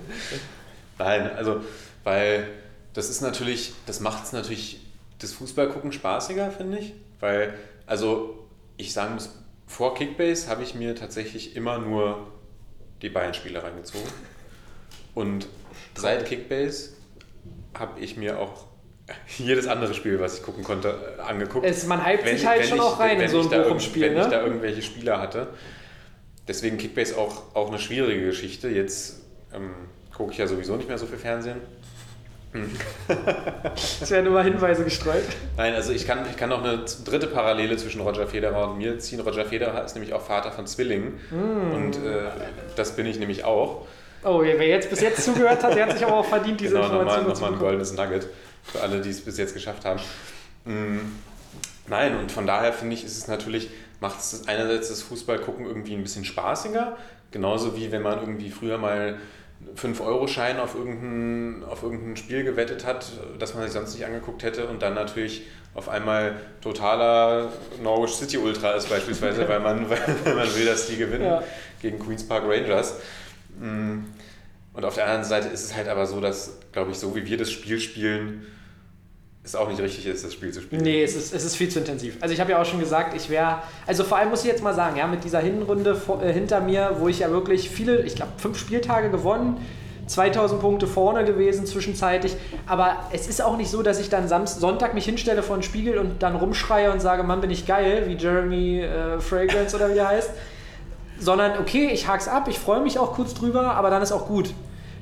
Nein, also, weil das ist natürlich, das macht es natürlich das Fußballgucken spaßiger, finde ich. Weil, also, ich sagen muss, vor Kickbase habe ich mir tatsächlich immer nur die Bayern-Spiele reingezogen. Und seit Kickbase habe ich mir auch jedes andere Spiel, was ich gucken konnte, äh, angeguckt. Es, man hypt sich halt schon auch rein in wenn so ich ein Bochum-Spiel, Wenn ich da ne? irgendwelche Spieler hatte. Deswegen Kickbase auch, auch eine schwierige Geschichte. Jetzt ähm, gucke ich ja sowieso nicht mehr so viel Fernsehen. Es werden immer Hinweise gestreut. Nein, also ich kann, ich kann noch eine dritte Parallele zwischen Roger Federer und mir ziehen. Roger Federer ist nämlich auch Vater von Zwillingen. Mm. Und äh, das bin ich nämlich auch. Oh, wer jetzt bis jetzt zugehört hat, der hat sich aber auch verdient, diese genau, nochmal, Information nochmal ein bekommen. goldenes Nugget für alle, die es bis jetzt geschafft haben. Mm, Nein, und von daher finde ich, ist es natürlich, macht es einerseits das Fußballgucken irgendwie ein bisschen spaßiger. Genauso wie wenn man irgendwie früher mal 5-Euro-Schein auf irgendein, auf irgendein Spiel gewettet hat, das man sich sonst nicht angeguckt hätte und dann natürlich auf einmal totaler Norwich City Ultra ist beispielsweise, weil, man, weil man will, dass die gewinnen Ja. gegen Queen's Park Rangers. Mm, Und auf der anderen Seite ist es halt aber so, dass, glaube ich, so wie wir das Spiel spielen, es auch nicht richtig ist, das Spiel zu spielen. Nee, es ist, es ist viel zu intensiv. Also ich habe ja auch schon gesagt, ich wäre, also vor allem muss ich jetzt mal sagen, ja, mit dieser Hinrunde vor, äh, hinter mir, wo ich ja wirklich viele, ich glaube fünf Spieltage gewonnen, 2000 Punkte vorne gewesen zwischenzeitlich. Aber es ist auch nicht so, dass ich dann Samstag, Sonntag mich hinstelle vor den Spiegel und dann rumschreie und sage, Mann, bin ich geil, wie Jeremy äh, Fragrance oder wie er heißt. Sondern, okay, ich hak's ab, ich freue mich auch kurz drüber, aber dann ist auch gut.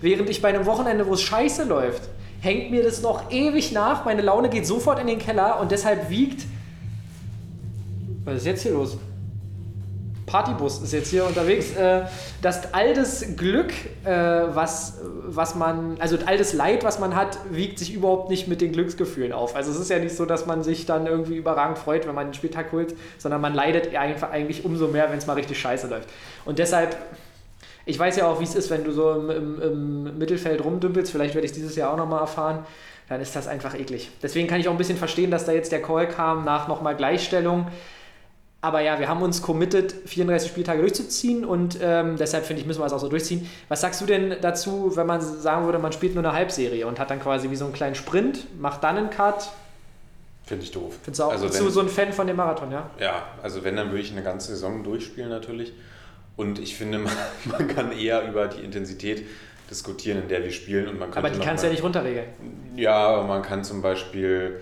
Während ich bei einem Wochenende, wo es scheiße läuft, hängt mir das noch ewig nach, meine Laune geht sofort in den Keller und deshalb wiegt. Was ist jetzt hier los? Partybus ist jetzt hier unterwegs, äh, dass all das Glück, äh, was, was man, also all das Leid, was man hat, wiegt sich überhaupt nicht mit den Glücksgefühlen auf. Also es ist ja nicht so, dass man sich dann irgendwie überragend freut, wenn man den Spieltag holt, sondern man leidet einfach eigentlich umso mehr, wenn es mal richtig scheiße läuft. Und deshalb, ich weiß ja auch, wie es ist, wenn du so im, im, im Mittelfeld rumdümpelst, vielleicht werde ich es dieses Jahr auch nochmal erfahren, dann ist das einfach eklig. Deswegen kann ich auch ein bisschen verstehen, dass da jetzt der Call kam nach nochmal Gleichstellung aber ja, wir haben uns committed, 34 Spieltage durchzuziehen und ähm, deshalb finde ich, müssen wir es auch so durchziehen. Was sagst du denn dazu, wenn man sagen würde, man spielt nur eine Halbserie und hat dann quasi wie so einen kleinen Sprint, macht dann einen Cut? Finde ich doof. Findest du auch also wenn, so ein Fan von dem Marathon, ja? Ja, also wenn, dann würde ich eine ganze Saison durchspielen natürlich. Und ich finde, man, man kann eher über die Intensität diskutieren, in der wir spielen. Und man aber die kannst du ja nicht runterregeln. Ja, man kann zum Beispiel,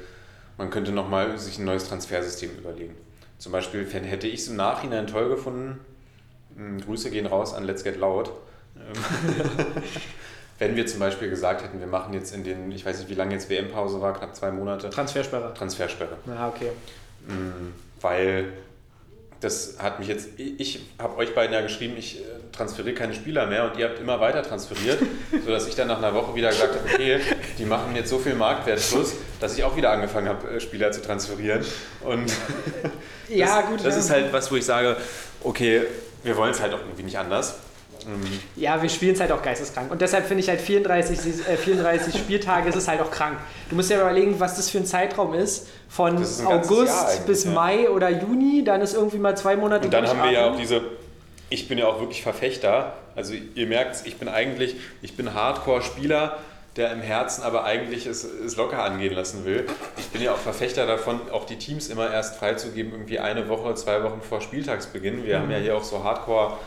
man könnte nochmal sich ein neues Transfersystem überlegen. Zum Beispiel hätte ich es im Nachhinein toll gefunden. Hm, Grüße gehen raus an Let's Get Loud. Wenn wir zum Beispiel gesagt hätten, wir machen jetzt in den, ich weiß nicht, wie lange jetzt WM-Pause war, knapp zwei Monate. Transfersperre. Transfersperre. Ja, okay. Hm, weil das hat mich jetzt, ich habe euch beiden ja geschrieben, ich äh, transferiere keine Spieler mehr und ihr habt immer weiter transferiert, sodass ich dann nach einer Woche wieder gesagt habe, okay, die machen jetzt so viel Marktwertschluss, dass ich auch wieder angefangen habe, äh, Spieler zu transferieren. Und ja, das, gut, das ja. ist halt was, wo ich sage, okay, wir wollen es halt auch irgendwie nicht anders. Mhm. Ja, wir spielen es halt auch geisteskrank. Und deshalb finde ich halt 34, äh, 34 Spieltage ist es halt auch krank. Du musst ja überlegen, was das für ein Zeitraum ist. Von ist August bis ja. Mai oder Juni, dann ist irgendwie mal zwei Monate. Und dann haben wir ja auch diese, ich bin ja auch wirklich Verfechter. Also ihr merkt ich bin eigentlich, ich bin Hardcore-Spieler, der im Herzen aber eigentlich es, es locker angehen lassen will. Ich bin ja auch Verfechter davon, auch die Teams immer erst freizugeben, irgendwie eine Woche, zwei Wochen vor Spieltagsbeginn. Wir mhm. haben ja hier auch so Hardcore-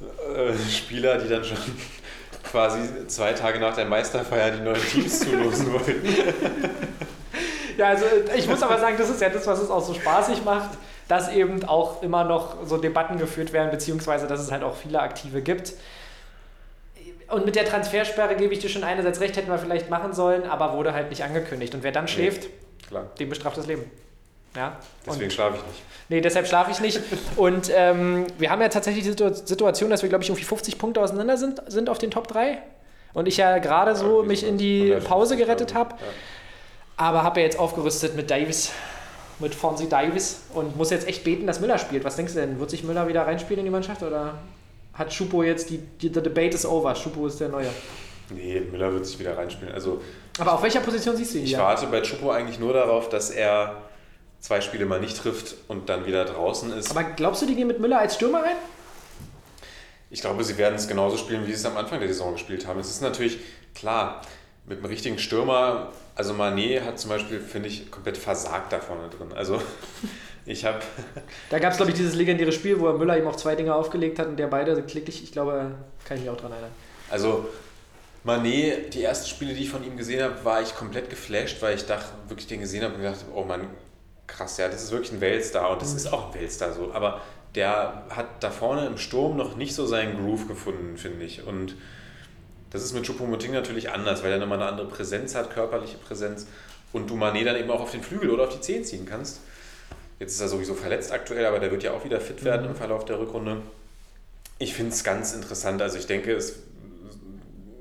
äh, Spieler, die dann schon quasi zwei Tage nach der Meisterfeier die neuen Teams zulosen wollten. ja, also ich muss aber sagen, das ist ja das, was es auch so spaßig macht, dass eben auch immer noch so Debatten geführt werden, beziehungsweise dass es halt auch viele Aktive gibt. Und mit der Transfersperre gebe ich dir schon einerseits recht, hätten wir vielleicht machen sollen, aber wurde halt nicht angekündigt. Und wer dann schläft, nee, dem bestraft das Leben. Ja? Deswegen schlafe ich nicht. Nee, deshalb schlafe ich nicht. Und ähm, wir haben ja tatsächlich die Situation, dass wir, glaube ich, irgendwie 50 Punkte auseinander sind, sind auf den Top 3. Und ich ja gerade so ja, mich in die Pause gerettet habe. Ja. Aber habe ja jetzt aufgerüstet mit Davis, mit Fonzie Davis und muss jetzt echt beten, dass Müller spielt. Was denkst du denn? Wird sich Müller wieder reinspielen in die Mannschaft oder hat Schupo jetzt die, die the debate is over? Schupo ist der Neue. Nee, Müller wird sich wieder reinspielen. Also, Aber auf welcher Position siehst du ihn? Ich warte bei Schupo eigentlich nur darauf, dass er zwei Spiele mal nicht trifft und dann wieder draußen ist. Aber glaubst du, die gehen mit Müller als Stürmer rein? Ich glaube, sie werden es genauso spielen, wie sie es am Anfang der Saison gespielt haben. Es ist natürlich klar, mit einem richtigen Stürmer, also Manet hat zum Beispiel, finde ich, komplett versagt da vorne drin. Also ich habe. Da gab es, glaube ich, dieses legendäre Spiel, wo er Müller ihm auch zwei Dinge aufgelegt hat und der beide klicklich, ich glaube, kann ich mich auch dran erinnern. Also Manet, die ersten Spiele, die ich von ihm gesehen habe, war ich komplett geflasht, weil ich dachte, wirklich den gesehen habe und gedacht, oh Mann, krass, ja, das ist wirklich ein Weltstar und das mhm. ist auch ein Weltstar so. Aber der hat da vorne im Sturm noch nicht so seinen Groove gefunden, finde ich. Und das ist mit Choupo-Moting natürlich anders, weil er nochmal eine andere Präsenz hat, körperliche Präsenz. Und du Mané dann eben auch auf den Flügel oder auf die Zehen ziehen kannst. Jetzt ist er sowieso verletzt aktuell, aber der wird ja auch wieder fit werden mhm. im Verlauf der Rückrunde. Ich finde es ganz interessant. Also ich denke, es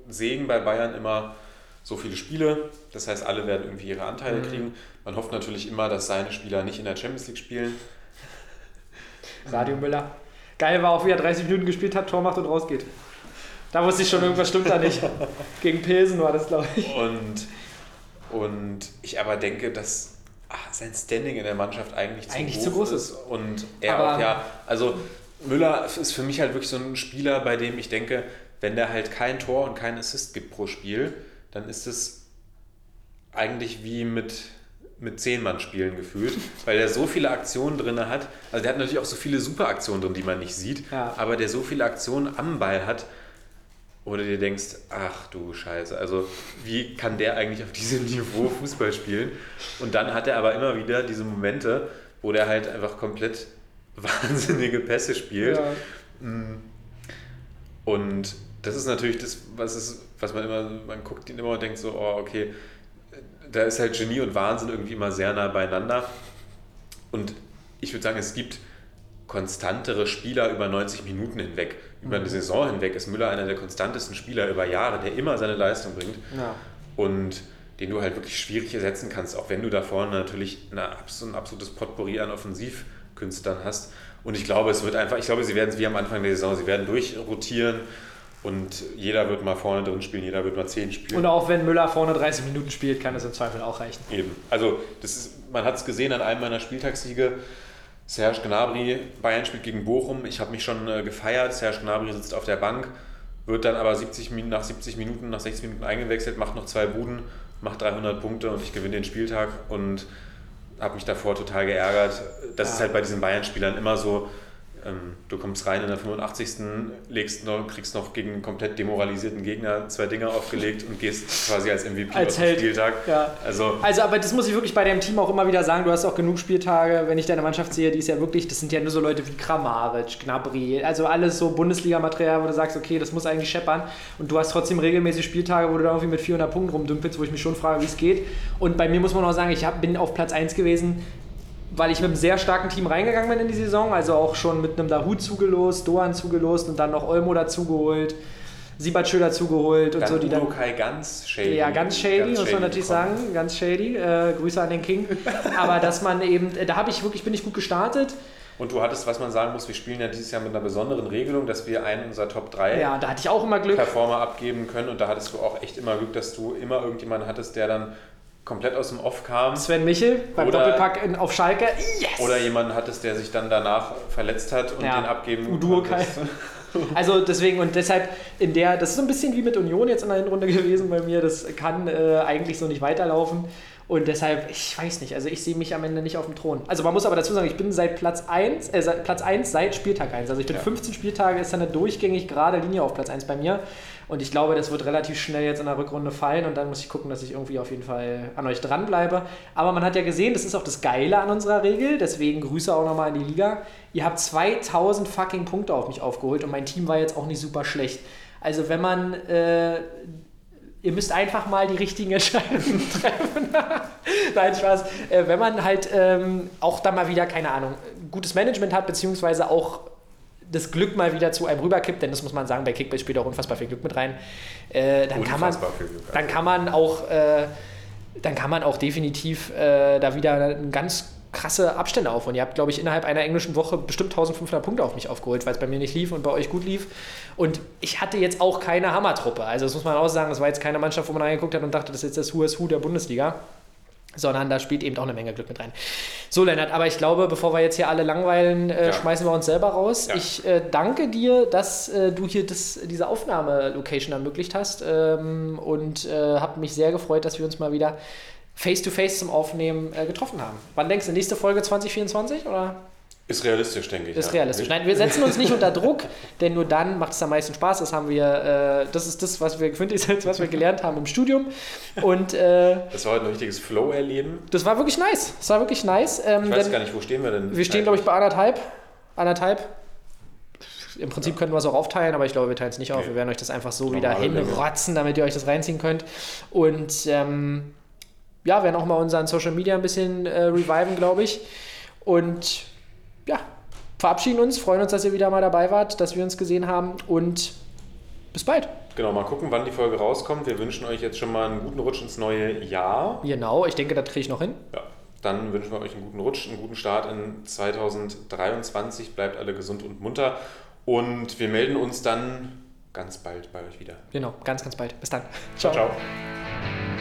Segen bei Bayern immer so viele Spiele. Das heißt, alle werden irgendwie ihre Anteile mhm. kriegen. Man hofft natürlich immer, dass seine Spieler nicht in der Champions League spielen. Radio Müller. Geil war auch, wie er 30 Minuten gespielt hat, Tor macht und rausgeht. Da wusste ich schon, irgendwas stimmt da nicht. Gegen Pilsen war das, glaube ich. Und, und ich aber denke, dass ach, sein Standing in der Mannschaft eigentlich zu, eigentlich groß, zu groß ist. Und er aber auch, ja, also Müller ist für mich halt wirklich so ein Spieler, bei dem ich denke, wenn der halt kein Tor und kein Assist gibt pro Spiel, dann ist es eigentlich wie mit, mit Zehn-Mann-Spielen gefühlt, weil der so viele Aktionen drin hat. Also der hat natürlich auch so viele Super-Aktionen drin, die man nicht sieht, ja. aber der so viele Aktionen am Ball hat, wo du dir denkst, ach du Scheiße, also wie kann der eigentlich auf diesem Niveau Fußball spielen? Und dann hat er aber immer wieder diese Momente, wo der halt einfach komplett wahnsinnige Pässe spielt. Ja. Mm. Und das ist natürlich das, was, ist, was man immer, man guckt ihn immer und denkt so, oh, okay, da ist halt Genie und Wahnsinn irgendwie immer sehr nah beieinander. Und ich würde sagen, es gibt konstantere Spieler über 90 Minuten hinweg. Über eine mhm. Saison hinweg ist Müller einer der konstantesten Spieler über Jahre, der immer seine Leistung bringt. Ja. Und den du halt wirklich schwierig ersetzen kannst, auch wenn du da vorne natürlich eine, ein absolutes Potpourri an Offensivkünstlern hast. Und ich glaube, es wird einfach, ich glaube, sie werden es wie am Anfang der Saison, sie werden durchrotieren und jeder wird mal vorne drin spielen, jeder wird mal 10 spielen. Und auch wenn Müller vorne 30 Minuten spielt, kann es im Zweifel auch reichen. Eben. Also das ist, man hat es gesehen an einem meiner Spieltagssiege. Serge Gnabry, Bayern spielt gegen Bochum. Ich habe mich schon äh, gefeiert. Serge Gnabry sitzt auf der Bank, wird dann aber 70, nach 70 Minuten, nach 60 Minuten eingewechselt, macht noch zwei Buden, macht 300 Punkte und ich gewinne den Spieltag und habe mich davor total geärgert. Das ja. ist halt bei diesen Bayern-Spielern immer so, ähm, du kommst rein in der 85. Legst noch, kriegst noch gegen einen komplett demoralisierten Gegner zwei Dinge aufgelegt und gehst quasi als MVP als Held. Spieltag. Ja. Also, also, aber das muss ich wirklich bei deinem Team auch immer wieder sagen. Du hast auch genug Spieltage, wenn ich deine Mannschaft sehe, die ist ja wirklich, das sind ja nur so Leute wie Kramaric, Gnabry, also alles so Bundesliga-Material, wo du sagst, okay, das muss eigentlich scheppern. Und du hast trotzdem regelmäßig Spieltage, wo du da irgendwie mit 400 Punkten rumdümpelst, wo ich mich schon frage, wie es geht. Und bei mir muss man auch sagen, ich hab, bin auf Platz 1 gewesen weil ich mit einem sehr starken Team reingegangen bin in die Saison, also auch schon mit einem Dahut zugelost, Doan zugelost und dann noch Olmo dazugeholt, Sibatschö dazugeholt und dann so. Die dann, Kai ganz shady. Ja, ganz shady, ganz muss man natürlich kommen. sagen, ganz shady. Äh, Grüße an den King. Aber dass man eben, äh, da habe ich wirklich, bin ich gut gestartet. Und du hattest, was man sagen muss, wir spielen ja dieses Jahr mit einer besonderen Regelung, dass wir einen unserer Top 3 ja, da hatte ich auch immer Glück. Performer abgeben können. Und da hattest du auch echt immer Glück, dass du immer irgendjemanden hattest, der dann komplett aus dem Off kam. Sven Michel beim oder, Doppelpack in, auf Schalke. Yes! Oder jemanden hattest, der sich dann danach verletzt hat und ja. den abgeben Uduokai. Also deswegen und deshalb in der, das ist so ein bisschen wie mit Union jetzt in der Hinrunde gewesen bei mir, das kann äh, eigentlich so nicht weiterlaufen. Und deshalb, ich weiß nicht, also ich sehe mich am Ende nicht auf dem Thron. Also man muss aber dazu sagen, ich bin seit Platz 1, äh, seit Platz 1 seit Spieltag 1. Also ich bin ja. 15 Spieltage, ist dann eine durchgängig gerade Linie auf Platz 1 bei mir. Und ich glaube, das wird relativ schnell jetzt in der Rückrunde fallen und dann muss ich gucken, dass ich irgendwie auf jeden Fall an euch dranbleibe. Aber man hat ja gesehen, das ist auch das Geile an unserer Regel, deswegen Grüße auch nochmal in die Liga. Ihr habt 2000 fucking Punkte auf mich aufgeholt und mein Team war jetzt auch nicht super schlecht. Also wenn man äh, ihr müsst einfach mal die richtigen Entscheidungen treffen. Nein, Spaß. Äh, wenn man halt ähm, auch da mal wieder, keine Ahnung, gutes Management hat, beziehungsweise auch das Glück mal wieder zu einem rüberkippt, denn das muss man sagen, bei Kickbase spielt auch unfassbar viel Glück mit rein, äh, dann, kann man, dann kann man auch, äh, dann kann man auch definitiv äh, da wieder ganz krasse Abstände auf. Und ihr habt, glaube ich, innerhalb einer englischen Woche bestimmt 1500 Punkte auf mich aufgeholt, weil es bei mir nicht lief und bei euch gut lief. Und ich hatte jetzt auch keine Hammertruppe. Also das muss man auch sagen, es war jetzt keine Mannschaft, wo man reingeguckt hat und dachte, das ist jetzt das Who is Who der Bundesliga sondern da spielt eben auch eine Menge Glück mit rein. So, Lennart, aber ich glaube, bevor wir jetzt hier alle langweilen, äh, ja. schmeißen wir uns selber raus. Ja. Ich äh, danke dir, dass äh, du hier das, diese Aufnahmelocation ermöglicht hast ähm, und äh, habe mich sehr gefreut, dass wir uns mal wieder face-to-face -face zum Aufnehmen äh, getroffen haben. Wann denkst du, nächste Folge 2024 oder? Ist realistisch, denke ich. Ist ja. realistisch. Nein, wir setzen uns nicht unter Druck, denn nur dann macht es am meisten Spaß. Das haben wir, äh, das ist das, was wir was wir gelernt haben im Studium. Und, äh, das war heute ein richtiges Flow-Erleben. Das war wirklich nice. Das war wirklich nice. Ähm, ich weiß gar nicht, wo stehen wir denn? Wir stehen, glaube ich, bei anderthalb. Anderthalb. Im Prinzip ja. könnten wir es auch aufteilen, aber ich glaube, wir teilen es nicht auf. Okay. Wir werden euch das einfach so Normale wieder hinrotzen, damit ihr euch das reinziehen könnt. Und ähm, ja, werden auch mal unseren Social Media ein bisschen äh, reviven, glaube ich. Und ja, verabschieden uns, freuen uns, dass ihr wieder mal dabei wart, dass wir uns gesehen haben und bis bald. Genau, mal gucken, wann die Folge rauskommt. Wir wünschen euch jetzt schon mal einen guten Rutsch ins neue Jahr. Genau, ich denke, das kriege ich noch hin. Ja, dann wünschen wir euch einen guten Rutsch, einen guten Start in 2023. Bleibt alle gesund und munter und wir melden uns dann ganz bald bei euch wieder. Genau, ganz, ganz bald. Bis dann. ciao. ciao. ciao.